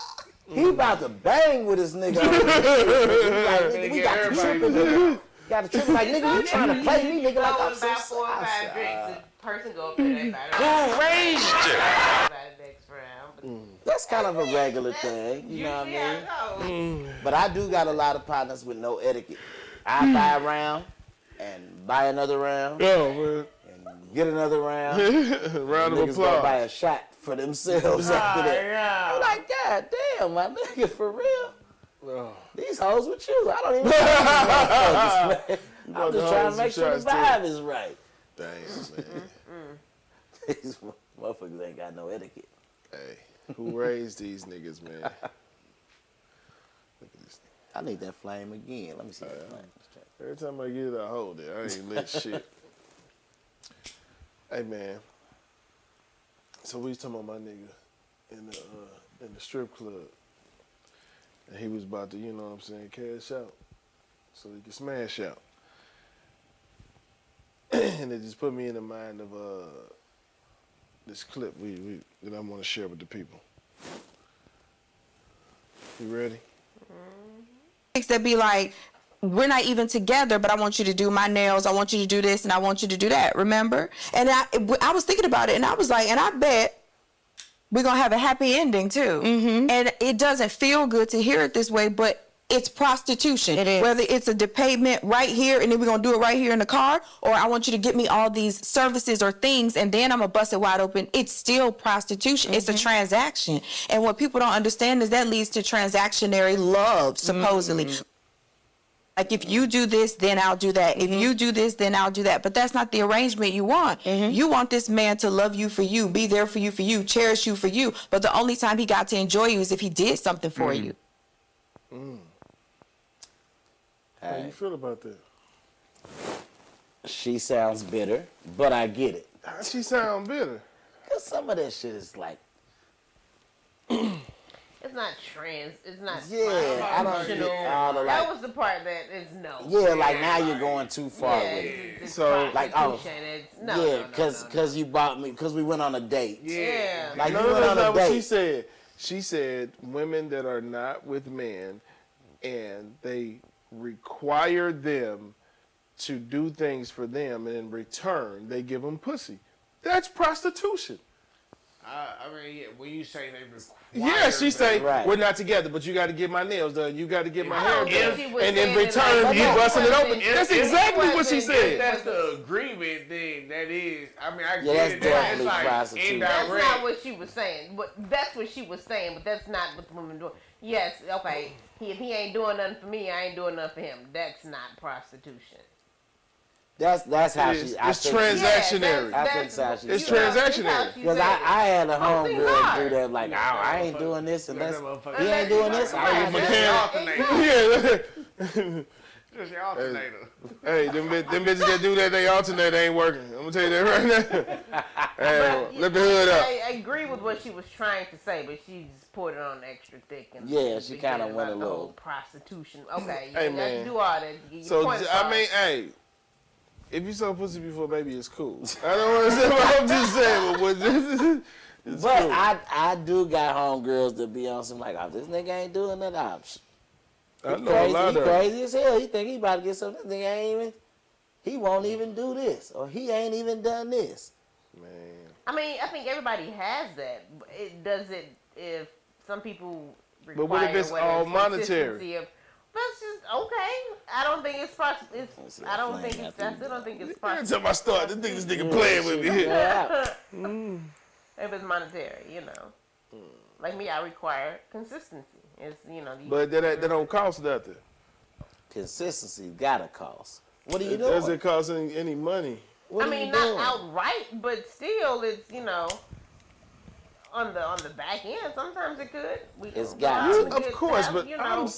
He mm. about to bang with his nigga. on this shit. He like, nigga, we got the Everybody tripping, nigga. Got the tripping like, nigga, you trying to play me, nigga, like I'm so about four or five sorry. drinks. Person go up there, they buy Who raised you? the next round. Mm. But That's kind of a [LAUGHS] regular thing, you know what I mean? Mm. But I do got a lot of partners with no etiquette. I mm. buy a round and buy another round Yo, man. and get another round. [LAUGHS] Round of Niggas gonna buy a shot for themselves [LAUGHS] after that. I'm like, God damn, my nigga, for real? Oh. These hoes with you. I don't even know these motherfuckers, man. I'm just trying to make sure the shots, too. vibe is right. Damn, man. These motherfuckers ain't got no etiquette. hey, who raised these niggas, man? [LAUGHS] Look at this. I need that flame again. Let me see that flame. Every time I get it, I hold it. I ain't lit [LAUGHS] shit. Hey, man. So we was talking about my nigga in the uh, in the strip club, and he was about to, you know what I'm saying, cash out, so he could smash out. [CLEARS THROAT] and it just put me in the mind of uh, this clip we, we that I want to share with the people. You ready? that be like, we're not even together, but I want you to do my nails. I want you to do this, and I want you to do that. Remember? And I, I was thinking about it, and I was like, and I bet we're gonna have a happy ending too. Mm-hmm. And it doesn't feel good to hear it this way, but it's prostitution. It is. Whether it's a depayment right here, and then we're gonna do it right here in the car, or I want you to get me all these services or things, and then I'm gonna bust it wide open. It's still prostitution. It's a mm-hmm. transaction, and what people don't understand is that leads to transactionary love, supposedly. Mm. Like if you do this, then I'll do that. If mm-hmm. you do this, then I'll do that. But that's not the arrangement you want. Mm-hmm. You want this man to love you for you, be there for you for you, cherish you for you. But the only time he got to enjoy you is if he did something for mm. you. Mm. How you feel about that? She sounds bitter, but I get it. How she sound bitter? Cause some of that shit is like, [CLEARS THROAT] it's not trans. It's not. yeah, I don't get functional. all the That like, was the part that is no. yeah, like now you're going too far Yeah, with it. it's- it's So, like, oh, prostitution. It's, no, yeah, no, no, cause no, no. cause you bought me, cause we went on a date. Yeah. Like no, you went that's on a date. what she said. She said women that are not with men and they require them to do things for them, and in return they give them pussy. That's prostitution. I, I mean, yeah, when you say they require Yeah, she say Right. we're not together, but you got to get my nails done. You got to get my hair done, she and in return like you that. busting it open. If- That's if- exactly what she if If said. that's the agreement, then that is. I mean, I Yeah, get that's it. definitely That's like prostitution. That's not what she was saying. But that's what she was saying. But that's not what the women doing. Yes, okay. He, if he ain't doing nothing for me, I ain't doing nothing for him. That's not prostitution. That's that's how It's- she. I it's think- transactionary. I think that's how she. It's transactionary. Because I, I had a oh, homegirl do that, like, oh, I ain't doing this unless motherfucker- he ain't doing this. I ain't doing that. Yeah. [LAUGHS] Just your alternator. Hey, them, them bitches that do that, they alternate ain't working. I'm gonna tell you that right now. [LAUGHS] hey, lift the hood up. I, I agree with what she was trying to say, but she just poured it on extra thick. And Yeah, she kinda began went a little- prostitution. Okay, you Hey, got to man. do all that. to get your So point j- I mean, hey, if you saw pussy before, baby, it's cool. [LAUGHS] I don't understand what I'm just saying, but what this it's But cool. I I do got homegirls that be on some like, oh, this nigga ain't doing that option. I He know a crazy, lot he of crazy as hell. He think he about to get something. This nigga ain't even. He won't even do this, or he ain't even done this. man. I mean, I think everybody has that. It does it if some people require. But what if it's all monetary? consistency Of, that's just okay. I don't think it's pros- it's. I don't think it's. after I still don't think it's. Every time I start, this nigga, this nigga playing with me. shit, yeah. [LAUGHS] if it's monetary, you know. Mm. Like me, I require consistency. It's you know. these- But that, that, that don't cost nothing. Consistency gotta cost. What are you It doing? doesn't cost any, any money. What I mean, not doing? outright, but still, it's you know. On the on the back end, sometimes it could. We, It's we got have to. Of good course, time, but you know. I'm,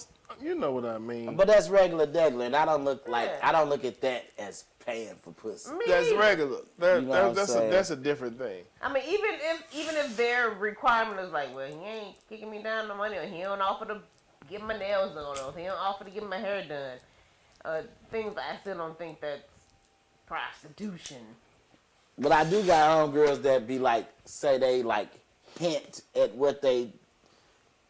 you know what I mean. But that's regular degular, and I don't look like Yeah. I don't look at that as paying for pussy. Me that's either. regular. That, You know that- what I'm that's a saying? that's a different thing. I mean, even if even if their requirement is like, well, he ain't kicking me down the money, or he don't offer to get my nails done, or he don't offer to get my hair done, uh, things I still don't think that's prostitution. But I do got homegirls that be like, say they like hint at what they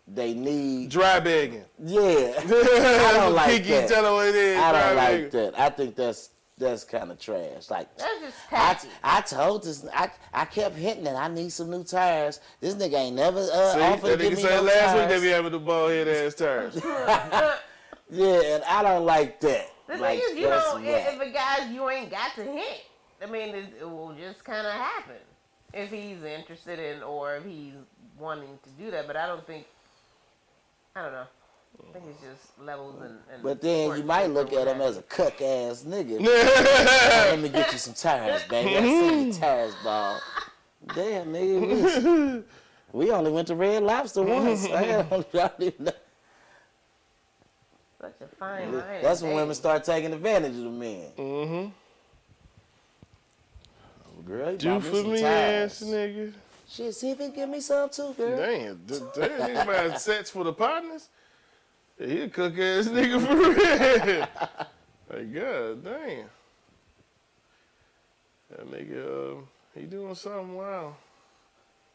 they need. Dry begging. Yeah, [LAUGHS] I don't like Kiki, that. tell her what it is. I dry don't like begging. that. I think that's that's kind of trash. Like That's just I, tacky. I told this I I kept hinting that I need some new tires. This nigga ain't never uh, See, offered to that give nigga me said no last week tires. they be having the bald head ass tires. [LAUGHS] Yeah, and I don't like that. The like, thing is, you that's know, if, if a guy you ain't got to hint, I mean, it, it will just kind of happen if he's interested in or if he's wanting to do that. But I don't think, I don't know. I think it's just levels and. and But then you might look at him as a cuck ass nigga. [LAUGHS] Let me get you some tires, baby. I see your [LAUGHS] tires, ball. Damn, nigga. We, [LAUGHS] we only went to Red Lobster once. I don't, even know. Such a fine line. That's when women start taking advantage of the men. Mm-hmm. Girl, you Do for me me, tires. ass nigga. Shit, see if he give me some too, girl. Damn, damn, he buying sets for the partners. He a cook ass nigga for real. like god damn. That nigga, um, he doing something wild.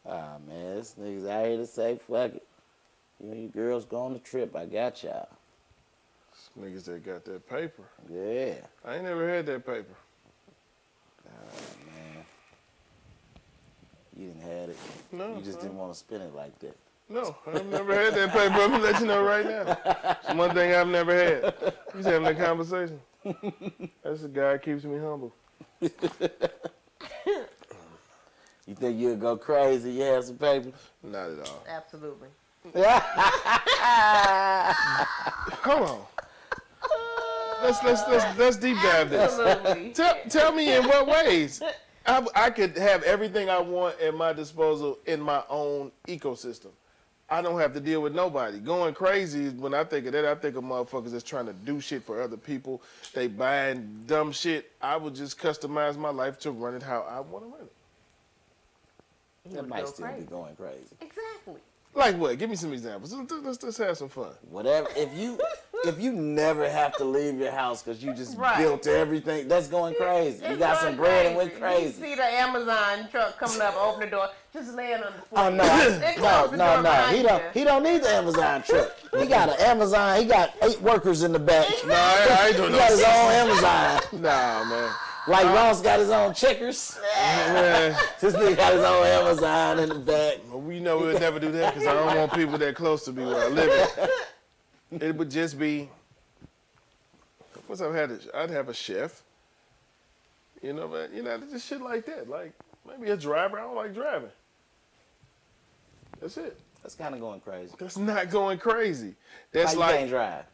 Ah man, this niggas out here to say fuck it. You and your girls go on the trip. I got y'all. Niggas that got that paper. Yeah. I ain't never had that paper. Man. You didn't have it. No, You just no. didn't want to spend it like that. No, I've never had that paper. I'm gonna let you know right now. It's one thing I've never had. He's having that conversation. That's the guy that keeps me humble. You think you'll go crazy? You have some paper? Not at all. Absolutely. [LAUGHS] Hold on. Let's let's let's let's deep dive this. Absolutely. Tell tell me in what ways I, I could have everything I want at my disposal in my own ecosystem. I don't have to deal with nobody. Going crazy is when I think of that, I think of motherfuckers that's trying to do shit for other people. They buying dumb shit. I would just customize my life to run it how I want to run it. He That would might go still crazy. be going crazy. Exactly. Like what? Give me some examples. Let's, let's, let's have some fun. Whatever. If you if you never have to leave your house because you just Right. built everything, that's going crazy. You got some bread and went crazy. You crazy. see the Amazon truck coming up, open the door, just laying on the oh, floor. Oh no, no, no, no. He don't. you. He don't need the Amazon truck. He got an Amazon. He got eight workers in the back. No, I, I ain't doing He got his no. own Amazon. Nah, man. Like Ross got his own checkers. This nigga got his own Amazon in the back. Well, we know we would never do that because I don't want people that close to me where I live. It would just be. Once I've had, a, I'd have a chef. You know, but you know, just shit like that. Like maybe a driver. I don't like driving. That's it. That's kind of going crazy. That's not going crazy. That's Like, you can't drive.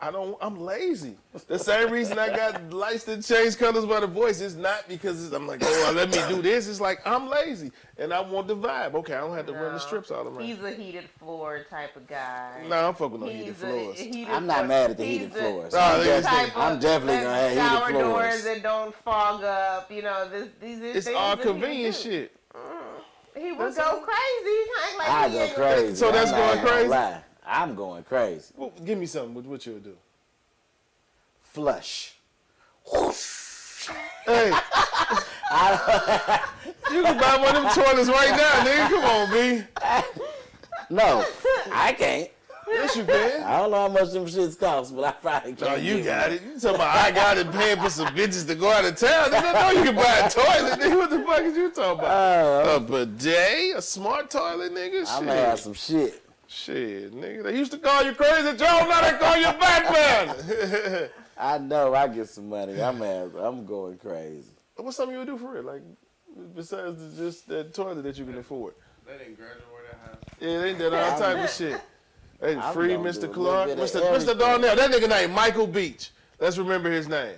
I don't. I'm lazy. The same reason I got lights that change colors by the voice. It's not because it's, I'm like, oh, well, let me do this. It's like I'm lazy and I want the vibe. Okay, I don't have to run the No. strips all around. He's a heated floor type of guy. Nah, I'm fucking on He's heated a floors. heated I'm not floor- mad at the he's heated the- floors. Nah, I'm, they definitely, type of- I'm definitely let gonna have shower heated floors. doors that don't fog up. You know, this, these are It's all that convenient do. shit. He would go crazy. Like I go crazy. So that's I'm not going gonna crazy? I'm going crazy. Well, give me something. What, what you would do? Flush. Hey, [LAUGHS] [LAUGHS] you can buy one of them toilets right now, nigga. Come on, B. No, I can't. Yes, you can. I don't know how much them shits cost, but I probably can't. No, you got one. it. You talking about I got it paying for some bitches to go out of town. Nigga, know you can buy a toilet. Nigga, what the fuck is you talking about? Oh, a bidet? A smart toilet, nigga? I'm Shit. gonna have some shit. Shit, nigga. They used to call you crazy Joe, now they call you Batman. [LAUGHS] I know I get some money. I'm have, I'm going crazy. What's something you would do for it? Like, besides the- just that toilet that you can afford? They didn't graduate that high. Yeah, they did all type of shit. [LAUGHS] They I'm free gonna do a Mr. Clark, Mr. Mr. Darnell. That nigga named Michael Beach. Let's remember his name.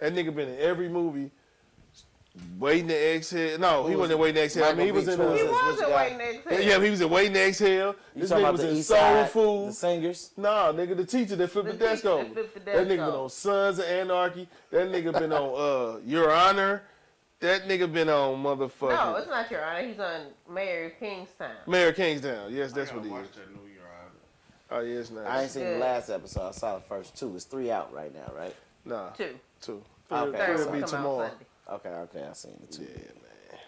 That nigga been in every movie. Waiting to exhale. No, he Who wasn't was- Waiting to Exhale. I mean, he Michael was in. Beach Uh, He was- was Which a guy? waiting next yeah, yeah, he was in Waiting to Exhale. You This talking nigga about was the in East Soul Side, Food. the singers? Nah, nigga, the teacher that flipped the, The desk teacher over. that flipped the that desk nigga been over. on Sons of Anarchy. That nigga been on uh Your Honor. That nigga been on motherfucking No, it's not your honor. He's on Mayor Kingstown. Mayor of Kingstown. Yes, that's I what he watch is. that New Year Oh yeah, it's nice. I ain't seen the Good. last episode. I saw the first two. It's three out right now, right? Nah, Two. two. Okay. Third It'll will be come tomorrow. Sunday. Okay, okay, I seen the two. Yeah, man.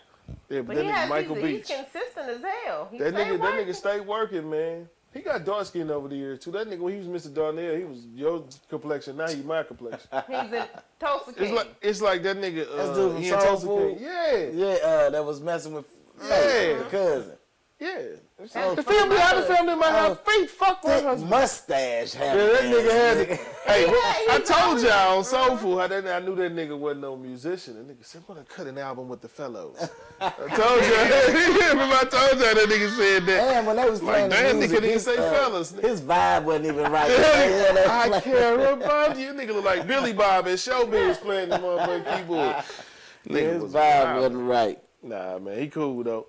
Yeah, but, But that he nigga has, Michael he's, Beach. he's consistent as hell. He That stay nigga, that nigga stay working, man. He got dark skin over the years too. That nigga when he was Mr. Darnell, he was your complexion. Now he my complexion. [LAUGHS] He's in Tulsa It's like it's like that nigga. Uh, That's dude from he Soul Food? Yeah, Yeah, uh, that was messing with Yeah. Faith, the cousin. Yeah. That's The family, I the family in my Oh, house. Feet, fuck my husband. mustache Yeah, that nigga had it. [LAUGHS] Hey, Yeah, I told y'all on Soul Food that I knew that nigga wasn't no musician. That nigga said, "I'm gonna cut an album with the fellows." [LAUGHS] I told you. [LAUGHS] Remember, I told y'all that nigga said that. Damn, when they was Like, playing damn, the nigga didn't say uh, fellas. His vibe wasn't even right. Yeah, I care about you. Nigga look like Billy Bob and Showbiz playing the motherfucking keyboard. Nigga His was vibe wild. wasn't right. Nah, man, he cool though.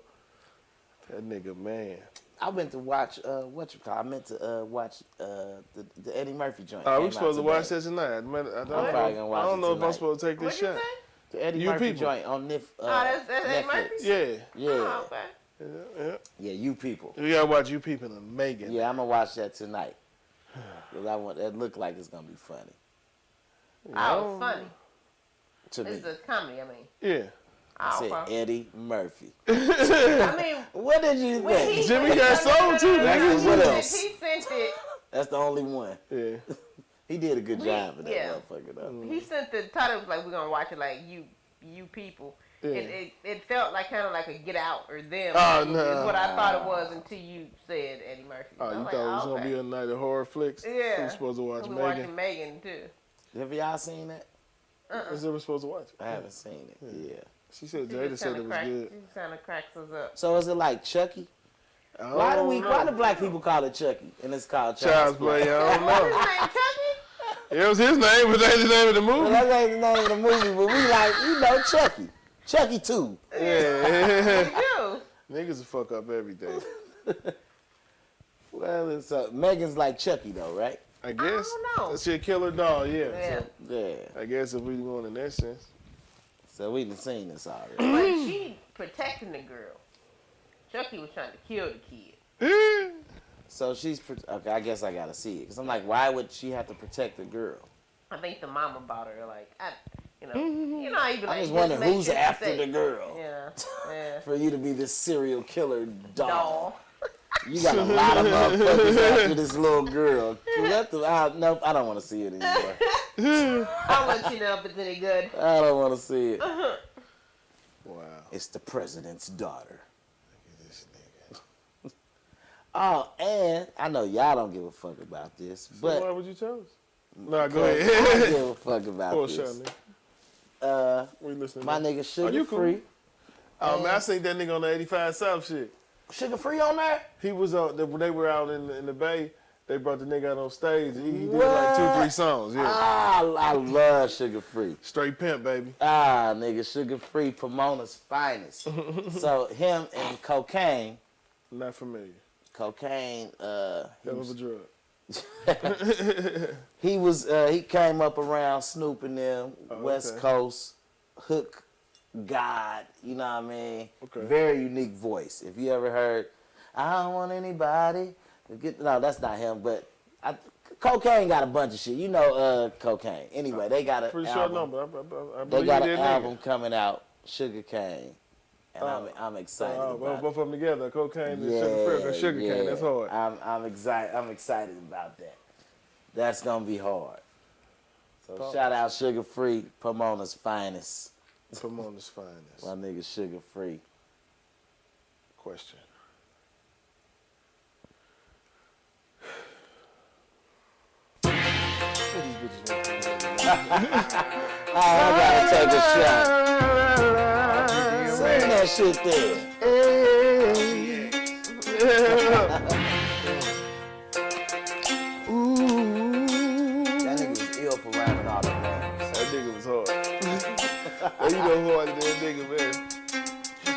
That nigga, man. I went to watch uh, what you call. I meant to uh, watch uh, the, the Eddie Murphy joint. Uh, Came we supposed to watch that tonight. Man, I don't, probably know, gonna watch I don't it know if I'm supposed to take this What'd shot. The Eddie You Murphy people. joint on Nif, uh, Oh, that's- that's Eddie Netflix. Murphy? Yeah, Yeah, Oh, okay. yeah, yeah. yeah, you people. We gotta watch you people and Megan. Yeah, I'm gonna watch that tonight. Cause I want that look like it's gonna be funny Oh, it's funny. to me. It's a comedy, I mean. Yeah. I Oh, said okay. Eddie Murphy. [LAUGHS] I mean, What did you when he, think? Jimmy got soul too, nigga. What he else? sent- He sent it. That's the only one. Yeah. [LAUGHS] He did a good We- job of that yeah. motherfucker though. Mm. He sent the title was like we're gonna watch it like you you people. Yeah. It, it it felt like kind of like a Get Out or Them. Oh, movie no. Is what I thought it was until you said Eddie Murphy. Oh, I you was thought it was like, gonna okay. be a night of horror flicks? Yeah. We were supposed to watch we Megan. watching Megan too. Have y'all seen that? Uh-uh. Is it we supposed to watch? I haven't seen it. Yeah. She said She Jada said it was crack- good. She kind of cracks us up. So is it like Chucky? I Why do we? know. Why do black people call it Chucky and it's called Child's Child's Play? Play? I don't know. Chucky? It was his name, but that's the name of the Well, movie. that ain't the name of the movie, but we like you know Chucky. Chucky two. Yeah. You. [LAUGHS] Niggas will fuck up every day. [LAUGHS] Well, it's uh, Megan's like Chucky though, right? I guess. I don't know. She a killer doll, yeah. Yeah. Yeah. I guess if we going in that sense. So we done seen this already. But she protecting the girl. Chucky was trying to kill the kid. [GASPS] So she's pro- okay. I guess I gotta see it because I'm like, why would she have to protect the girl? I think the mama bought her like, I, you know, mm-hmm. you know, how you be like, I'm just just wondering who's after the girl Yeah, [LAUGHS] yeah. for you to be this serial killer doll. Doll. You got a lot of motherfuckers after this little girl. Let the, I, nope, I don't want to see it anymore. [LAUGHS] I'll let you know if it's any good. I don't want to see it. [LAUGHS] Wow. It's the president's daughter. Look at this nigga. [LAUGHS] Oh, and I know y'all don't give a fuck about this, But why would you chose? Nah, go ahead. I ahead. give a fuck about Full shot, this. nigga. Uh, We listening. my to? nigga Are sugar you cool? free. Oh man, I seen that nigga on the 85 South shit. Sugar free on that? He was. When they were out in the, in the bay, They brought the nigga out on stage. He, he did like two, three songs. Yeah. Ah, I love Sugar Free. Straight pimp, baby. Ah, nigga, Sugar Free, Pomona's finest. [LAUGHS] so him and Kokane, Not familiar. Kokane. Uh, he Hell was, of a drug. [LAUGHS] he was uh, he came up around Snoop and them Oh, West okay. Coast hook god. You know what I mean? Okay. Very unique voice. If you ever heard, I don't want anybody to get. No, that's not him. But I, Kokane got a bunch of shit. You know, uh, Kokane. Anyway, they got a Pretty album. short number. I, I, They got an album nigga. coming out, Sugar Cane, and I'm Oh. I'm excited well, about both of them together, Kokane and sugar, free, sugar cane. That's hard. I'm I'm excited. I'm excited about that. That's gonna be hard. So Talk. shout out Sugar Free, Pomona's finest. Pomona's finest. My nigga Sugar Free. Question. What these bitches want from me? I gotta take a shot. [LAUGHS] Sing that shit there. You know who than that nigga, man.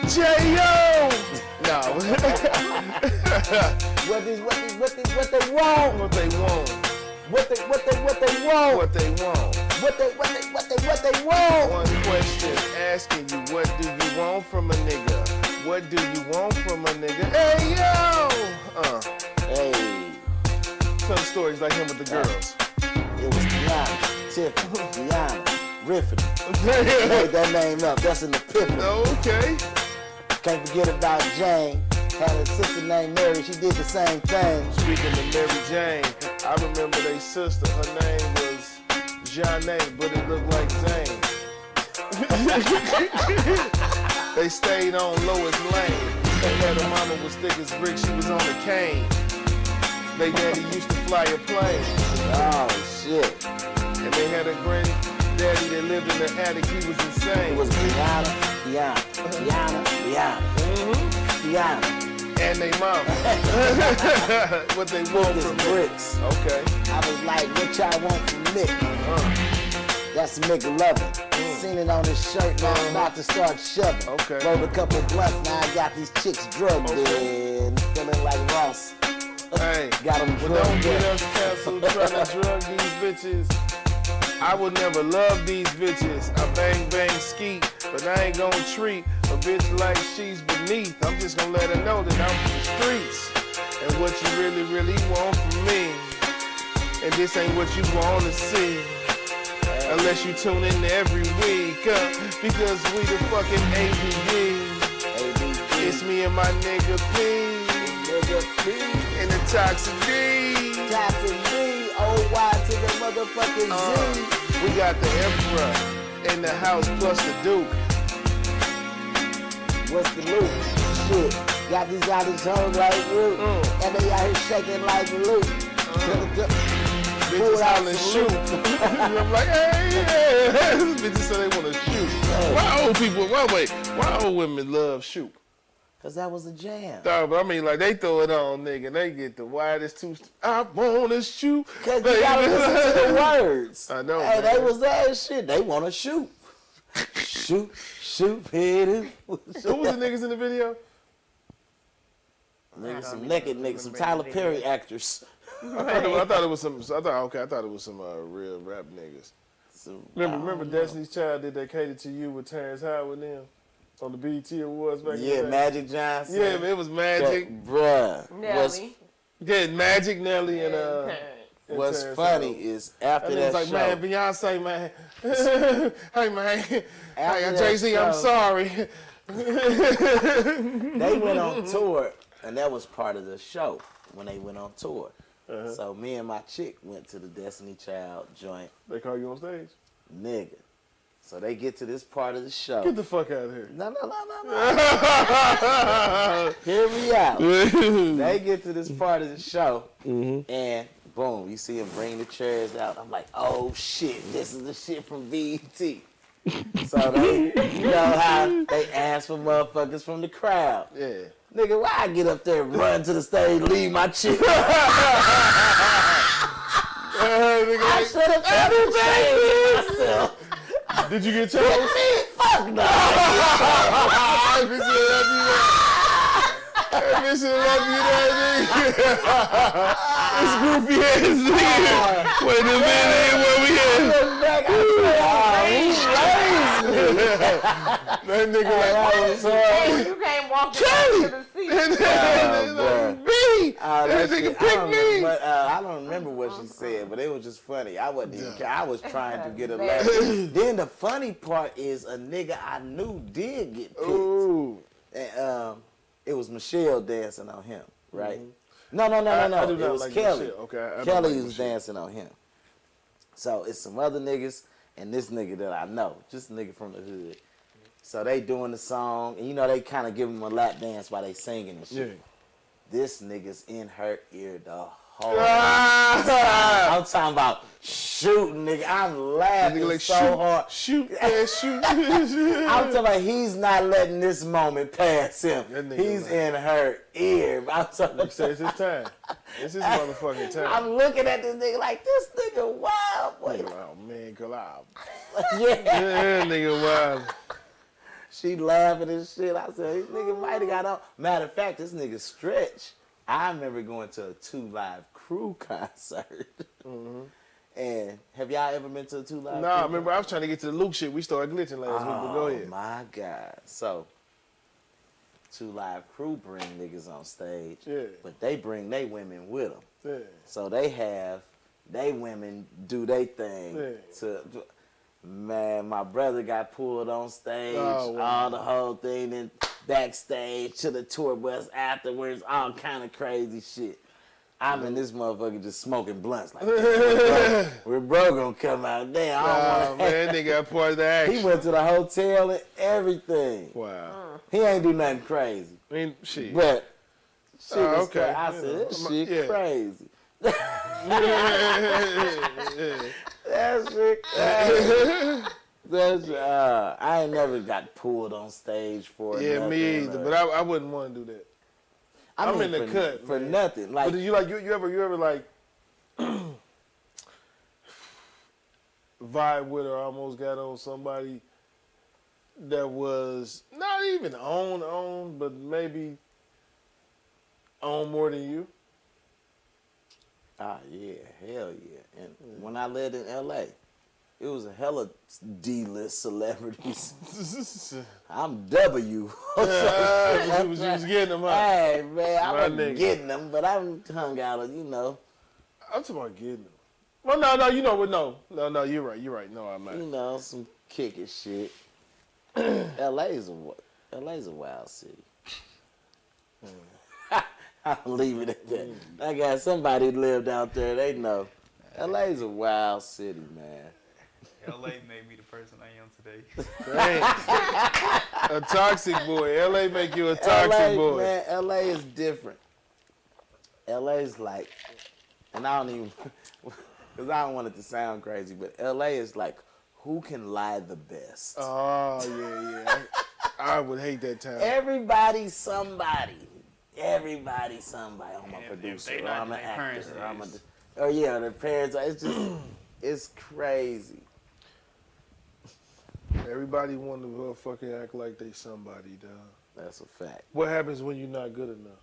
J.O. No. [LAUGHS] What they what they what they what they want? what they want. What they what they what they want? What they want. What they what they what they what they want? One question asking you, what do you want from a nigga? What do you want from a nigga? Hey, yo! Uh, Hey, tell stories like him with the girls. it was Deanna, Tiffany, Deanna, Riffany. Made that name up. That's an epiphany. Oh, okay. Can't forget about Jane. Had a sister named Mary. She did the same thing. Speaking of Mary Jane, I remember they sister. Her name was Jeanne, but it looked like Zane. [LAUGHS] they stayed on Lois Lane. They had a mama was thick as brick. She was on a cane. They daddy used to fly a plane. Oh shit. And they had a granddaddy that lived in the attic. He was insane. It was Rihanna, Rihanna, Rihanna, Rihanna, Mm-hmm. Rihanna. And they mama. [LAUGHS] what they want from me. bricks. Okay. I was like, what y'all want from Mick? Uh, That's Mick Lovin'. Seen it on his shirt, now I'm about to start shoving. Mm. Okay. Rolled a couple blunts, now I got these chicks drugged Okay. in. Feeling like Ross. hey. Got them But don't get us canceled trying to drug these [LAUGHS] bitches. I would never love these bitches. I bang bang skeet, but I ain't gonna treat a bitch like she's beneath. I'm just gonna let her know that I'm from the streets. And what you really, really want from me. And this ain't what you wanna see. Unless you tune in every week. Uh, because we the fucking ABD. It's me and my nigga P. Nigga P. And the toxic D. Toxic O-Y to the motherfucking Uh, Z. we got the emperor in the house plus the duke. What's the loop? Shit. Got these out his home like Luke. Mm. And they out here shaking like Luke. Bitches out hollering shoot. [LAUGHS] I'm like, hey, yeah. [LAUGHS] Bitches say they want to shoot. Why old people? Why wait? Why old women love shoot? Cause that was a jam. Nah, but I mean, like they throw it on, nigga. and They get the widest two. I wanna shoot. Cause you gotta listen to the words. [LAUGHS] I know, Hey, man. they was that shit. They wanna shoot. shoot, shoot, hit it. Who was the niggas in the video? Niggas, some naked niggas, some Tyler Perry actors. [LAUGHS] I thought, it, I thought it was some. I thought okay. I thought it was some uh, real rap niggas. Some- Remember, I remember know. Destiny's Child did that cater to you with Terrence Howard and them on the BET Awards back in Yeah, the day. Magic Johnson. Yeah, man, it was Magic. That- bruh. What's, Nelly. Yeah, Magic, Nelly, and uh. and what's Terrence funny Howard. is after And that it was like, show, man, Beyonce, man. [LAUGHS] hey, man. Hey, Jay Z, I'm sorry. [LAUGHS] [LAUGHS] they went on tour, and that was part of the show when they went on tour. Uh-huh. So me and my chick went to the Destiny Child joint, They call you on stage. nigga. So they get to this part of the show. Get the fuck out of here. No, no, no, no, no. [LAUGHS] Hear me out. [LAUGHS] they get to this part of the show, Mm-hmm. and boom, you see him bring the chairs out. I'm like, oh shit, this is the shit from BET. so they, you know how they ask for motherfuckers from the crowd. Yeah. Nigga, why I get up there run to the stage, leave my chick? [LAUGHS] I should have same myself. Did you get chose? Fuck no. That bitch love you that. Bitch love you that nigga. this goofy ass nigga. Wait a minute, where we at? That nigga like, That was hard. Hey, you can't walk Charlie. to the seat. Oh, me. Uh, That that nigga picked me. but, uh, I don't remember what she said, but it was just funny. I wasn't even care. I was trying to get a laugh. [LAUGHS] then the funny part is a nigga I knew did get picked. Ooh. And, um, it was Michelle dancing on him, right? No, no, no, I- no, I no. it was like Kelly. Michelle. Okay, I Kelly like was Michelle. dancing on him. So it's some other niggas and this nigga that I know, just a nigga from the hood. So they doing the song, and you know they kind of give him a lap dance while they singing and shit. Yeah. This nigga's in her ear the whole Ah! I'm talking about shooting, nigga. I'm laughing Nigga like, so shoot, hard. shoot, [LAUGHS] man, shoot. I'm talking about he's not letting this moment pass him. He's in her ear. I'm talking He said, it's his [LAUGHS] time. It's his motherfucking time. I'm looking at this nigga like this nigga wild boy. Nigga, oh man, girl, [LAUGHS] out. yeah. Yeah, nigga, wild. She laughing and shit. I said, this nigga might have got on. Matter of fact, this nigga stretch. I remember going to a 2 Live Crew [LAUGHS] concert. And have y'all ever been to a two live? Mm-hmm. Nah, remember I was trying to get to the Luke shit. We started glitching last week, but go Oh ahead. my god! So, 2 Live Crew bring niggas on stage, Yeah. but they bring they women with them. Yeah. So they have they women do they thing Yeah. to. Man, my brother got pulled on stage, Oh, wow. all the whole thing, then backstage to the tour bus afterwards, all kind of crazy shit. I'm in mm-hmm. this motherfucker just smoking blunts like, [LAUGHS] we're bro gonna come out. I Oh don't man, nigga got part of the action. [LAUGHS] He went to the hotel and everything. Wow. He ain't do nothing crazy. I mean, shit. But she Oh, was okay. cra- I said, this shit yeah. crazy. [LAUGHS] That shit crazy. That's, uh, I ain't never got pulled on stage for it. yeah, nothing, me either. But I, I wouldn't want to do that. I I'm mean, in the for, cut for man. nothing. Like, but you like you, you ever you ever like [CLEARS THROAT] vibe with or almost got on somebody that was not even on on, but maybe on more than you. ah, yeah, hell yeah. And when I lived in L.A., it was a hella D-list celebrities. [LAUGHS] I'm W. [LAUGHS] Ah, you was, you was getting them, huh? Hey man, I wasn't nigga. getting them, but I hung out, you know, I'm talking about getting them. Well, no, no, you know what? No, no, no. You're right. You're right. No, I'm not. you know, some kicking shit. [CLEARS THROAT] LA's a LA's a wild city. [LAUGHS] I'll leave it at that. I got somebody lived out there. They know. LA's a wild city, man. LA made me the person I am today. A toxic boy. LA make you a toxic LA, boy. man, LA is different. LA is like, and I don't even, [LAUGHS] because I don't want it to sound crazy, but LA is like, who can lie the best? Oh yeah, yeah. I, I would hate that town. Everybody, somebody. Everybody, somebody. I'm a if producer. they Or I'm an their actor. or I'm a, oh yeah, their parents. It's just, it's crazy. Everybody want to fucking act like they somebody, dog. That's a fact. What happens when you're not good enough?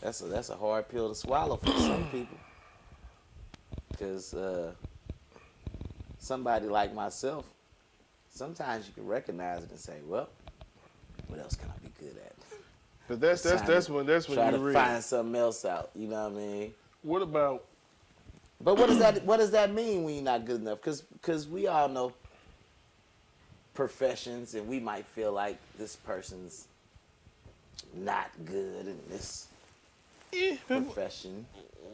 That's a that's a hard pill to swallow for some [CLEARS THROAT] people. Cause uh, somebody like myself, sometimes you can recognize it and say, "Well, what else can I be good at?" But that's that's that's when that's when you Try you to find something else out. You know what I mean? What about But what does that what does that mean when you're not good enough? Because because we all know professions, and we might feel like this person's not good in this Yeah, profession.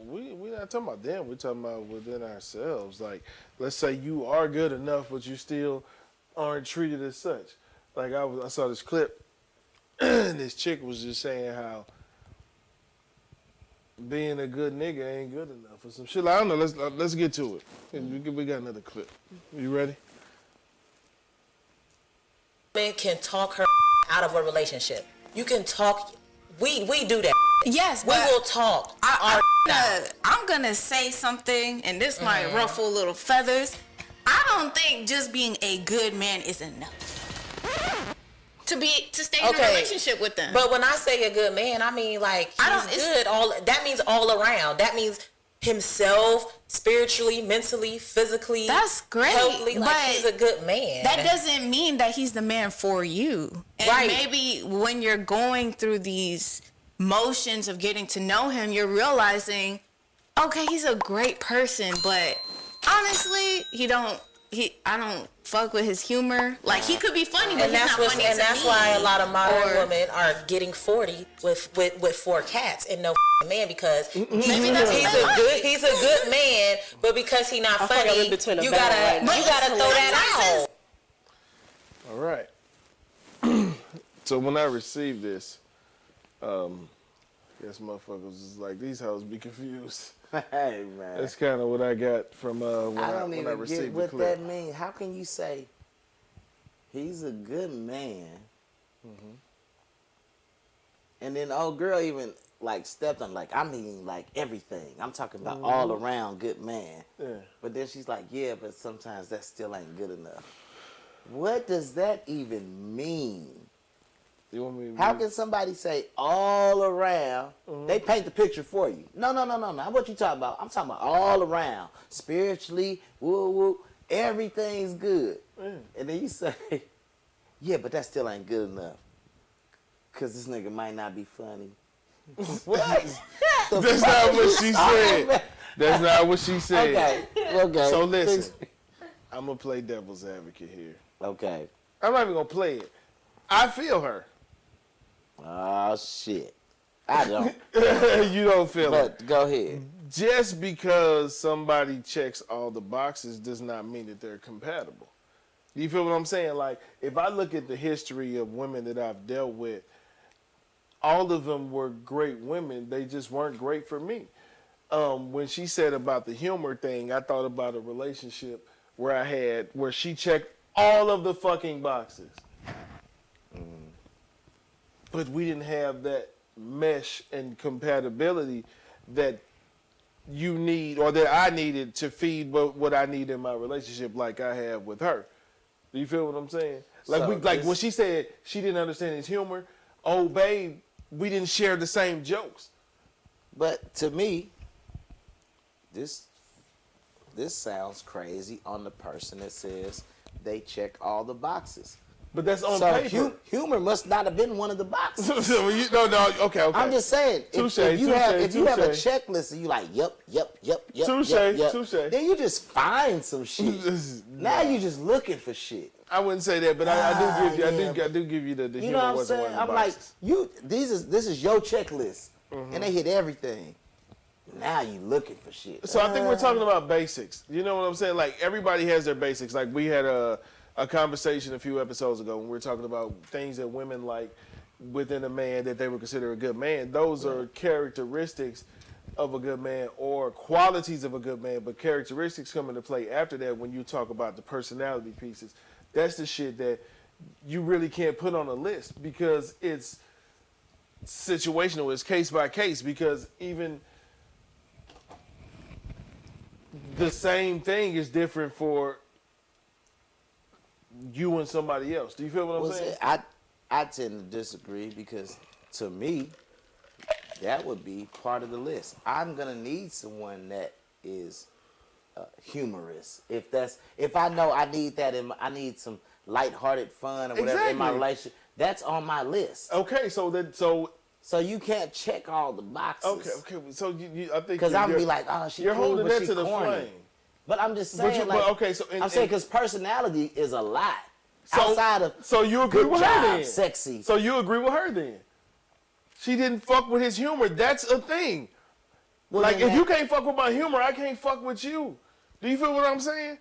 we we not talking about them. We're talking about within ourselves. Like, let's say you are good enough, but you still aren't treated as such. Like I was, I saw this clip, [CLEARS THROAT] and this chick was just saying how being a good nigga ain't good enough or some shit. Like, I don't know. Let's let's get to it. We got- we got another clip. You ready? women can talk her [LAUGHS] out of a relationship. You can talk. We we do that. Yes, we but will talk. I, our I'm, [LAUGHS] gonna, I'm gonna say something, and this might Mhm. ruffle little feathers. I don't think just being a good man is enough to be to stay in a relationship with them. But when I say a good man, I mean like he's I don't- good. All that means all around. That means himself, spiritually, mentally, physically. That's great, Healthily, like but he's a good man. that doesn't mean that he's the man for you. And Right. maybe when you're going through these motions of getting to know him, you're realizing, okay, he's a great person, but honestly, he don't. He, I don't fuck with his humor. Like he could be funny, but and he's that's not funny and to that's me. why a lot of modern Or- women are getting forty with with, with four cats and no [LAUGHS] man because he's, Maybe that's he's a good he's a good man, but because he's not I feel like I'm funny, in between a you gotta right now. you gotta throw that out. All right. [CLEARS THROAT] so when I received this, um, I guess motherfuckers was like, these hoes be confused. [LAUGHS] Hey man. That's kind of what I got from uh, when I I, don't when even I received get what that means. How can you say he's a good man, Mm-hmm. and then old girl even like stepped on like I mean like everything. I'm talking about all Mhm. around good man. Yeah. But then she's like, yeah, but sometimes that still ain't good enough. What does that even mean? You want me to How can somebody say all around? Mm-hmm. They paint the picture for you. No, no, no, no, no. What you talking about? I'm talking about all around, spiritually, woo woo. Everything's good, and then you say, [LAUGHS] yeah, but that still ain't good enough. Cause this nigga might not be funny. [LAUGHS] what? That's not what she said. That's not what she said. Okay, okay. So listen, I'm gonna play devil's advocate here. Okay. I'm not even gonna play it. I feel her. Oh shit. I don't. [LAUGHS] you don't feel it. But go ahead. Just because somebody checks all the boxes does not mean that they're compatible. You feel what I'm saying? Like, if I look at the history of women that I've dealt with, all of them were great women. They just weren't great for me. Um, when she said about the humor thing, I thought about a relationship where I had where she checked all of the fucking boxes, but we didn't have that mesh and compatibility that you need or that I needed to feed what, what I need in my relationship like I have with her. Do you feel what I'm saying? Like So we like when she said she didn't understand his humor, oh babe, we didn't share the same jokes. But to me, this this sounds crazy on the person that says they check all the boxes. But that's on so paper. hu- humor must not have been one of the boxes. [LAUGHS] So you, no, no, okay, okay. I'm just saying, if, Touche, if you touche, have if you have a checklist and you like, yep, yep, yep, yep, Touche, yep, yep, touche. then you just find some [LAUGHS] shit. now you're just looking for shit. I wouldn't say that, but I, I do give you, Ah, I yeah, do, I do give you the, the You humor know what I'm wasn't saying? one of the I'm like, you. These is this is your checklist, Mm-hmm. and they hit everything. Now you looking for shit. So I think we're Uh, talking about basics. You know what I'm saying? Like everybody has their basics. Like we had a a conversation a few episodes ago when we were talking about things that women like within a man that they would consider a good man. Those are characteristics of a good man or qualities of a good man, but characteristics come into play after that when you talk about the personality pieces. That's the shit that you really can't put on a list because it's situational, it's case by case because even the same thing is different for you and somebody else. Do you feel what I'm Well, saying? see, I I tend to disagree because to me, that would be part of the list. I'm gonna need someone that is uh, humorous. If that's if I know I need that in my, I need some lighthearted fun or whatever in my relationship. That's on my list. Okay, so then so so you can't check all the boxes. Okay, okay. So you, you I think Because I'm be like, oh, she you're cool, holding but that to the corny. flame. But I'm just saying, you- like, but okay, so in- I'm saying because personality is a lot So- outside of So you agree good with job, her then? sexy. So you agree with her then? She didn't fuck with his humor. That's a thing. Well, like if you can't fuck with my humor, I can't fuck with you. Do you feel what I'm saying?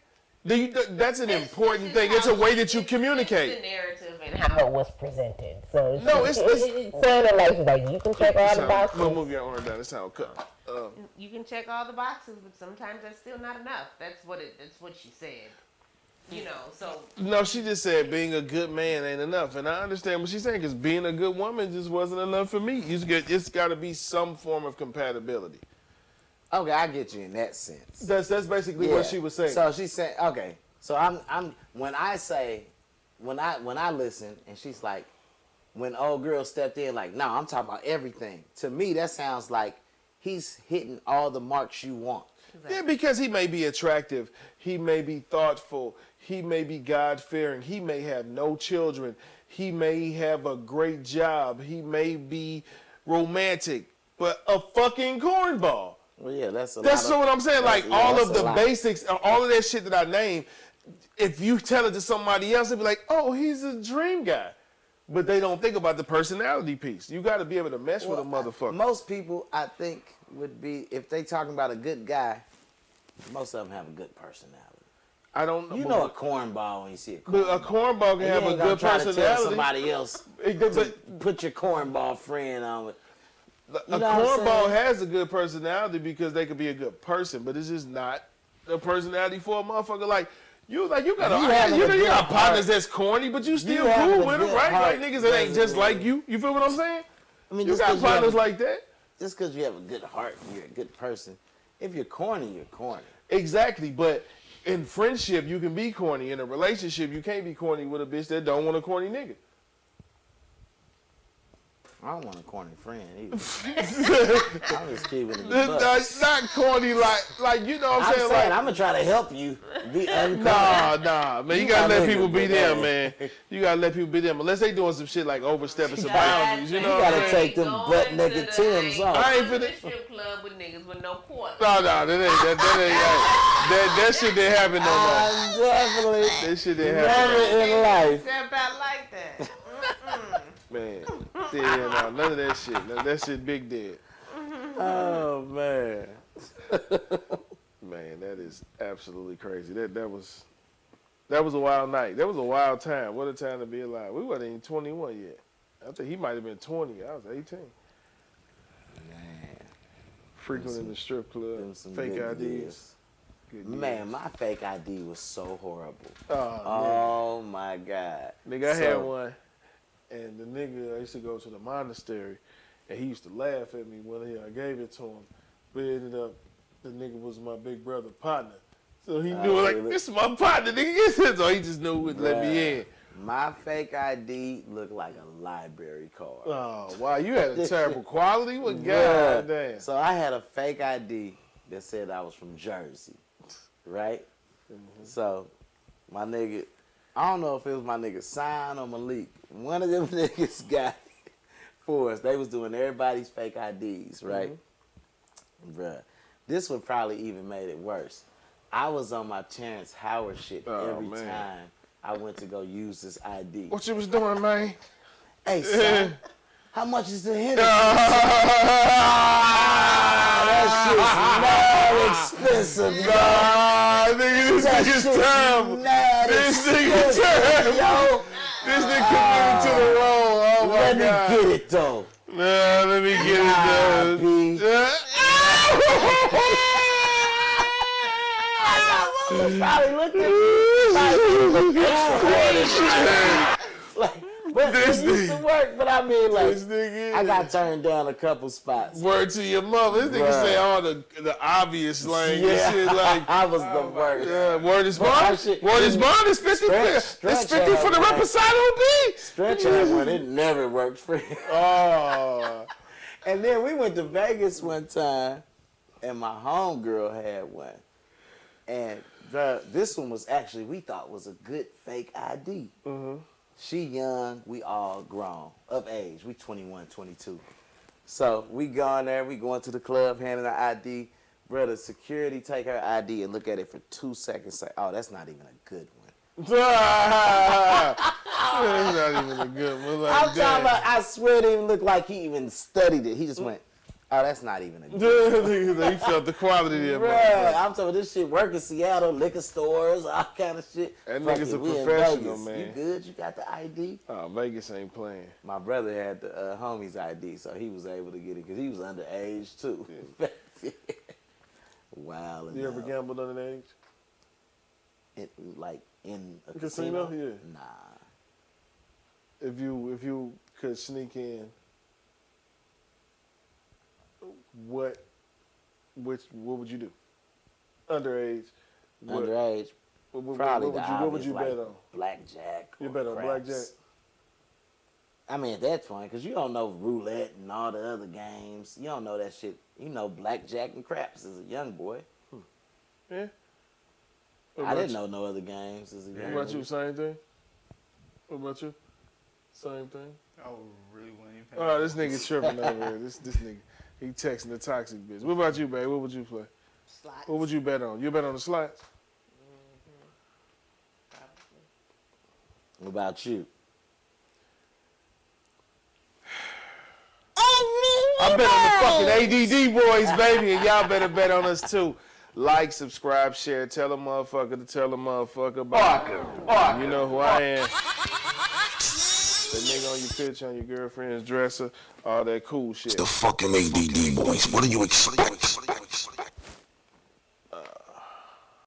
Do you, that's an important thing. It's a way that you communicate. the communicate. narrative and how it was presented. So No, it's- it's- it sounded like like you can check all the boxes. We'll move your arm down. It sound cut. Uh, You can check all the boxes, but sometimes that's still not enough. That's what it. That's what she said. You know, so No, she just said being a good man ain't enough, and I understand what she's saying because being a good woman just wasn't enough for me. You get, it's got to be some form of compatibility. Okay, I get you in that sense. That's that's basically what she was saying. So she's saying, okay. So I'm I'm when I say when I when I listen and she's like when old girl stepped in like, no, I'm talking about everything. To me that sounds like he's hitting all the marks you want. Yeah, because he may be attractive, he may be thoughtful, he may be God fearing, he may have no children, he may have a great job, he may be romantic, but a fucking cornball. Well, yeah, that's a That's lot of- what I'm saying. Like yeah, all of the basics, all of that shit that I named. If you tell it to somebody else, they'd be like, "Oh, he's a dream guy," but they don't think about the personality piece. You got to be able to mesh with a motherfucker. Most people, I think, would be if they talking about a good guy. Most of them have a good personality. I don't. You know a cornball when you see a cornball. But a cornball can And have a good try to tell personality. somebody else but- put your cornball friend on it. A You know cornball has a good personality because they could be a good person, but it's just not a personality for a motherfucker. Like you, like you got, You you, having you, a you got partners that's corny, but you still having cool with them, right? Like niggas that ain't just like you. You feel what I'm saying? I mean, you just got you partners a- like that. Just because you have a good heart, and you're a good person. If you're corny, you're corny. Exactly, but in friendship you can be corny. In a relationship, you can't be corny with a bitch that don't want a corny nigga. I don't want a corny friend either. [LAUGHS] I'm just keeping it. a buck. That's not corny like like you know what I'm, I'm saying. saying like I'm gonna try to help you be uncorny. Nah, nah, man. You, You gotta my let people be them, man. man. You gotta let people be them. Unless they doing some shit like overstepping some boundaries, you know. You gotta take them going butt to naked the- Tims off. I ain't going to finna- strip club with niggas with no quarter. No, no, that ain't that, that ain't that, that shit didn't happen no more. I'm definitely That shit didn't happen. never in life. Step out like that. Man, no, none of that shit. None of that shit big dead. Oh man. [LAUGHS] Man, that is absolutely crazy. That that was that was a wild night. That was a wild time. What a time to be alive. We wasn't even 21 yet. I think he might have been 20. I was 18. Man. Frequenting the strip club, fake IDs. years. Good Man, my fake ID was so horrible. Oh, Oh my god. Nigga, I had one, and the nigga I used to go to the monastery, and he used to laugh at me when he, I gave it to him. But it ended up, the nigga was my big brother partner, so he knew like really? this is my partner, nigga. so he just knew would let me in. My fake ID looked like a library card. Oh wow, you had a terrible quality. What [LAUGHS] Bruh. god damn? So I had a fake ID that said I was from Jersey, right? Mm-hmm. So my nigga, I don't know if it was my nigga Sign or Malik. One of them [LAUGHS] niggas got it for us. They was doing everybody's fake IDs, right? Mm-hmm. Bruh, this would probably even made it worse. I was on my Terrence Howard shit Oh, every man. time I went to go use this ID. What you was doing, man? Hey, [LAUGHS] son, how much is the Hennessy? [LAUGHS] that shit's mad expensive, Nah, nigga, this That nigga's shit's terrible. This nigga expensive, terrible. yo. This nigga committed to the role. Oh my Let me get it though. Nah, let me get Nah, it done. Probably looked at me like, [LAUGHS] but This it used to nigga- work. But I mean, like, This nigga. I got turned down a couple spots. Word to your mother. This nigga Bruh. say all the the obvious slang Yeah, shit [LAUGHS] like. I was the oh worst. Yeah, word is But bond. should- Word is bond. It's fifty. Stretch- It's fifty for the reposado B. Stretch had [LAUGHS] one. It never worked for him. Oh, [LAUGHS] And then we went to Vegas one time, and my homegirl had one. And the, this one was actually, we thought was a good fake ID. Mm-hmm. She young, we all grown, of age. We 21, 22. So we gone there, we going to the club, handing our ID. Brother, security take her ID and look at it for two seconds, say, oh, that's not even a good one. [LAUGHS] that's not even a good one. Like, I'm talking about, I swear it didn't look like he even studied it. He just mm. went, oh, that's not even a [LAUGHS] good he felt the quality there, Bruh, motherfucker. I'm talking about this shit work in Seattle, liquor stores, all kind of shit. That Fuck nigga's it, a we in professional, Vegas. man. You good? You got the ID? Oh, Vegas ain't playing. My brother had the uh, homie's ID, so he was able to get it because he was underage too. [LAUGHS] wow. You ever gambled under age? in, like in a A casino? casino? Yeah. Nah. If you if you could sneak in, what which what would you do? Underage. what- Underage. What, what, Probably what would the you what would obvious, you like, bet on? Blackjack. You bet on craps. blackjack. I mean, at that point, because you don't know roulette and all the other games. You don't know that shit. You know blackjack and craps as a young boy. Hmm. Yeah. What I didn't you? know no other games as a young What about you? Same thing. What about you? Same thing. I really wasn't even paying Oh, this nigga tripping over here. This this nigga, he texting the toxic bitch. What about you, babe? What would you play? Slots. What would you bet on? You bet on the slots? Mm-hmm. What about you? Oh, I bet on the fucking ADD boys, baby, and y'all better bet on us too. Like, subscribe, share, tell a motherfucker to tell a motherfucker about Parker, You know who I am. The nigga on your picture, on your girlfriend's dresser, all that cool shit. The fucking ADD boys. What are you excited?